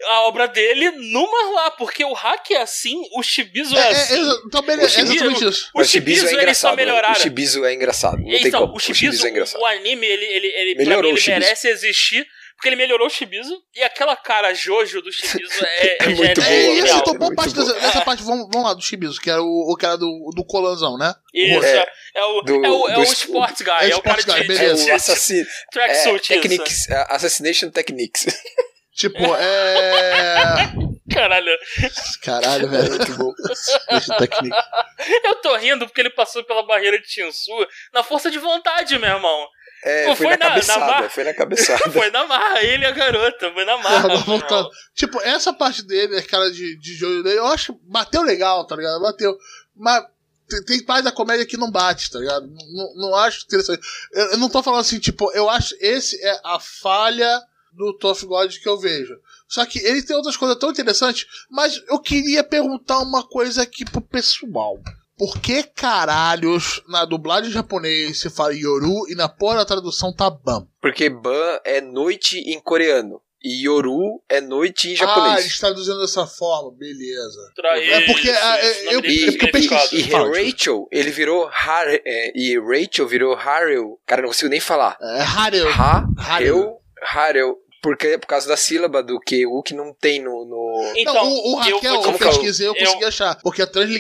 a obra dele no manhwa, porque o hack é assim, o Shibizu é, É, é, assim. é, também é O Shibizu- exatamente isso. O Mas Shibizu, eles só engraçado. né? melhoraram. O Shibizu é engraçado. Não tem então, como. o O Shibizu, Shibizu é engraçado. o anime, ele, ele, ele, pra Melhorou mim, o ele Shibizu. merece existir Porque ele melhorou o Shibizu e aquela cara Jojo do Shibizu é, É é, muito já É boa, isso, então boa parte boa. dessa, dessa parte, vamos, vamos lá, do Chibizo, que era o, o cara do, do colanzão, né? Isso, É, é, é o, do- é o, é do o sports guy, é é, o cara sports guy, de, beleza. de, É de, o assassino. É, tracksuit, isso. techniques, é, Assassination Techniques. Tipo, é. Caralho, Caralho, velho. Muito bom. Eu tô rindo porque ele passou pela barreira de Shinsu na força de vontade, meu irmão. É, foi, foi na, na- na cabeçada, barra? foi na cabeçada. Foi na marra, ele e a garota, foi na marra. Tipo, essa parte dele, aquela de, de jogo eu acho que bateu legal, tá ligado? Bateu. Mas tem, parte da comédia que não bate, tá ligado? Não, não, não acho interessante. Eu, eu não tô falando assim, tipo, eu acho esse é a falha do Tough God que eu vejo. Só que ele tem outras coisas tão interessantes, mas eu queria perguntar uma coisa aqui pro pessoal. Por que caralhos na dublagem japonês se fala Yoru e na porra da tradução tá Bam? Porque Ban é noite em coreano. E Yoru é noite em Ah, japonês. eles traduzindo dessa forma, beleza. Tra- É porque, isso, ah, isso, eu- nome eu- E, é porque eu pesquisei- e Fala, Rachel, ele virou Har, é, e Rachel virou Harel. Cara, não consigo nem falar. É Hareu. Ha, Harel. eu, Harel. Porque, por causa da sílaba do QU que não tem no. no... Então, não, o, o eu Raquel, eu, que é o- pesquisei, eu eu- consegui achar. Porque a transli...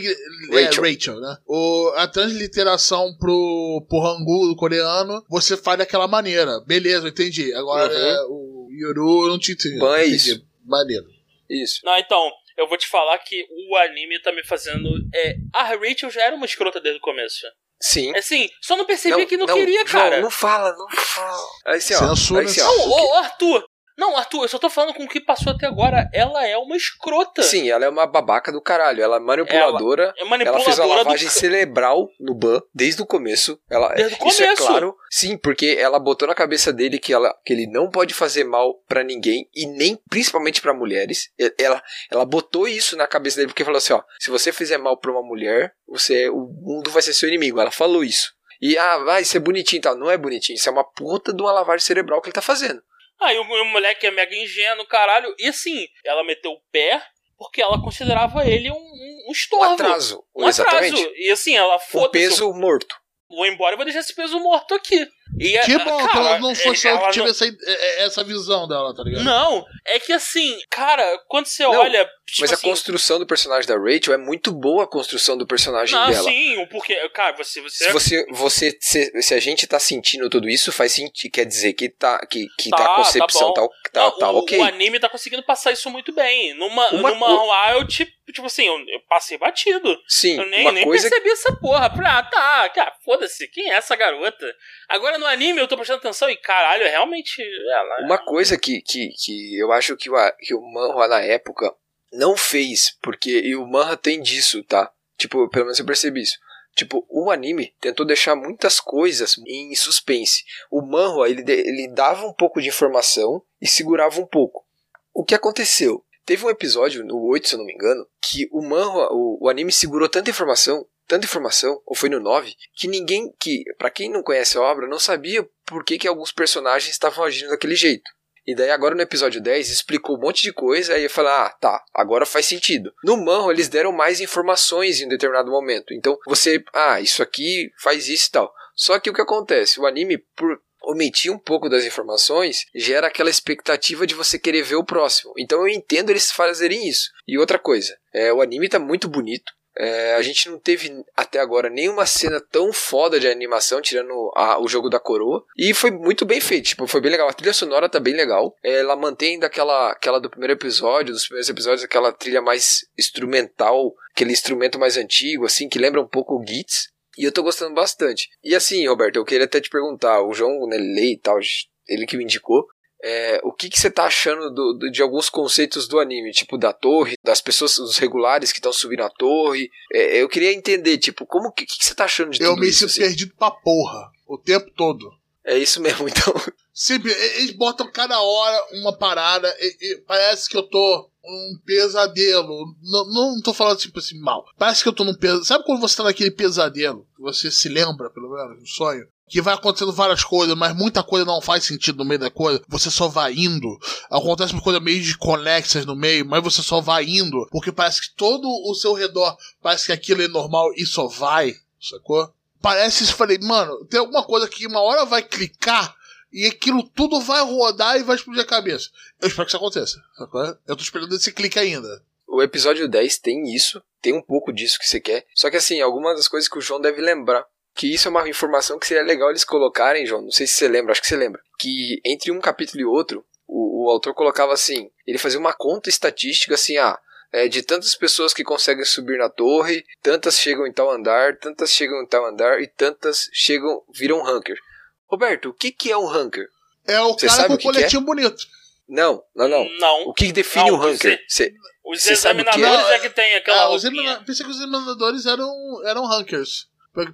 Rachel. É, Rachel, né? O, a transliteração pro, pro Hangul do coreano, você faz daquela maneira. Beleza, eu entendi. Agora, Uhum. é, o Yoru, eu não te entendi. Ban é Entendi. isso. Maneiro. Isso. Não, então, eu vou te falar que o anime tá me fazendo. É, a Rachel já era uma escrota desde o começo. Sim. Assim, só não percebi que não, queria, João, cara. Não fala, não fala. Aí assim, ó. Censura, aí, assim, ó, Não, o que- ô, Arthur! Não, Arthur, eu só tô falando com o que passou até agora. Ela é uma escrota. Sim, ela é uma babaca do caralho. Ela é manipuladora. É Ela manipuladora fez uma do lavagem ca- cerebral no Ban desde o começo. Ela, Desde o Isso é começo. claro. Sim, porque ela botou na cabeça dele que, ela, que ele não pode fazer mal pra ninguém e nem principalmente pra mulheres. Ela, ela botou isso na cabeça dele porque falou assim, ó, se você fizer mal pra uma mulher, você o mundo vai ser seu inimigo. Ela falou isso. E ah, vai ser bonitinho e tal. Não é bonitinho, isso é uma puta de uma lavagem cerebral que ele tá fazendo. Aí o, o moleque é mega ingênuo, caralho. E assim, ela meteu o pé porque ela considerava ele um, um, um Um estorvo. atraso. Um exatamente. atraso. E assim, ela Um foda-se. peso morto. Vou embora e vou deixar esse peso morto aqui. E, Que é- bom cara, que ela não foi só ela que tive não- essa, é- essa visão dela, tá ligado? Não, é que assim, cara, quando você Não, olha. Tipo Mas a assim, construção do personagem da Rachel é muito boa a construção do personagem não, dela. sim, o porquê. Cara, você. você, Se você, você se, se a gente tá sentindo tudo isso, faz sentido, quer dizer que tá que, que Tá, tá, a tá concepção bom. tá, tá, Não, tá o, ok. o anime tá conseguindo passar isso muito bem. Numa, Uma numa lá, eu tipo, tipo assim, eu, eu passei batido. Sim, Eu nem, uma nem coisa percebi essa porra. Falei, ah, tá, cara, foda-se, quem é essa garota? Agora no anime eu tô prestando atenção e caralho, realmente. Ela, uma coisa que, que, que eu acho que o, que o Manhwa na época não fez, porque e o Manhwa tem disso, tá? Tipo, pelo menos eu percebi isso. Tipo, o anime tentou deixar muitas coisas em suspense. O Manhwa, ele, ele dava um pouco de informação e segurava um pouco. O que aconteceu? Teve um episódio, no 8, se eu não me engano, que o manhwa, o, o anime segurou tanta informação, tanta informação, ou foi no 9, que ninguém, que para quem não conhece a obra, não sabia por que, que alguns personagens estavam agindo daquele jeito. E daí agora no episódio 10 explicou um monte de coisa, aí falei, ah, tá, agora faz sentido. No manhwa eles deram mais informações em um determinado momento. Então você, ah, isso aqui faz isso e tal. Só que o que acontece? O anime, por omitir um pouco das informações, gera aquela expectativa de você querer ver o próximo. Então eu entendo eles fazerem isso. E outra coisa, é, o anime tá muito bonito. É, a gente não teve até agora nenhuma cena tão foda de animação, tirando a- o jogo da coroa. E foi muito bem feito, tipo, foi bem legal. A trilha sonora tá bem legal. É, ela mantém daquela aquela do primeiro episódio, dos primeiros episódios, aquela trilha mais instrumental, aquele instrumento mais antigo, assim, que lembra um pouco o Gits. E eu tô gostando bastante. E assim, Roberto, eu queria até te perguntar, o João, né, lê e tal, ele que me indicou, é, o que, que você tá achando do- do- de alguns conceitos do anime, tipo da torre, das pessoas, dos regulares que estão subindo a torre. É, eu queria entender, tipo, como que, que, você tá achando de Eu tudo me isso? sinto assim? perdido pra porra. O tempo todo. É isso mesmo, então. E- eles botam cada hora uma parada. e- e parece que eu tô um pesadelo. Não, não tô falando tipo assim, mal. Parece que eu tô num pesadelo. Sabe quando você tá naquele pesadelo? Que você se lembra, pelo menos, no sonho? Que vai acontecendo várias coisas, mas muita coisa não faz sentido no meio da coisa. Você só vai indo. Acontece uma coisa meio desconexas no meio, mas você só vai indo. Porque parece que todo o seu redor parece que aquilo é normal e só vai. Sacou? Parece isso. Falei, mano, tem alguma coisa que uma hora vai clicar e aquilo tudo vai rodar e vai explodir a cabeça. Eu espero que isso aconteça. Eu tô esperando esse clique ainda. O episódio 10 tem isso, tem um pouco disso que você quer. Só que assim, algumas das coisas que o João deve lembrar. Que isso é uma informação que seria legal eles colocarem, João. Não sei se você lembra, acho que você lembra. Que entre um capítulo e outro, o, o autor colocava assim: ele fazia uma conta estatística assim, ah. É, de tantas pessoas que conseguem subir na torre, tantas chegam em tal andar, tantas chegam em tal andar e tantas chegam, viram ranker. Roberto, o que, que é um ranker? É o Você cara sabe com o o que coletinho bonito. Não, não, não. Não. O que define Não, um ranker? Os Você sabe o que é? examinadores é? que tem aquela Ah, os Pensei que os examinadores eram, eram rankers.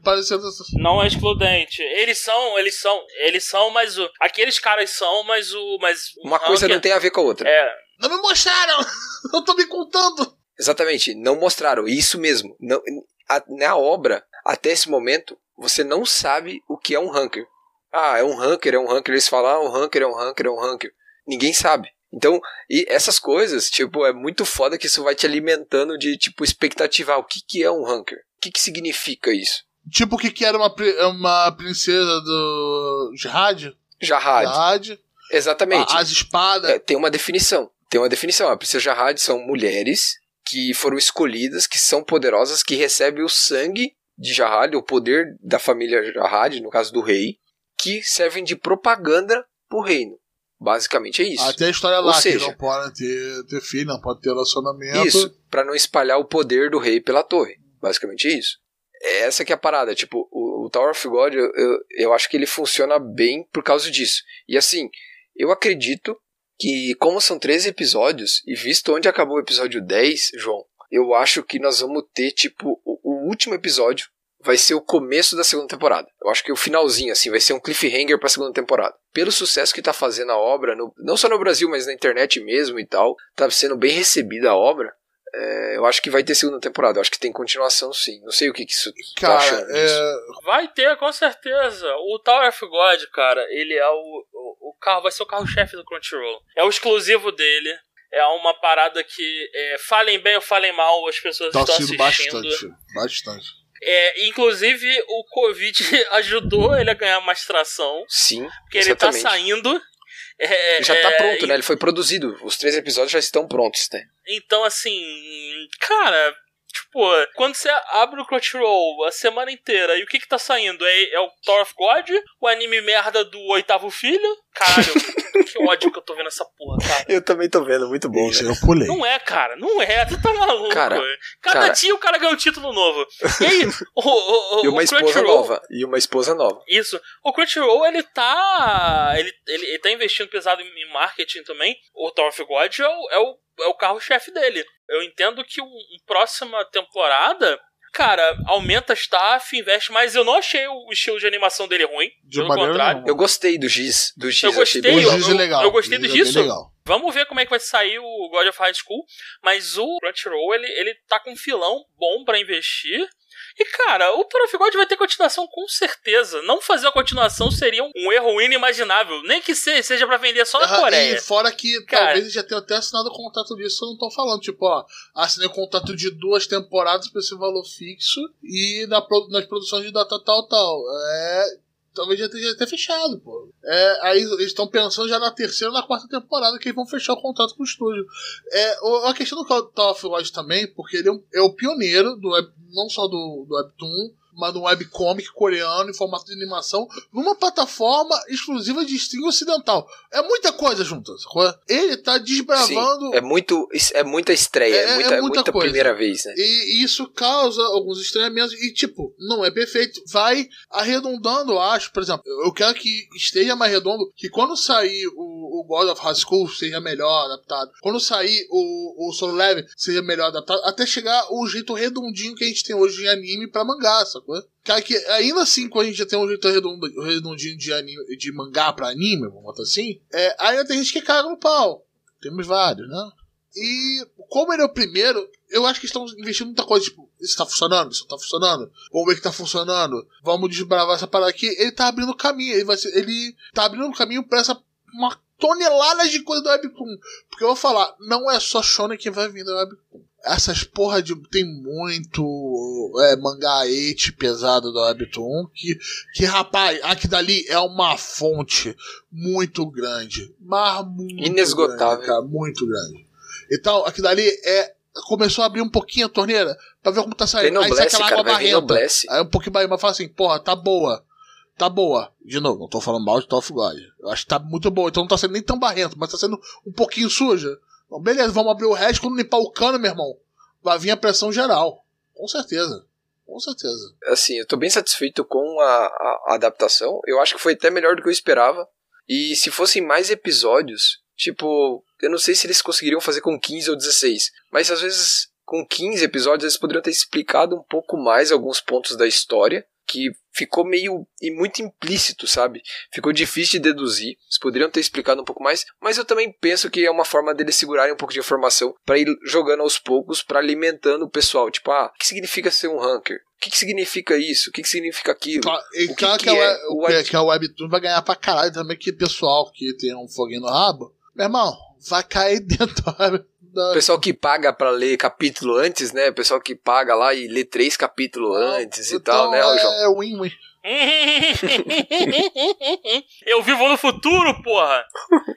Parecendo. Não é excludente. Eles são, eles são, eles são, mas o, aqueles caras são, mas o, mas o uma coisa ranker- não tem a ver com a outra. É, Não me mostraram! Eu tô me contando! Exatamente, não mostraram. Isso mesmo. Não, a- na obra, até esse momento, você não sabe o que é um ranker. Ah, é um ranker, é um ranker. Eles falam, ah, um ranker, é um ranker, é um ranker. Ninguém sabe. Então, e essas coisas, tipo, é muito foda que isso vai te alimentando de, tipo, expectativa. O que, que é um ranker? O que, que significa isso? Tipo o que, que era uma, uma princesa do. Jihad? Jahad. Jihad. Exatamente. As espadas. É, tem uma definição. Tem uma definição. A princesa Jahad são mulheres que foram escolhidas, que são poderosas, que recebem o sangue de Jahad, o poder da família Jahad, no caso do rei, que servem de propaganda pro reino. Basicamente é isso. Até a história Ou lá, seja- que não pode ter, ter filho, não pode ter relacionamento. Isso, para não espalhar o poder do rei pela torre. Basicamente é isso. Essa que é a parada. Tipo, o, o Tower of God, eu, eu, eu acho que ele funciona bem por causa disso. E assim, eu acredito que, como são 13 episódios, e visto onde acabou o episódio 10, João, eu acho que nós vamos ter, tipo, o, o último episódio vai ser o começo da segunda temporada. Eu acho que o finalzinho, assim, vai ser um cliffhanger pra segunda temporada. Pelo sucesso que tá fazendo a obra, no- não só no Brasil, mas na internet mesmo e tal, tá sendo bem recebida a obra. é, eu acho que vai ter segunda temporada. Eu acho que tem continuação, sim. Não sei o que, que isso tá Cara, achando disso. é, vai ter, com certeza. O Tower of God, cara, ele é o, o carro, vai ser o carro-chefe do Crunchyroll. É o exclusivo dele. É uma parada que, é, falem bem ou falem mal, as pessoas tá estão assistindo assistindo. bastante. Bastante. É, inclusive, o Covid ajudou ele a ganhar mais tração, Sim, porque ele tá exatamente. saindo. É, Ele já tá é, pronto, e- né? Ele foi produzido. Os três episódios já estão prontos, né? Então, assim, cara, tipo, quando você abre o Crunchyroll a semana inteira e o que que tá saindo? É, é o Tower of God? O anime merda do oitavo filho? Caralho, que ódio que eu tô vendo essa porra, cara. Eu também tô vendo, muito bom, Isso eu pulei. Não é, cara, não é, tu tá maluco. Cara, Cada cara- dia o cara ganha um título novo. E aí, o, o, o, E uma o esposa Crunchyroll, nova. E uma esposa nova. Isso. O Crunchyroll, ele tá. Ele, ele, ele tá investindo pesado em em marketing também. O Tower of God é o, é o, é o carro-chefe dele. Eu entendo que um, um próxima temporada. Cara, aumenta staff, investe mais. Eu não achei o estilo de animação dele ruim. De pelo contrário. nenhuma. Eu gostei do Giz. Do Giz, Eu eu achei gostei, bem O eu- legal. Giz é legal. eu gostei do Giz é. Vamos ver como é que vai sair o God of High School. Mas o Crunchyroll, ele, ele tá com um filão bom pra investir. E, cara, o Tower of God vai ter continuação com certeza. Não fazer a continuação seria um, erro inimaginável. Nem que se- seja pra vender só na Coreia. E fora que Cara. talvez eles já tenham até assinado o contrato disso, eu não tô falando. Tipo, ó, assinei o contrato de duas temporadas por esse valor fixo e na, nas produções de data tal, tal. É. Talvez já esteja até fechado, pô. É, aí eles estão pensando já na terceira ou na quarta temporada que eles vão fechar o contrato com o estúdio. É, a questão do Call of Duty também, porque ele é, um- é o pioneiro do não só do, do Webtoon, mas do webcomic coreano em formato de animação, numa plataforma exclusiva de streaming ocidental. É muita coisa junta, sacou? Ele tá desbravando. Sim, é, muito, é muita estreia, É- é, muita, é muita muita coisa. primeira vez, né? E isso causa alguns estranhamentos. E, tipo, não é perfeito. Vai arredondando, eu acho. Por exemplo, eu quero que esteja mais redondo. Que quando sair o, o God of High School seja melhor adaptado. Quando sair o, o Solo Level seja melhor adaptado. Até chegar o jeito redondinho que a gente tem hoje em anime pra mangá, sacou? Cara, que ainda assim, quando a gente já tem um jeito redondinho de, anime, de mangá pra anime, vamos botar assim, é, ainda tem gente que caga no pau. Temos vários, né? E como ele é o primeiro, eu acho que estão investindo muita coisa. Tipo, isso tá funcionando, isso tá funcionando. Vamos ver que tá funcionando. Vamos desbravar essa parada aqui. Ele tá abrindo caminho. Ele, vai ser, ele tá abrindo caminho pra essa uma tonelada de coisa do Webtoon. Porque eu vou falar, não é só Shonen que vai vir do Webtoon. Essas porra de. Tem muito é, mangá hate pesado da Webtoon que, que, rapaz, aqui dali é uma fonte muito grande. Mas muito Inesgotável. grande, cara, muito grande. Então, aqui dali é. Começou a abrir um pouquinho a torneira pra ver como tá saindo. Aí sai aquela água barrenta. Aí um pouquinho mais, mas fala assim, porra, tá boa. Tá boa. De novo, não tô falando mal de Top God. Eu acho que tá muito boa. Então não tá sendo nem tão barrento, mas tá sendo um pouquinho suja. Beleza, vamos abrir o resto. Quando limpar o cano, meu irmão, vai vir a pressão geral. Com certeza. Com certeza. assim, eu tô bem satisfeito com a, a- a adaptação. Eu acho que foi até melhor do que eu esperava. E se fossem mais episódios, tipo, eu não sei se eles conseguiriam fazer com 15 ou 16, mas às vezes com 15 episódios eles poderiam ter explicado um pouco mais alguns pontos da história que ficou meio e muito implícito, sabe? Ficou difícil de deduzir. Eles poderiam ter explicado um pouco mais, mas eu também penso que é uma forma deles segurarem um pouco de informação para ir jogando aos poucos, para alimentando o pessoal. Tipo, ah, o que significa ser um ranker? O que, que significa isso? O que, que significa aquilo? Claro, e O que claro que que, é o Web- que a Webtoon vai ganhar pra caralho também, que pessoal que tem um foguinho no rabo, meu irmão, vai cair dentro da. O pessoal que paga pra ler capítulo antes, né? O pessoal que paga lá e lê três capítulos antes e Então, tal, né, João? É win-win. Eu vivo no futuro, porra!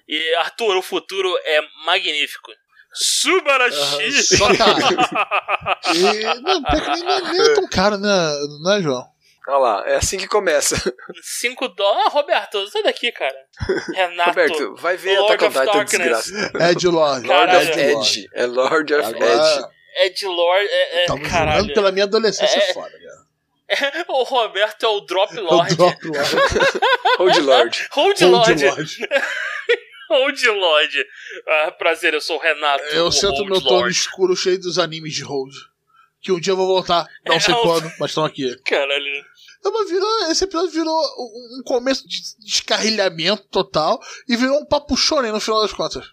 E, Arthur, o futuro é magnífico. Subarashi! Só caro. E, não, pior que nem, nem- nem é tão caro, né, né João? Olha lá, é assim que começa. 5 dólares. Ah, Roberto, sai daqui, cara. Renato. Roberto, vai ver Lord Attack on of Titan, desgraça. Ed Lord. Lord Caralho. of Ed Lord. Edge. É Lord of Edge. Agora, É de Lord. É, é, tava caralho. jogando pela minha adolescência É. foda, cara. o Roberto é o Drop Lord. dropo Lord. Hold Lord. Hold Hold Lord. Lord. Hold Lord. Ah, prazer, eu sou o Renato. Eu o sento Hold meu Lord. escuro cheio dos animes de Hold. Que um dia eu vou voltar, não É, sei o- quando, mas estão aqui. Caralho. Não, mas virou, esse episódio virou um começo de descarrilhamento total e virou um papo shonen no final das contas.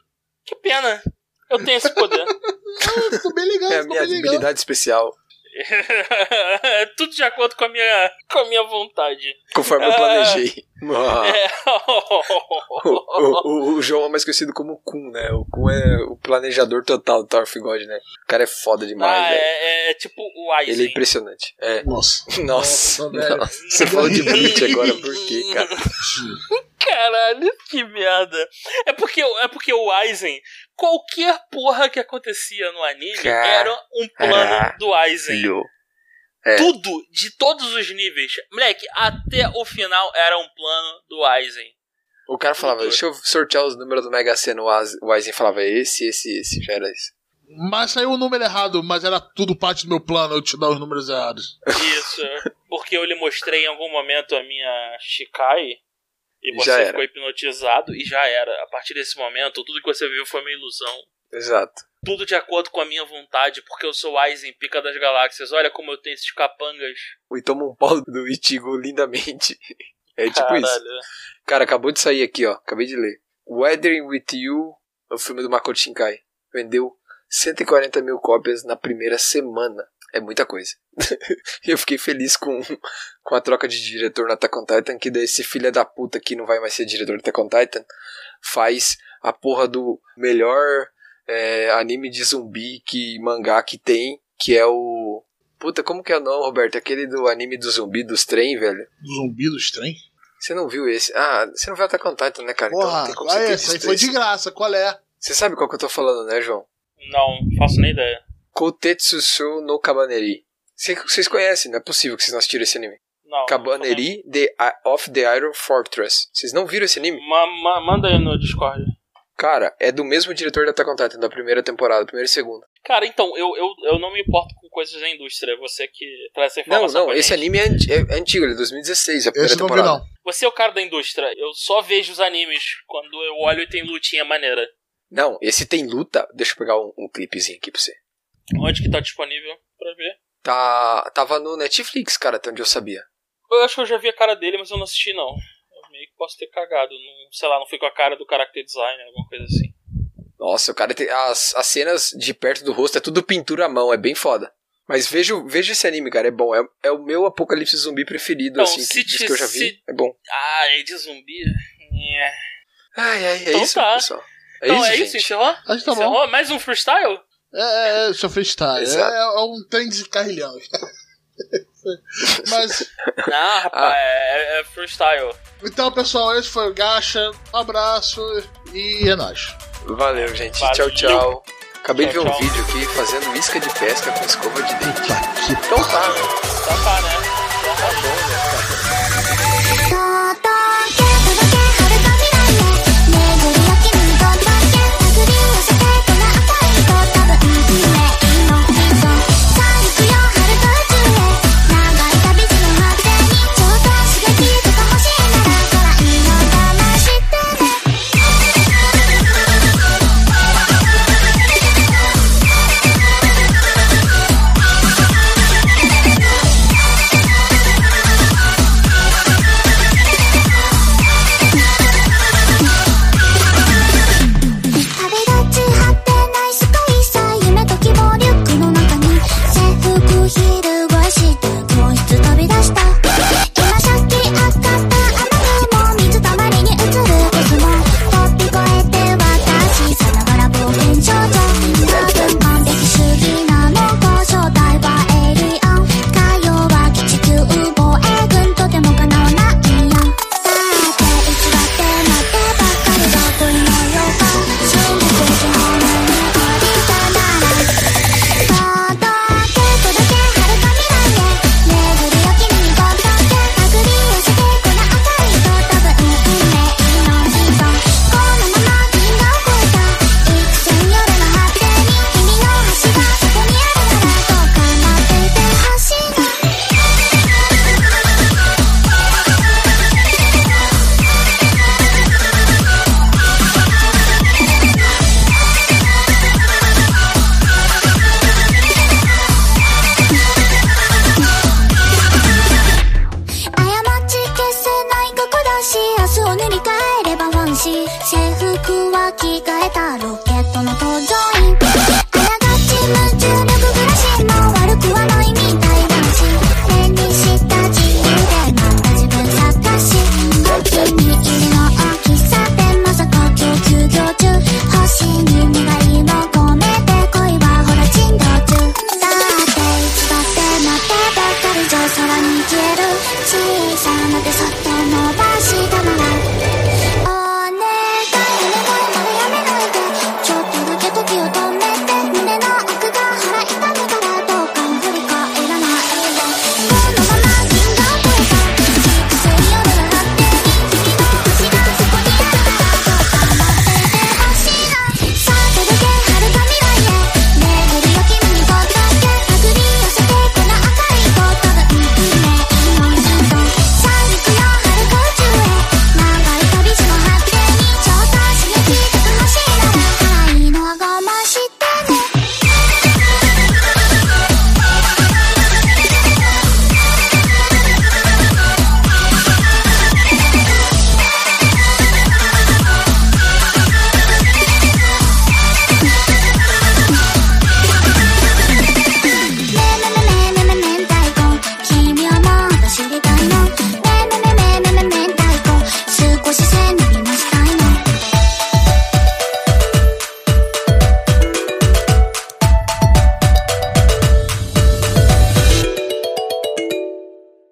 Que pena. Eu tenho esse poder. Ah, ficou bem legal, É a minha legal. habilidade especial. É Tudo de acordo com a minha, com a minha vontade. Conforme eu Ah. planejei. Ah. É. O, o- o- João é mais conhecido como Kun, né? O Kun é o planejador total do Tower of God, né? O cara é foda demais, Ah, velho. é, é tipo o Aizen. Ele é impressionante. É. Nossa. Nossa, Nossa. Você falou de Bleach agora, por quê, cara? Caralho, que merda. É porque, é porque o Aizen, qualquer porra que acontecia no anime era um plano do Aizen. Filho. É. Tudo, de todos os níveis. Moleque, até o final era um plano do Aizen. O cara falava, deixa eu sortear os números do Mega Sena. O Aizen falava, esse, esse, esse. Já era esse. Mas saiu o número errado, mas era tudo parte do meu plano eu te dar os números errados. Isso, porque eu lhe mostrei em algum momento a minha Shikai e você ficou hipnotizado e já era. A partir desse momento, tudo que você viu foi uma ilusão. Exato. Tudo de acordo com a minha vontade, porque eu sou Aizen, pica das galáxias. Olha como eu tenho esses capangas. E toma um pau do Ichigo lindamente. É tipo Caralho. isso. Cara, acabou de sair aqui, ó. Acabei de ler. Weathering with You, o filme do Makoto Shinkai. Vendeu 140 mil cópias na primeira semana. É muita coisa. eu fiquei feliz com, com a troca de diretor na Attack on Titan, que daí esse filho da puta que não vai mais ser diretor da Attack on Titan faz a porra do melhor é, anime de zumbi que mangá que tem, que é o... Puta, como que é o nome, Roberto? Aquele do anime do zumbi dos trem, velho. Do zumbi dos trem? Você não viu esse? Ah, você não viu Attack on Titan, né, cara? então não Porra, tem como você ah, ter esse aí foi de graça, qual é? Você sabe qual que eu tô falando, né, João? Não, faço nem ideia. Kotetsu no Kabaneri. Cê- Vocês conhecem, não é possível que vocês não assistiram esse anime. Não. Kabaneri the, of the Iron Fortress. Vocês não viram esse anime? Ma- ma- manda aí no Discord. Cara, é do mesmo diretor da Attack on Titan, da primeira temporada, primeira e segunda. Cara, então, eu, eu, eu não me importo com coisas da indústria. Você que traz essa Não, informação. não, pra esse gente. anime é, anti- é antigo, ele é 2016, a primeira Esse não vi temporada. não. Você é o cara da indústria. Eu só vejo os animes quando eu olho e tem lutinha maneira. Não, esse tem luta. Deixa eu pegar um, um clipezinho aqui pra você. Onde que tá disponível pra ver? Tá, tava no Netflix, cara, até onde eu sabia. Eu acho que eu já vi a cara dele, mas eu não assisti não meio que posso ter cagado. Não, sei lá, não fui com a cara do character design, alguma coisa assim. Nossa, o cara tem. As, as cenas de perto do rosto é tudo pintura à mão, é bem foda. Mas veja vejo esse anime, cara, é bom. É, é o meu apocalipse zumbi preferido, então, assim, que, que eu já vi. Se... É bom. Ah, é de zumbi. É. Ai, ai, é então isso, tá. pessoal. É então isso, é isso, gente. encerrou? Tá encerrou? Bom. Mais um freestyle? É, é, é só freestyle. É, é, um trem de carrilhão. Mas. Não, ah, rapaz, ah. É, é, é freestyle. Então, pessoal, esse foi o Gacha. Um abraço e é nóis. Valeu, gente. Valeu. Tchau, tchau. Acabei tchau, de ver um tchau. vídeo aqui fazendo isca de pesca com escova de dente. Então tá. Então tá, né? Então tá bom.